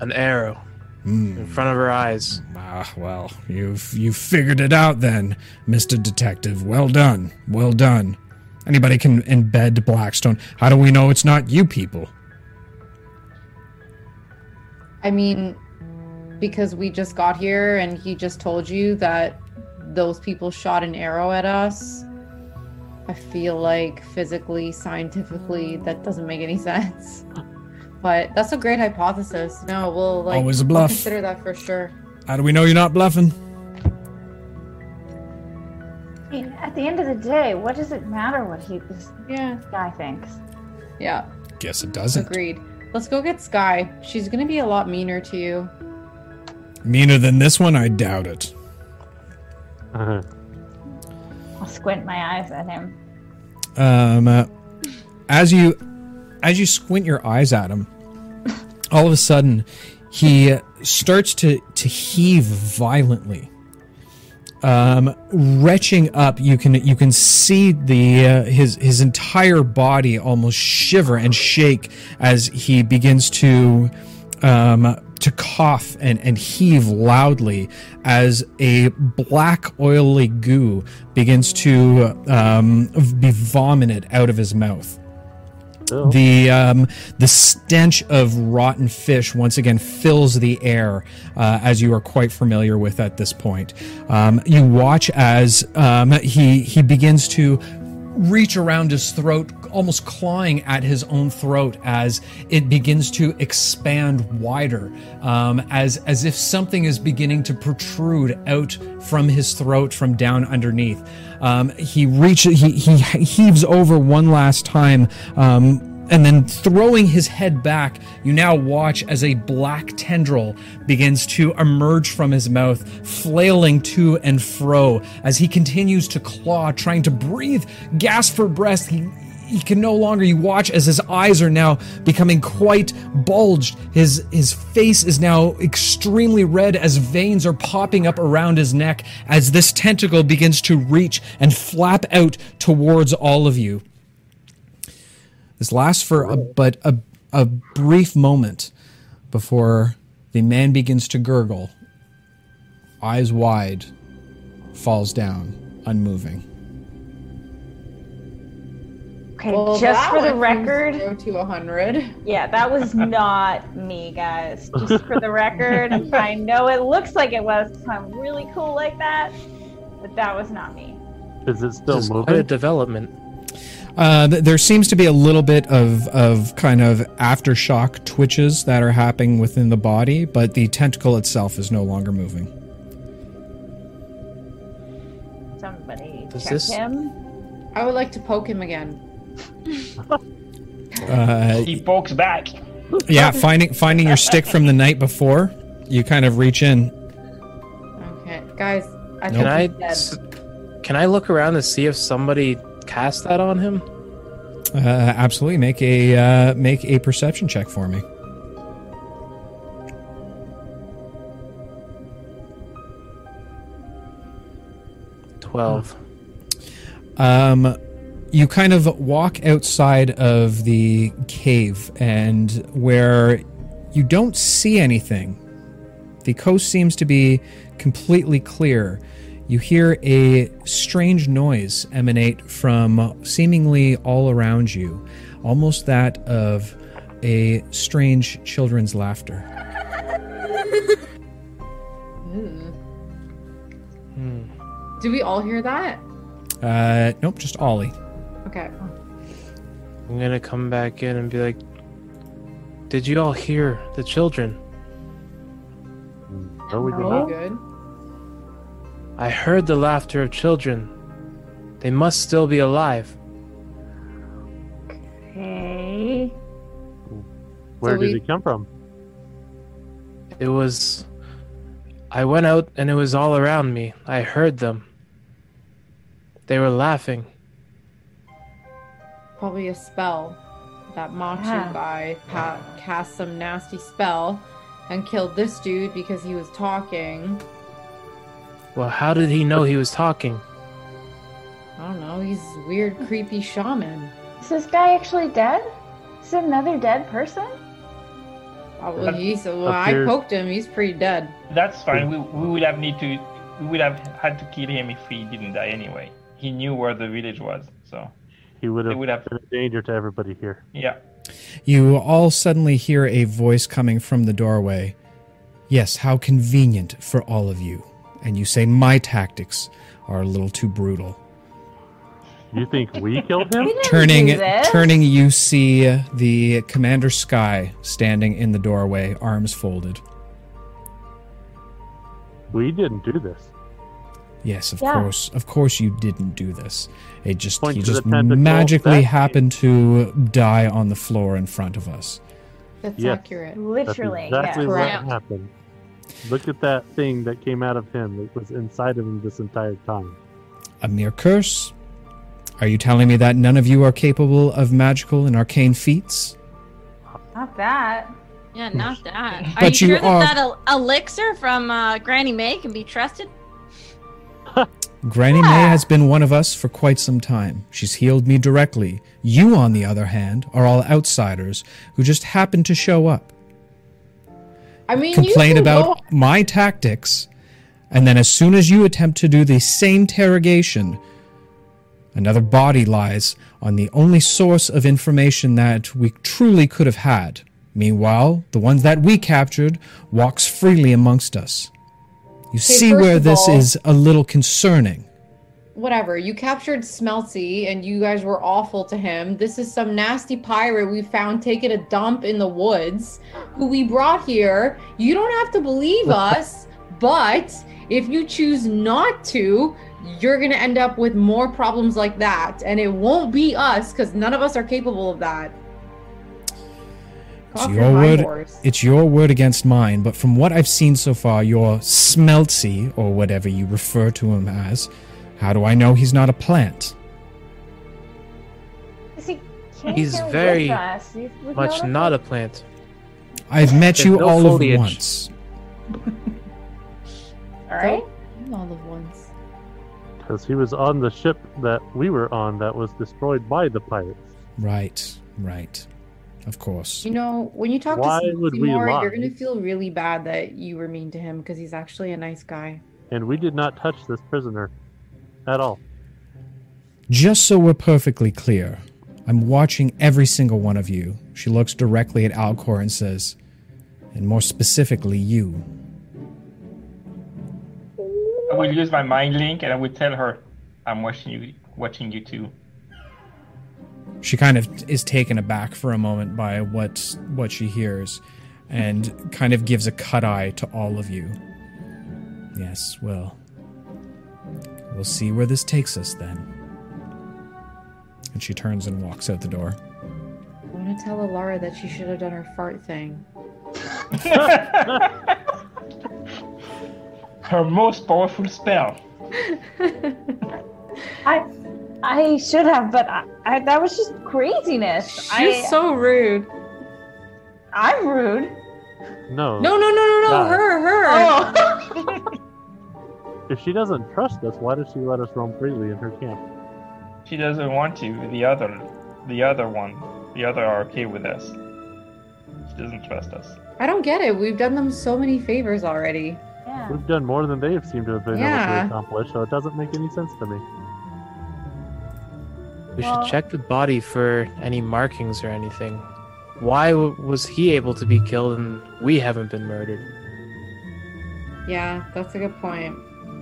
An arrow in front of her eyes. Ah, well, you've you figured it out then, Mister Detective. Well done, well done. Anybody can embed Blackstone. How do we know it's not you people? I mean, because we just got here and he just told you that those people shot an arrow at us. I feel like physically, scientifically, that doesn't make any sense. But that's a great hypothesis. No, we'll like Always a we'll bluff. consider that for sure. How do we know you're not bluffing? I mean, at the end of the day, what does it matter what he this Yeah. guy thinks? Yeah. Guess it doesn't. Agreed. Let's go get Sky. She's gonna be a lot meaner to you. Meaner than this one? I doubt it. Uh-huh. I'll squint my eyes at him. Um, uh, as you as you squint your eyes at him, all of a sudden he starts to to heave violently. Um, retching up, you can you can see the uh, his his entire body almost shiver and shake as he begins to um, to cough and, and heave loudly as a black oily goo begins to um, be vomited out of his mouth. The um, the stench of rotten fish once again fills the air, uh, as you are quite familiar with at this point. Um, you watch as um, he he begins to reach around his throat, almost clawing at his own throat as it begins to expand wider, um, as as if something is beginning to protrude out from his throat from down underneath. Um, he reaches, he he heaves over one last time. Um, and then throwing his head back, you now watch as a black tendril begins to emerge from his mouth, flailing to and fro as he continues to claw, trying to breathe, gasp for breath. He, he can no longer. You watch as his eyes are now becoming quite bulged. His his face is now extremely red as veins are popping up around his neck as this tentacle begins to reach and flap out towards all of you. This lasts for a, but a, a brief moment before the man begins to gurgle, eyes wide, falls down, unmoving. Okay, Well, just for the record, zero to a hundred. yeah, that was not me, guys. Just for the record, I know it looks like it was. I'm really cool like that, but that was not me. is it still This is quite a development. Uh, th- there seems to be a little bit of, of kind of aftershock twitches that are happening within the body, but the tentacle itself is no longer moving. Somebody Does check this- him. I would like to poke him again. Uh, He pokes back. yeah, finding finding your stick from the night before, you kind of reach in. Okay, guys. I Nope. think Can I he's dead. s- can I look around to see if somebody cast that on him? Uh, absolutely, make a uh, make a perception check for me. Twelve. Um, you kind of walk outside of the cave, and where you don't see anything, the coast seems to be completely clear. You hear a strange noise emanate from seemingly all around you, almost that of a strange children's laughter. Hmm. Do we all hear that? Uh, nope, just Ollie. Okay. I'm gonna come back in and be like, "Did you all hear the children? No, we do No. not. Good. I heard the laughter of children. They must still be alive." Okay. Where So did we- he come from? It was. I went out and it was all around me. I heard them. They were laughing. Probably a spell. That Matu Yeah. guy pa- cast some nasty spell and killed this dude because he was talking. Well, how did he know he was talking? I don't know. He's a weird, creepy shaman. Is this guy actually dead? Is it another dead person? Oh, well, he's, well, I poked him. He's pretty dead. That's fine. Hmm. We, we would have need to we would have had to kill him if he didn't die anyway. He knew where the village was, so He would They have would have- been a danger to everybody here. yeah. You all suddenly hear a voice coming from the doorway. Yes, how convenient for all of you. And you say my tactics are a little too brutal. You think we killed him? We Turning, turning, you see the Commander Sky standing in the doorway, arms folded. We didn't do this. Yes, of Yeah. course, of course, you didn't do this. It just Point he just magically That's- happened to die on the floor in front of us. That's Yes. accurate. That's Literally, exactly yeah. what Correct. happened. Look at that thing that came out of him. that was inside of him this entire time. A mere curse. Are you telling me that none of you are capable of magical and arcane feats? Not that. Yeah, not that. Are But you you sure are- that that el- elixir from uh, Granny May can be trusted? Granny May has been one of us for quite some time. She's healed me directly. You, on the other hand, are all outsiders who just happen to show up, I mean, complain about go- my tactics, and then as soon as you attempt to do the same interrogation, another body lies on the only source of information that we truly could have had. Meanwhile, the ones that we captured walks freely amongst us. You see where this all- is a little concerning. whatever. You captured Smeltsy, and you guys were awful to him. This is some nasty pirate we found taking a dump in the woods, who we brought here. You don't have to believe us, but if you choose not to, you're gonna end up with more problems like that, and it won't be us because none of us are capable of that. It's Off your your word. horse. It's your word against mine, but from what I've seen so far, your Smeltsy, or whatever you refer to him as, how do I know he's not a plant? He He's very. He's Much no not a plant. I've met There's you no all foliage. of once. All right. All of once. Because he was on the ship that we were on that was destroyed by the pirates. Right, right. Of course. You know, when you talk Why to would Smeltsy we you're gonna feel really bad that you were mean to him because he's actually a nice guy. And we did not touch this prisoner at all. Just so we're perfectly clear, I'm watching every single one of you. She looks directly at Alcor and says, and more specifically, you. I will use my mind link and I will tell her I'm watching you watching you too. She kind of is taken aback for a moment by what what she hears, and kind of gives a cut eye to all of you. Yes, well, we'll see where this takes us then. And she turns and walks out the door. I want to tell Elara that she should have done her fart thing. Her most powerful spell. I, I should have, but I, I, that was just craziness. I, She's so rude. I'm rude. No. No, no, no, no, no. God. Her, her. Oh. If she doesn't trust us, why does she let us roam freely in her camp? She doesn't want to. The other, the other one, the other are okay with us. She doesn't trust us. I don't get it. We've done them so many favors already. yeah. We've done more than they've seemed to have been Yeah. able to accomplish, so it doesn't make any sense to me. We Well- should check the body for any markings or anything. Why w- was he able to be killed and we haven't been murdered? Yeah, that's a good point.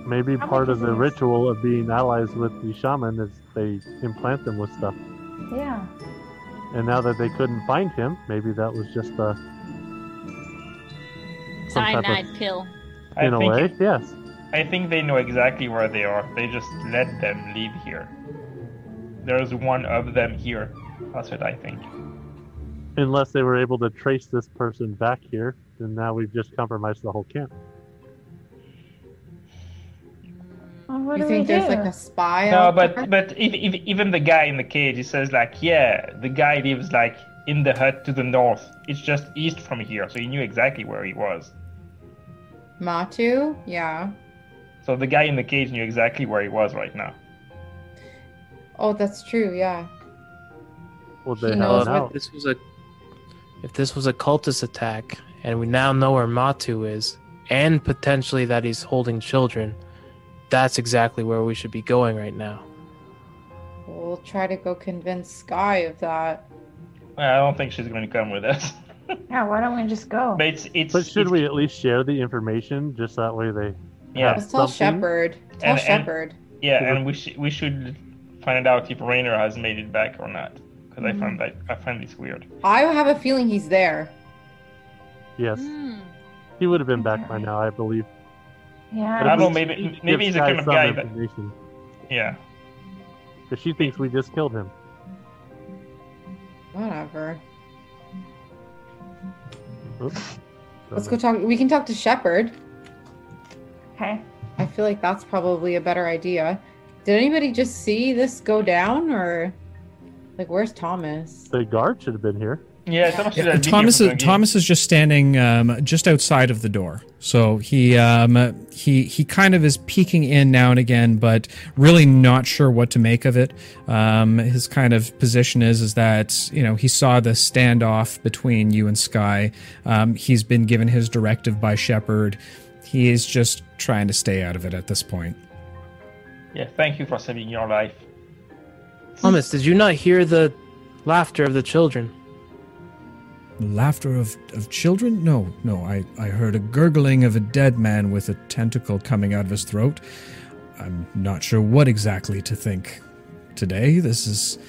Maybe How part of the this? ritual of being allies with the shaman is they implant them with stuff. Yeah. And now that they couldn't find him, maybe that was just a some type of Cyanide pill. In a think way, yes. I think they know exactly where they are. They just let them leave here. There's one of them here. That's what I think. Unless they were able to trace this person back here, then now we've just compromised the whole camp. Well, what you do think we there's do? like a spy? No, out there? but but if, if, even the guy in the cage, he says like, yeah, the guy lives like in the hut to the north. It's just east from here, so he knew exactly where he was. Matu? Yeah. So the guy in the cage knew exactly where he was right now. Oh, that's true. Yeah. Well, He they uh, knows have what- now. if this was a if this was a cultist attack and we now know where Matu is and potentially that he's holding children, that's exactly where we should be going right now. We'll try to go convince Sky of that. Well, I don't think she's going to come with us. Yeah, why don't we just go? But it's it's. But should it's- we at least share the information just that way they Yeah. Let's tell something? Shepard. Tell And- and- Shepard. Yeah, and we sh- we should find out if Rayner has made it back or not. Because I find that I find this weird. I have a feeling he's there. Yes, Hmm. he would have been back by now, I believe. Yeah. But I don't know. Maybe maybe he's the kind of guy that. Yeah. Because she thinks we just killed him. Whatever. Oops. Let's go talk. We can talk to Shepard. Okay. I feel like that's probably a better idea. Did anybody just see this go down, or like where's Thomas? The guard should have been here. Yeah, Thomas, Yeah, should have been Thomas here is from the Thomas is just standing um, just outside of the door. So he um, he he kind of is peeking in now and again, but really not sure what to make of it. Um, his kind of position is is that you know he saw the standoff between you and Sky. Um, he's been given his directive by Shepard. He is just trying to stay out of it at this point. Beginning. Yeah, thank you for saving your life. Thomas, did you not hear the laughter of the children? Laughter of, of children? No, no. I, I heard a gurgling of a dead man with a tentacle coming out of his throat. I'm not sure what exactly to think today. This is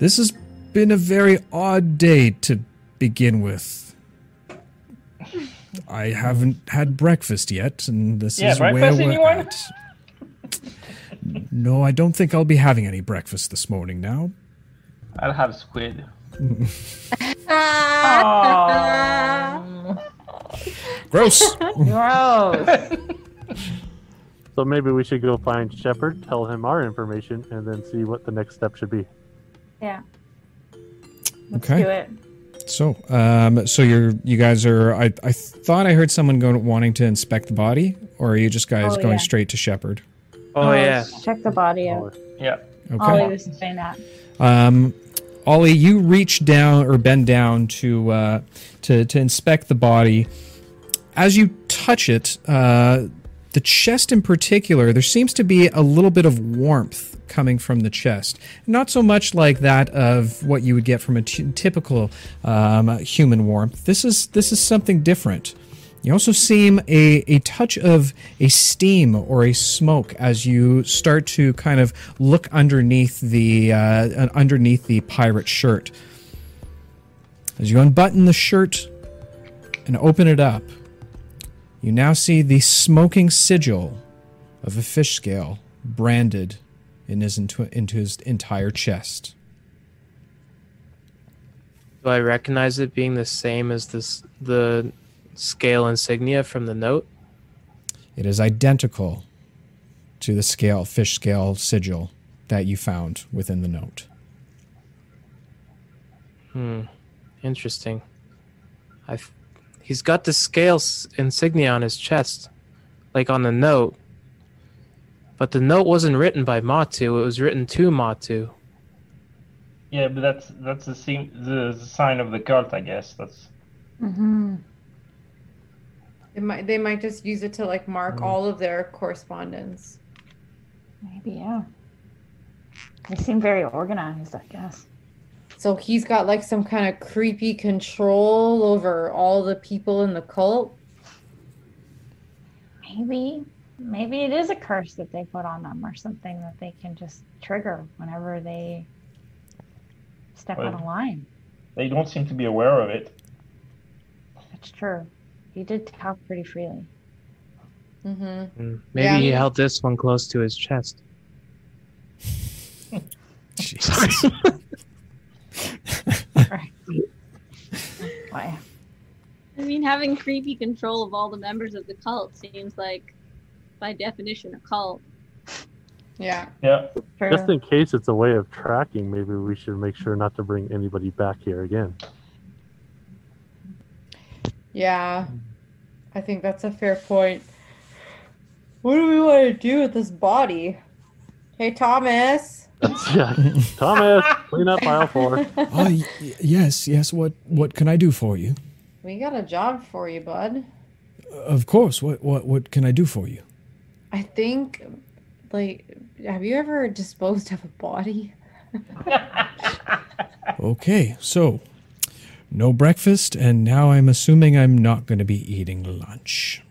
this has been a very odd day to begin with. I haven't had breakfast yet, and this Yeah, is where we're anyone? at. No, I don't think I'll be having any breakfast this morning now. I'll have squid. Gross. Gross. So maybe we should go find Shepard, tell him our information, and then see what the next step should be. yeah. Let's Okay. do it. So, um, so you're you guys are. I I thought I heard someone going wanting to inspect the body, or are you just guys Oh, going yeah. straight to Shepard? Oh, yeah. Check the body out. Yeah. Ollie was saying that. Um, Ollie, you reach down or bend down to uh, to to inspect the body. As you touch it, uh, the chest in particular, there seems to be a little bit of warmth coming from the chest. Not so much like that of what you would get from a t- typical um, human warmth. This is this is something different. You also seem a, a touch of a steam or a smoke as you start to kind of look underneath the uh, underneath the pirate shirt. As you unbutton the shirt and open it up, you now see the smoking sigil of a fish scale branded in his into, into his entire chest. Do I recognize it being the same as this the scale insignia from the note? It is identical to the scale fish scale sigil that you found within the note. Hmm. Interesting. I he's got the scale s- insignia on his chest, like on the note. But the note wasn't written by Matu. It was written to Matu. Yeah, but that's that's the, sim- the the sign of the cult, I guess. That's Mm-hmm. It might, they might just use it to like mark Mm. all of their correspondence. Maybe, yeah. They seem very organized, I guess. So he's got like some kind of creepy control over all the people in the cult. Maybe. Maybe it is a curse that they put on them or something that they can just trigger whenever they step Well- out of line. they don't seem to be aware of it. That's true. He did talk pretty freely. Mm-hmm. Hmm. Maybe Yeah. he held this one close to his chest. Jesus. Right. Why? I mean, having creepy control of all the members of the cult seems like, by definition, a cult. Yeah. Yeah. True. Just in case it's a way of tracking, maybe we should make sure not to bring anybody back here again. Yeah. I think that's a fair point. What do we want to do with this body? Hey, Thomas. yeah. Thomas, clean up aisle four. oh, y- yes, yes. What what can I do for you? We got a job for you, bud. Uh, of course. What what what can I do for you? I think, like, have you ever disposed of a body? Okay, so no breakfast, and now I'm assuming I'm not going to be eating lunch.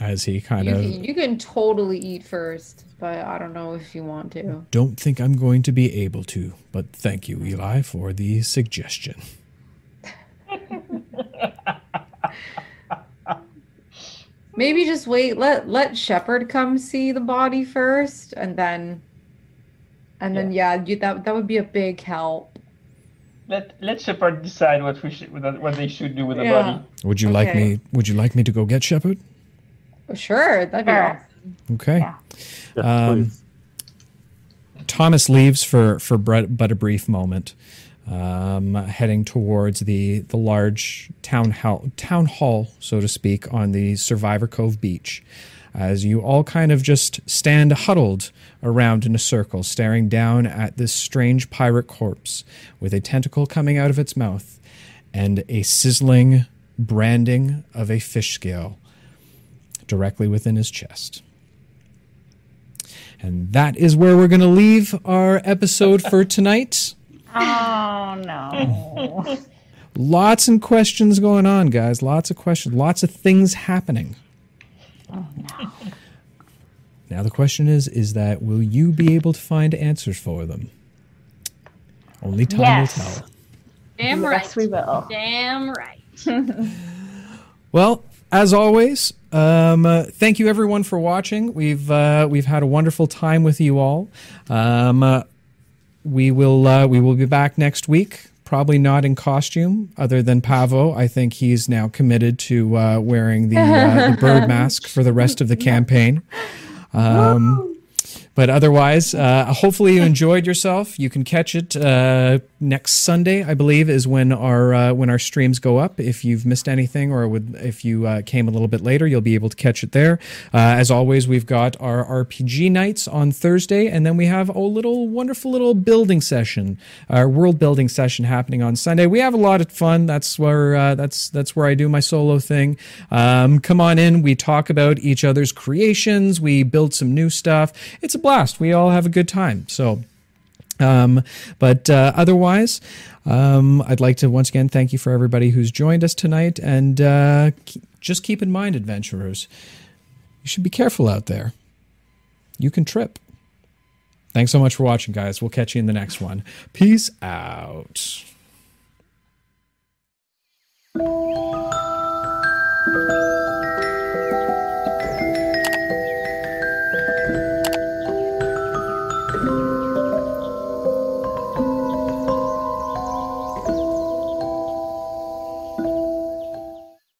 As he kind You of you can totally eat first, but I don't know if you want to. don't think I'm going to be able to, but thank you, Eli, for the suggestion. Maybe just wait. Let let Shepard come see the body first, and then, and then yeah, you, that that would be a big help. Let let Shepard decide what we should what what they should do with the Yeah. body. Would you like me? Would you like me to go get Shepard? Sure, that'd be Sure. awesome. Okay. Yeah. Yes, Um, please. Thomas leaves for for bre- but a brief moment, um, heading towards the the large town hall town hall, so to speak, on the Survivor Cove beach. As you all kind of just stand huddled around in a circle, staring down at this strange pirate corpse with a tentacle coming out of its mouth and a sizzling branding of a fish scale directly within his chest. And that is where we're going to leave our episode for tonight. Oh no. Lots and questions going on, guys. Lots of questions. Lots of things happening. Oh no. Now the question is is that will you be able to find answers for them? Only time Yes. will tell. Damn yes, right. we will. Damn right. Well, as always, um, uh, thank you everyone for watching. We've uh, we've had a wonderful time with you all. Um, uh, we will uh, we will be back next week. Probably not in costume, other than Pavo. I think he's now committed to uh, wearing the, uh, the bird mask for the rest of the campaign. Um, but otherwise, uh, hopefully you enjoyed yourself. You can catch it uh, next Sunday, I believe, is when our uh, when our streams go up. If you've missed anything, or would if you uh, came a little bit later, you'll be able to catch it there. Uh, as always, we've got our RPG nights on Thursday, and then we have a little wonderful little building session, our world building session happening on Sunday. We have a lot of fun. That's where uh, that's that's where I do my solo thing. Um, come on in. We talk about each other's creations. We build some new stuff. It's a blast. We all have a good time. So. Um, but uh, otherwise, um, I'd like to once again thank you for everybody who's joined us tonight. And uh, just keep in mind, adventurers, you should be careful out there. You can trip. Thanks so much for watching, guys. We'll catch you in the next one. Peace out.